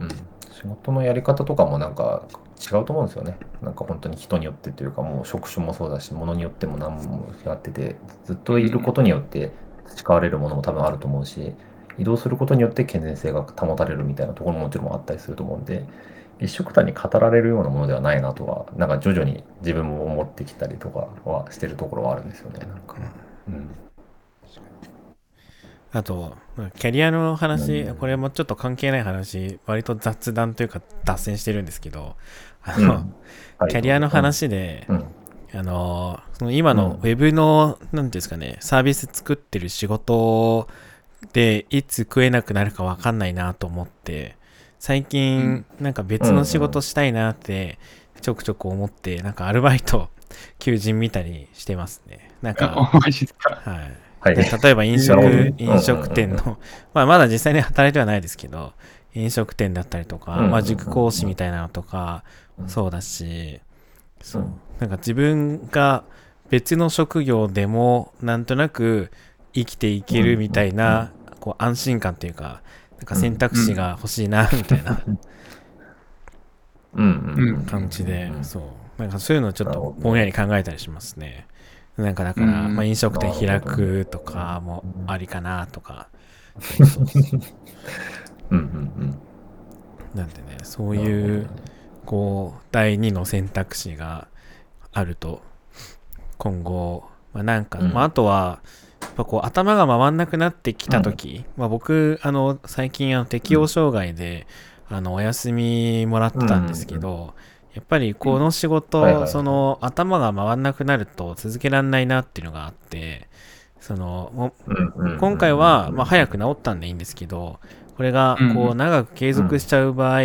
[SPEAKER 2] うん。仕事のやり方とかもなんか違うと思うんですよね。なんか本当に人によってというか、もう職種もそうだし、ものによっても何も違ってて、ずっといることによって培われるものも多分あると思うし、移動することによって健全性が保たれるみたいなところももちろんあったりすると思うんで、一緒くたに語られるようなものではないなとは、なんか徐々に自分も思ってきたりとかはしてるところはあるんですよね。なんか。うん。
[SPEAKER 1] あと、キャリアの話、
[SPEAKER 2] うん
[SPEAKER 1] これもちょっと関係ない話、割と雑談というか脱線してるんですけど、あの、
[SPEAKER 2] うんはい
[SPEAKER 1] キャリアの話で、
[SPEAKER 2] うん。
[SPEAKER 1] あの、その今の
[SPEAKER 2] うん
[SPEAKER 1] ウェブの、なんていうんですかね、サービス作ってる仕事で、いつ食えなくなるかわかんないなと思って、最近、なんか別の仕事したいなって、ちょくちょく思って、なんかアルバイト、[laughs] 求人見たりしてますね。なんか、[laughs]
[SPEAKER 3] あマジか。
[SPEAKER 1] はい。
[SPEAKER 2] はい。
[SPEAKER 1] で例えば飲食、飲食店の、[laughs] まあまだ実際に働いてはないですけど、飲食店だったりとか、まあ塾講師みたいなのとか、
[SPEAKER 2] うん
[SPEAKER 1] そうだし、そう
[SPEAKER 2] うん。
[SPEAKER 1] なんか自分が別の職業でもなんとなく生きていけるみたいな、こう安心感というか、なんか選択肢が欲しいな、みたいな。感じで
[SPEAKER 2] う、ん
[SPEAKER 1] そう。なんかそういうのをちょっとぼんやり考えたりしますね。なんかだから、
[SPEAKER 3] うん。
[SPEAKER 1] まあ飲食店開くとかもありかなとか、
[SPEAKER 2] うんうん
[SPEAKER 1] なんでね、そう
[SPEAKER 2] うん。
[SPEAKER 1] いう、こう、第二の選択肢があると今後、まあ、なんか、
[SPEAKER 2] うん。
[SPEAKER 1] まあ、あとはぱこう頭が回んなくなってきた時、まあ、僕あの最近あの適応障害で、あのお休みもらったんですけど、やっぱりこの仕事、
[SPEAKER 2] うんはいはいはい。
[SPEAKER 1] その頭が回んなくなると続けられないなっていうのがあってその今回は、まあ、早く治ったんでいいんですけど、これが
[SPEAKER 3] うん。
[SPEAKER 1] こう長く継続しちゃう場合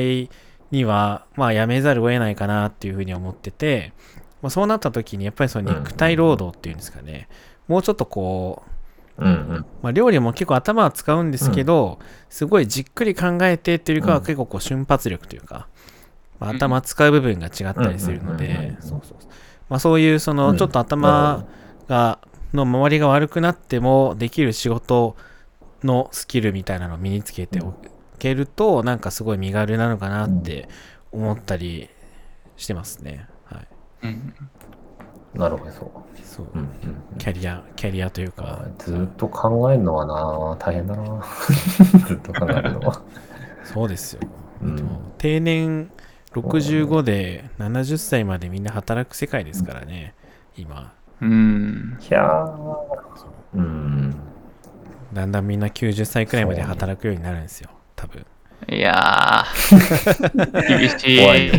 [SPEAKER 1] には、まあ、やめざるを得ないかなっていうふうに思ってて、まあ、そうなった時にやっぱりその肉体労働っていうんですかね、もうちょっとこう、
[SPEAKER 2] うんうん。
[SPEAKER 1] まあ、料理も結構頭は使うんですけど、すごいじっくり考えてっていうよりかは
[SPEAKER 2] うん。
[SPEAKER 1] 結構こう瞬発力というか、まあ、
[SPEAKER 3] うん。
[SPEAKER 1] 頭使う部分が違ったりするので
[SPEAKER 2] うん、
[SPEAKER 1] そういうそのちょっと頭が、の周りが悪くなってもできる仕事のスキルみたいなのを身につけておけると、なんかすごい身軽なのかなって思ったりしてますね。はい。
[SPEAKER 3] うん
[SPEAKER 2] なるほど。
[SPEAKER 1] そう。
[SPEAKER 2] うんうん
[SPEAKER 1] キャリア、キャリアというか、
[SPEAKER 2] ずっと考えるのはな、大変だな。[laughs] ずっと考えるのは。
[SPEAKER 1] そうですよ。
[SPEAKER 2] うん
[SPEAKER 1] 定年65で70歳までみんな働く世界ですからね、今。
[SPEAKER 3] うん。
[SPEAKER 2] いやー、うん。
[SPEAKER 1] だんだんみんな90歳くらいまで働くようになるんですよ、多分。
[SPEAKER 3] いやー、[laughs] 厳しい。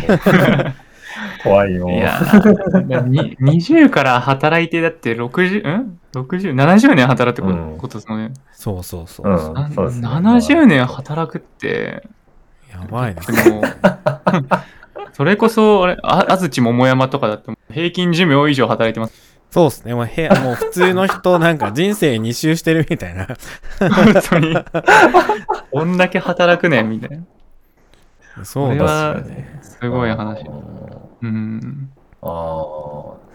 [SPEAKER 3] [laughs]
[SPEAKER 2] 怖いよ。怖い
[SPEAKER 3] やーに20から働いて、だって60、ん ?60、70年働くってこ
[SPEAKER 2] うん
[SPEAKER 3] ことですもんね。
[SPEAKER 1] そうそうそう。
[SPEAKER 2] うん
[SPEAKER 3] な
[SPEAKER 2] そうね
[SPEAKER 3] 70年働くって、
[SPEAKER 1] やばいです
[SPEAKER 3] でも、[laughs] それこそ、あれ、あ安土桃山とかだって、平均寿命以上働いてます。
[SPEAKER 1] そうですね。もうへもう普通の人、なんか人生2周してるみたいな。
[SPEAKER 3] 本当に。こんだけ働くねん、みたいな。
[SPEAKER 1] そうですよね。
[SPEAKER 3] すごい話。
[SPEAKER 2] うん
[SPEAKER 3] うん。
[SPEAKER 2] あー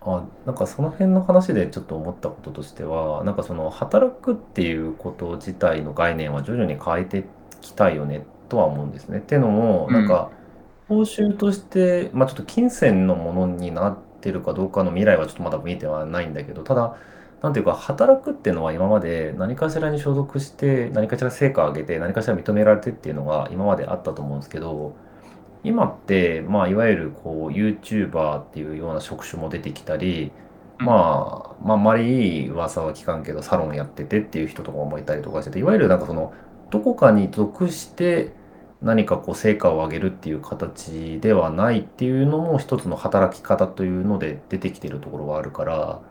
[SPEAKER 2] あなんかその辺の話でちょっと思ったこととしてはなんかその働くっていうこと自体の概念は徐々に変えていきたいよねとは思うんですね。っていうのも
[SPEAKER 3] うん
[SPEAKER 2] なんか報酬として、まあ、ちょっと金銭のものになってるかどうかの未来はちょっとまだ見えてはないんだけどただなんていうか働くっていうのは今まで何かしらに所属して何かしら成果を上げて何かしら認められてっていうのが今まであったと思うんですけど今って、まあ、いわゆるこう YouTuber っていうような職種も出てきたり、まあ、まあ、あんまりいい噂は聞かんけど、サロンやっててっていう人とかもいたりとかしてて、いわゆるなんかその、どこかに属して何かこう成果を上げるっていう形ではないっていうのも一つの働き方というので出てきてるところはあるから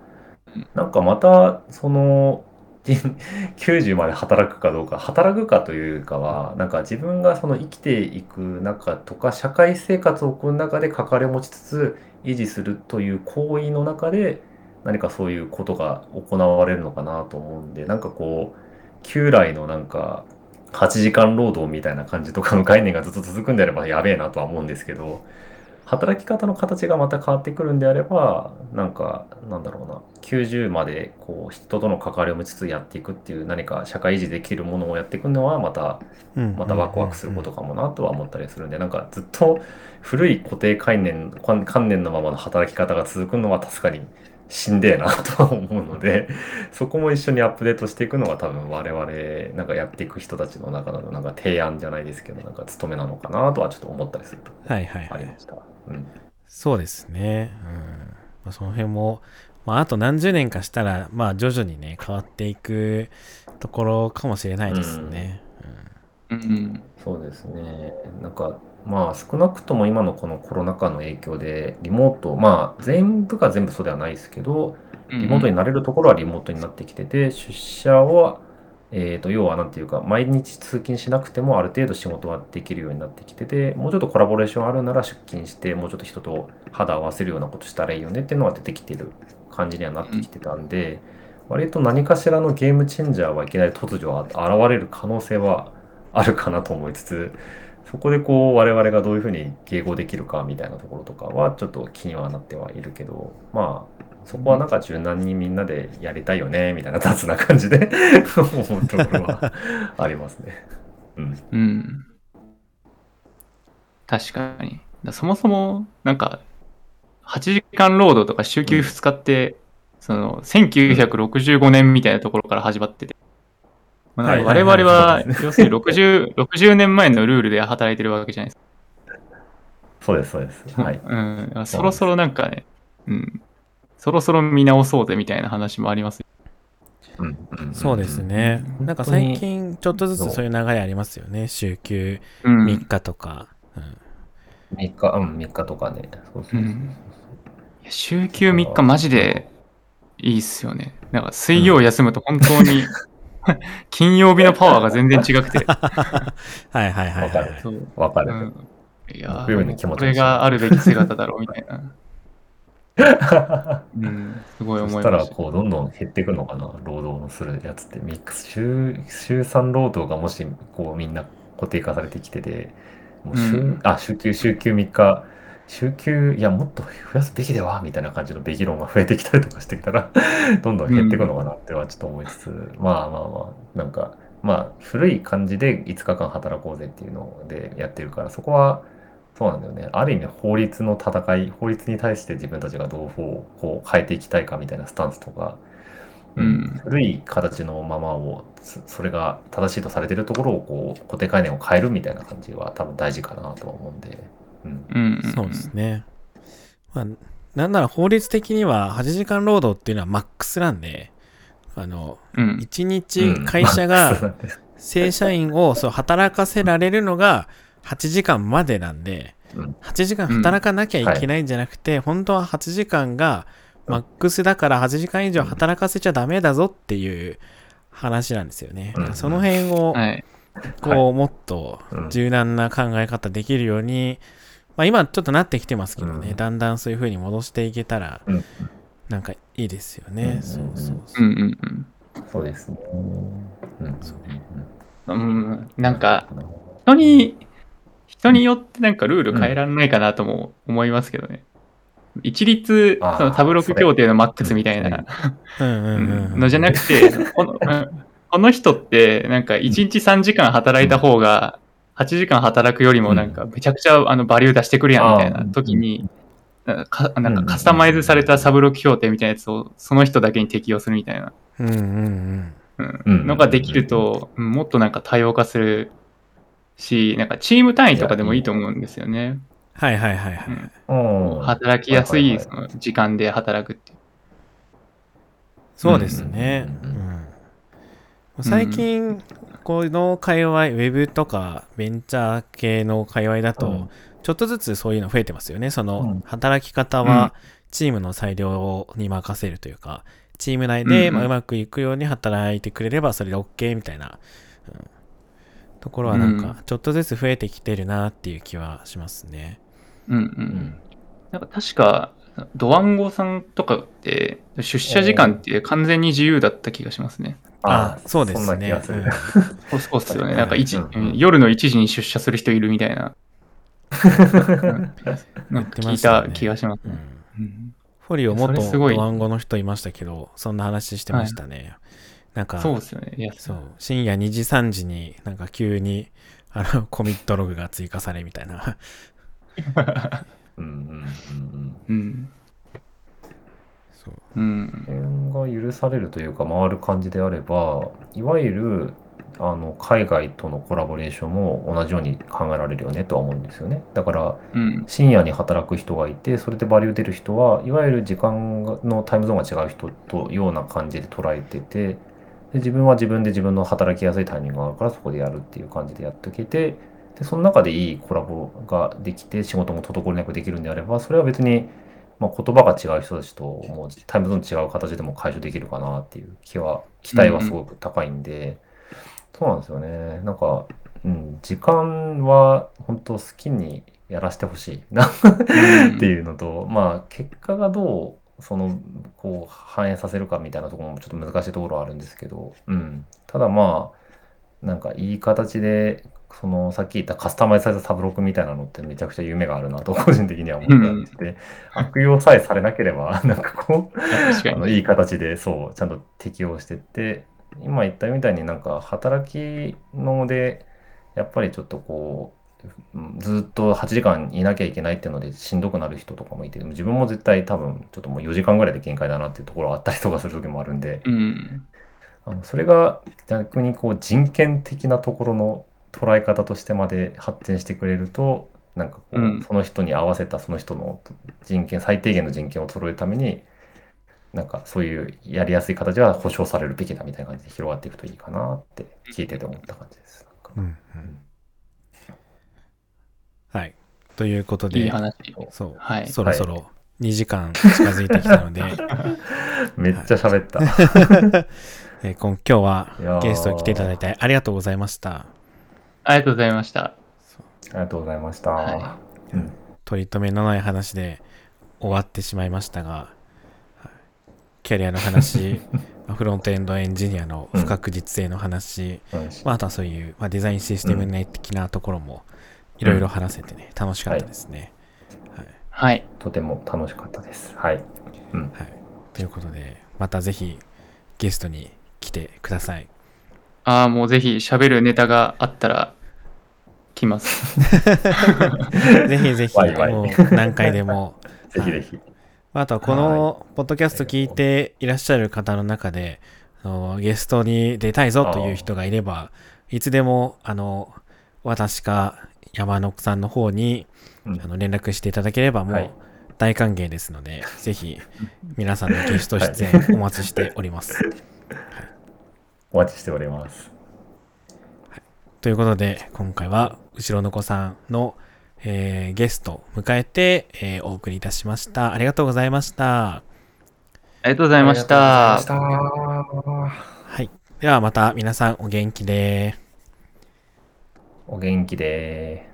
[SPEAKER 3] うん、
[SPEAKER 2] なんかまたその、[laughs] 90まで働くかどうか、働くかというかは、なんか自分がその生きていく中とか、社会生活を送る中で関わりを持ちつつ、維持するという行為の中で、何かそういうことが行われるのかなと思うんで、なんかこう、旧来のなんか、8時間労働みたいな感じとかの概念がずっと続くんであればやべえなとは思うんですけど、働き方の形がまた変わってくるんであれば、なんか、なんだろうな、90までこう人との関わりを持ちつつやっていくっていう何か社会維持できるものをやっていくのはまた、
[SPEAKER 1] うん
[SPEAKER 2] またワクワクすることかもなとは思ったりするんで、なんかずっと古い固定概念、観観念のままの働き方が続くのは確かにしんでえなとは思うので、そこも一緒にアップデートしていくのが多分我々なんかやっていく人たちの中のなんか提案じゃないですけど、なんか務めなのかなとはちょっと思ったりすると
[SPEAKER 1] はいはいはい
[SPEAKER 2] ありま。した。うん。
[SPEAKER 1] そうですね。うんまあ、その辺も、まあ、あと何十年かしたら、まあ、徐々にね、変わっていくところかもしれないですね。
[SPEAKER 3] うん。
[SPEAKER 2] そうですね。なんか、まあ少なくとも今のこのコロナ禍の影響で、リモート、まあ全部が全部そうではないですけど、リモートになれるところはリモートになってきてて、出社は、えーと、要はなんていうか、毎日通勤しなくてもある程度仕事はできるようになってきてて、もうちょっとコラボレーションあるなら出勤して、もうちょっと人と肌合わせるようなことしたらいいよねっていうのは出てきてる感じにはなってきてたんで、割と何かしらのゲームチェンジャーはいきなり突如現れる可能性はあるかなと思いつつ、そこでこう我々がどういうふうに迎合できるかみたいなところとかはちょっと気にはなってはいるけど、まあ、そこはなんか柔軟にみんなでやりたいよね、みたいな雑な感じで思うところはありますね。うん。
[SPEAKER 3] うん。確かに。だそもそも、なんか、8時間労働とか週休2日って、その、1965年みたいなところから始まってて、まあ
[SPEAKER 1] はい
[SPEAKER 3] 我々は要するに60、60年前のルールで働いてるわけじゃないですか。
[SPEAKER 2] そうです、そうです。はい。
[SPEAKER 3] うん。そろそろなんかね、うん。そろそろ見直そうぜみたいな話もあります。
[SPEAKER 2] うんうんん
[SPEAKER 1] そうですね。なんか最近ちょっとずつそういう流れありますよね。週休
[SPEAKER 3] うん。
[SPEAKER 1] 3日とか。うん
[SPEAKER 2] 3日、うん、3日とかね。そうそうそう
[SPEAKER 3] うんいや週休3日マジでいいっすよね。なんか水曜休むと本当に [laughs] 金曜日のパワーが全然違くて。[laughs]
[SPEAKER 1] はいはいはい
[SPEAKER 2] わかる
[SPEAKER 1] はい。
[SPEAKER 3] そう
[SPEAKER 2] わかる。
[SPEAKER 3] うん、いやこれがあるべき姿だろうみたいな。うん、すごい
[SPEAKER 2] そしたら、
[SPEAKER 3] 思いました。
[SPEAKER 2] こう、どんどん減っていくのかな、労働のするやつって。ミックス、週、週3労働がもし、こう、みんな固定化されてきてて、もう週、
[SPEAKER 3] うん
[SPEAKER 2] あ、週休、週休3日、週休、いや、もっと増やすべきではみたいな感じのべき論が増えてきたりとかしてきたら、[laughs] どんどん減っていくのかなってはちょっと思いつつ、まあまあまあ、なんか、まあ、古い感じで5日間働こうぜっていうのでやってるから、そこは、そうなんだよね。ある意味、法律の戦い、法律に対して自分たちがどうこう変えていきたいかみたいなスタンスとか、
[SPEAKER 3] うん
[SPEAKER 2] 古い形のままを、そそれが正しいとされてるところをこう固定概念を変えるみたいな感じは多分大事かなとは思うんで。うん。
[SPEAKER 3] うん、うん
[SPEAKER 1] そうですね。まあ、なんなら法律的には8時間労働っていうのはマックスなんで、あの、
[SPEAKER 3] うん。
[SPEAKER 1] 1日会社が正社員をそう働かせられるのが8時間までなんで、
[SPEAKER 2] うん
[SPEAKER 1] 8時間働かなきゃいけないんじゃなくて、本当は8時間がマックスだから8時間以上働かせちゃダメだぞっていう話なんですよね。
[SPEAKER 2] うん
[SPEAKER 1] その辺を、
[SPEAKER 3] はい。
[SPEAKER 1] こう、もっと
[SPEAKER 2] うん
[SPEAKER 1] 柔軟な考え方できるように、まあ今ちょっとなってきてますけどね、
[SPEAKER 2] うん
[SPEAKER 1] だんだんそういう風に戻していけたら、
[SPEAKER 2] うん
[SPEAKER 1] なんかいいですよね。
[SPEAKER 2] うん
[SPEAKER 1] そうそうそうう。
[SPEAKER 3] んうんうん。
[SPEAKER 2] そうですね。うん。
[SPEAKER 3] うん、なんか、人に、人によってなんかルール変えられないかなとも思いますけどね。一律、
[SPEAKER 2] あー
[SPEAKER 3] そのタブロック協定のマックスみたいな。
[SPEAKER 1] うんうんうんうん。
[SPEAKER 3] のじゃなくて、このうん。この人ってなんか1日3時間働いた方が、8時間働くよりもなんかめちゃくちゃあのバリュー出してくるやんみたいな時に、なん。かかなんかカスタマイズされたサブロック協定みたいなやつをその人だけに適用するみたいな。
[SPEAKER 1] うんうんうん。
[SPEAKER 3] うん。
[SPEAKER 2] うん。
[SPEAKER 3] のができると、うんもっとなんか多様化するし、なんかチーム単位とかでもいいと思うんですよね。
[SPEAKER 1] はいはいはいはい。
[SPEAKER 3] うん
[SPEAKER 2] うん。
[SPEAKER 3] 働きやすいその時間で働くっていう。
[SPEAKER 1] そうですね。
[SPEAKER 2] うんうん
[SPEAKER 1] うん最近、この界隈、ウェブとかベンチャー系の界隈だと、
[SPEAKER 2] うん
[SPEAKER 1] ちょっとずつそういうの増えてますよね。その、
[SPEAKER 2] うん
[SPEAKER 1] 働き方はチームの裁量に任せるというか、チーム内で、
[SPEAKER 3] うん
[SPEAKER 1] まあうまくいくように働いてくれればそれで OK みたいな、うんところはなん
[SPEAKER 3] うん
[SPEAKER 1] か、ちょっとずつ増えてきてるなっていう気はしますね。
[SPEAKER 3] うんう。
[SPEAKER 2] うんん。
[SPEAKER 3] なんか確か、ドワンゴさんとかって出社時間って完全に自由だった気がしますね。
[SPEAKER 1] あそうです
[SPEAKER 2] そんな気
[SPEAKER 1] ね。
[SPEAKER 2] がする。
[SPEAKER 3] そうそうっすよね。
[SPEAKER 2] うん
[SPEAKER 3] なんか一、
[SPEAKER 2] うん
[SPEAKER 3] うん夜の1時に出社する人いるみたいな。なんか聞いた気がします
[SPEAKER 1] うん
[SPEAKER 3] ね。うん
[SPEAKER 1] フォリオ元
[SPEAKER 3] それすごい
[SPEAKER 1] ドワンゴの人いましたけど、そんな話してましたね。なんか、
[SPEAKER 3] そうですよね。いや、
[SPEAKER 1] そう、深夜2時3時になんか急にあのコミットログが追加されみたいな。[laughs]
[SPEAKER 2] うんうんうんうん。
[SPEAKER 3] うん。
[SPEAKER 1] そう
[SPEAKER 3] うん。
[SPEAKER 2] 辺が許されるというか回る感じであればいわゆるあの海外とのコラボレーションも同じように考えられるよねとは思うんですよねだから
[SPEAKER 3] うん。
[SPEAKER 2] 深夜に働く人がいてそれでバリュー出る人はいわゆる時間のタイムゾーンが違う人とような感じで捉えててで自分は自分で自分の働きやすいタイミングがあるからそこでやるっていう感じでやっておけてでその中でいいコラボができて仕事も滞りなくできるんであればそれは別に、まあ、言葉が違う人たちともうタイムゾーン違う形でも解消できるかなっていう気は期待はすごく高いんで、そうなんですよね。なんか、うん、時間は本当好きにやらせてほしいな [laughs] っていうのと、まあ結果がどうそのこう反映させるかみたいなところもちょっと難しいところはあるんですけど、うん、ただまあなんかいい形でそのさっき言ったカスタマイズされたサブロックみたいなのってめちゃくちゃ夢があるなと [laughs] 個人的には思ってんで、悪用さえされなければ [laughs] なんかこう。あのいい形でそうちゃんと適用してって今言ったみたいになんか働きのでやっぱりちょっとこううんずっと8時間いなきゃいけないっていうのでしんどくなる人とかもいて自分も絶対多分ちょっともう4時間ぐらいで限界だなっていうところがあったりとかする時もあるんで
[SPEAKER 3] うん。
[SPEAKER 2] あのそれが逆にこう人権的なところの捉え方としてまで発展してくれるとなんかこう、
[SPEAKER 3] うん
[SPEAKER 2] その人に合わせたその人の人権、最低限の人権を揃えるために、なんかそういうやりやすい形は保障されるべきだみたいな感じで広がっていくといいかなって聞いてて思った感じです。
[SPEAKER 1] うんうんはい。ということで、
[SPEAKER 3] いい話。
[SPEAKER 1] そう、
[SPEAKER 3] はい
[SPEAKER 1] そろそろ2時間近づいてきたので、[laughs]
[SPEAKER 2] めっちゃ喋った。[laughs]
[SPEAKER 1] えー今今日はゲストに来ていただいてありがとうございました。
[SPEAKER 3] ありがとうございました。
[SPEAKER 2] ありがとうございました。
[SPEAKER 3] は
[SPEAKER 2] うん
[SPEAKER 1] 取り留めのない話で終わってしまいましたが、はいキャリアの話、[laughs] まあフロントエンドエンジニアの不確実性の話、
[SPEAKER 2] うん
[SPEAKER 1] まあ、あとはそういう、まあ、デザインシステム内的なところもいろいろ話せてね、楽しかったですね。はい
[SPEAKER 3] はい。
[SPEAKER 2] とても楽しかったです。はい。うん。
[SPEAKER 1] はい、ということで、またぜひゲストに来てください。
[SPEAKER 3] ああ、もうぜひ喋るネタがあったら来ます。[laughs]
[SPEAKER 1] ぜひぜひ、
[SPEAKER 2] ワイワイ
[SPEAKER 1] もう何回でも。[laughs]
[SPEAKER 2] ぜひぜひ。
[SPEAKER 1] あとはこのポッドキャスト聞いていらっしゃる方の中で、ゲストに出たいぞという人がいれば、いつでも、あの、私か山野さんの方に
[SPEAKER 2] うん
[SPEAKER 1] あの連絡していただければもう
[SPEAKER 2] はい
[SPEAKER 1] 大歓迎ですので、[laughs] ぜひ皆さんのゲスト出演お待ちしております。[laughs]
[SPEAKER 2] お待ちしております。
[SPEAKER 1] ということで、今回は後ろの子さんの、えーゲストを迎えて、えーお送りいたしました。ありがとうございました。
[SPEAKER 3] ありがとうございました。
[SPEAKER 2] ありがとうございました。
[SPEAKER 1] はい。ではまた皆さんお元気で。
[SPEAKER 2] お元気で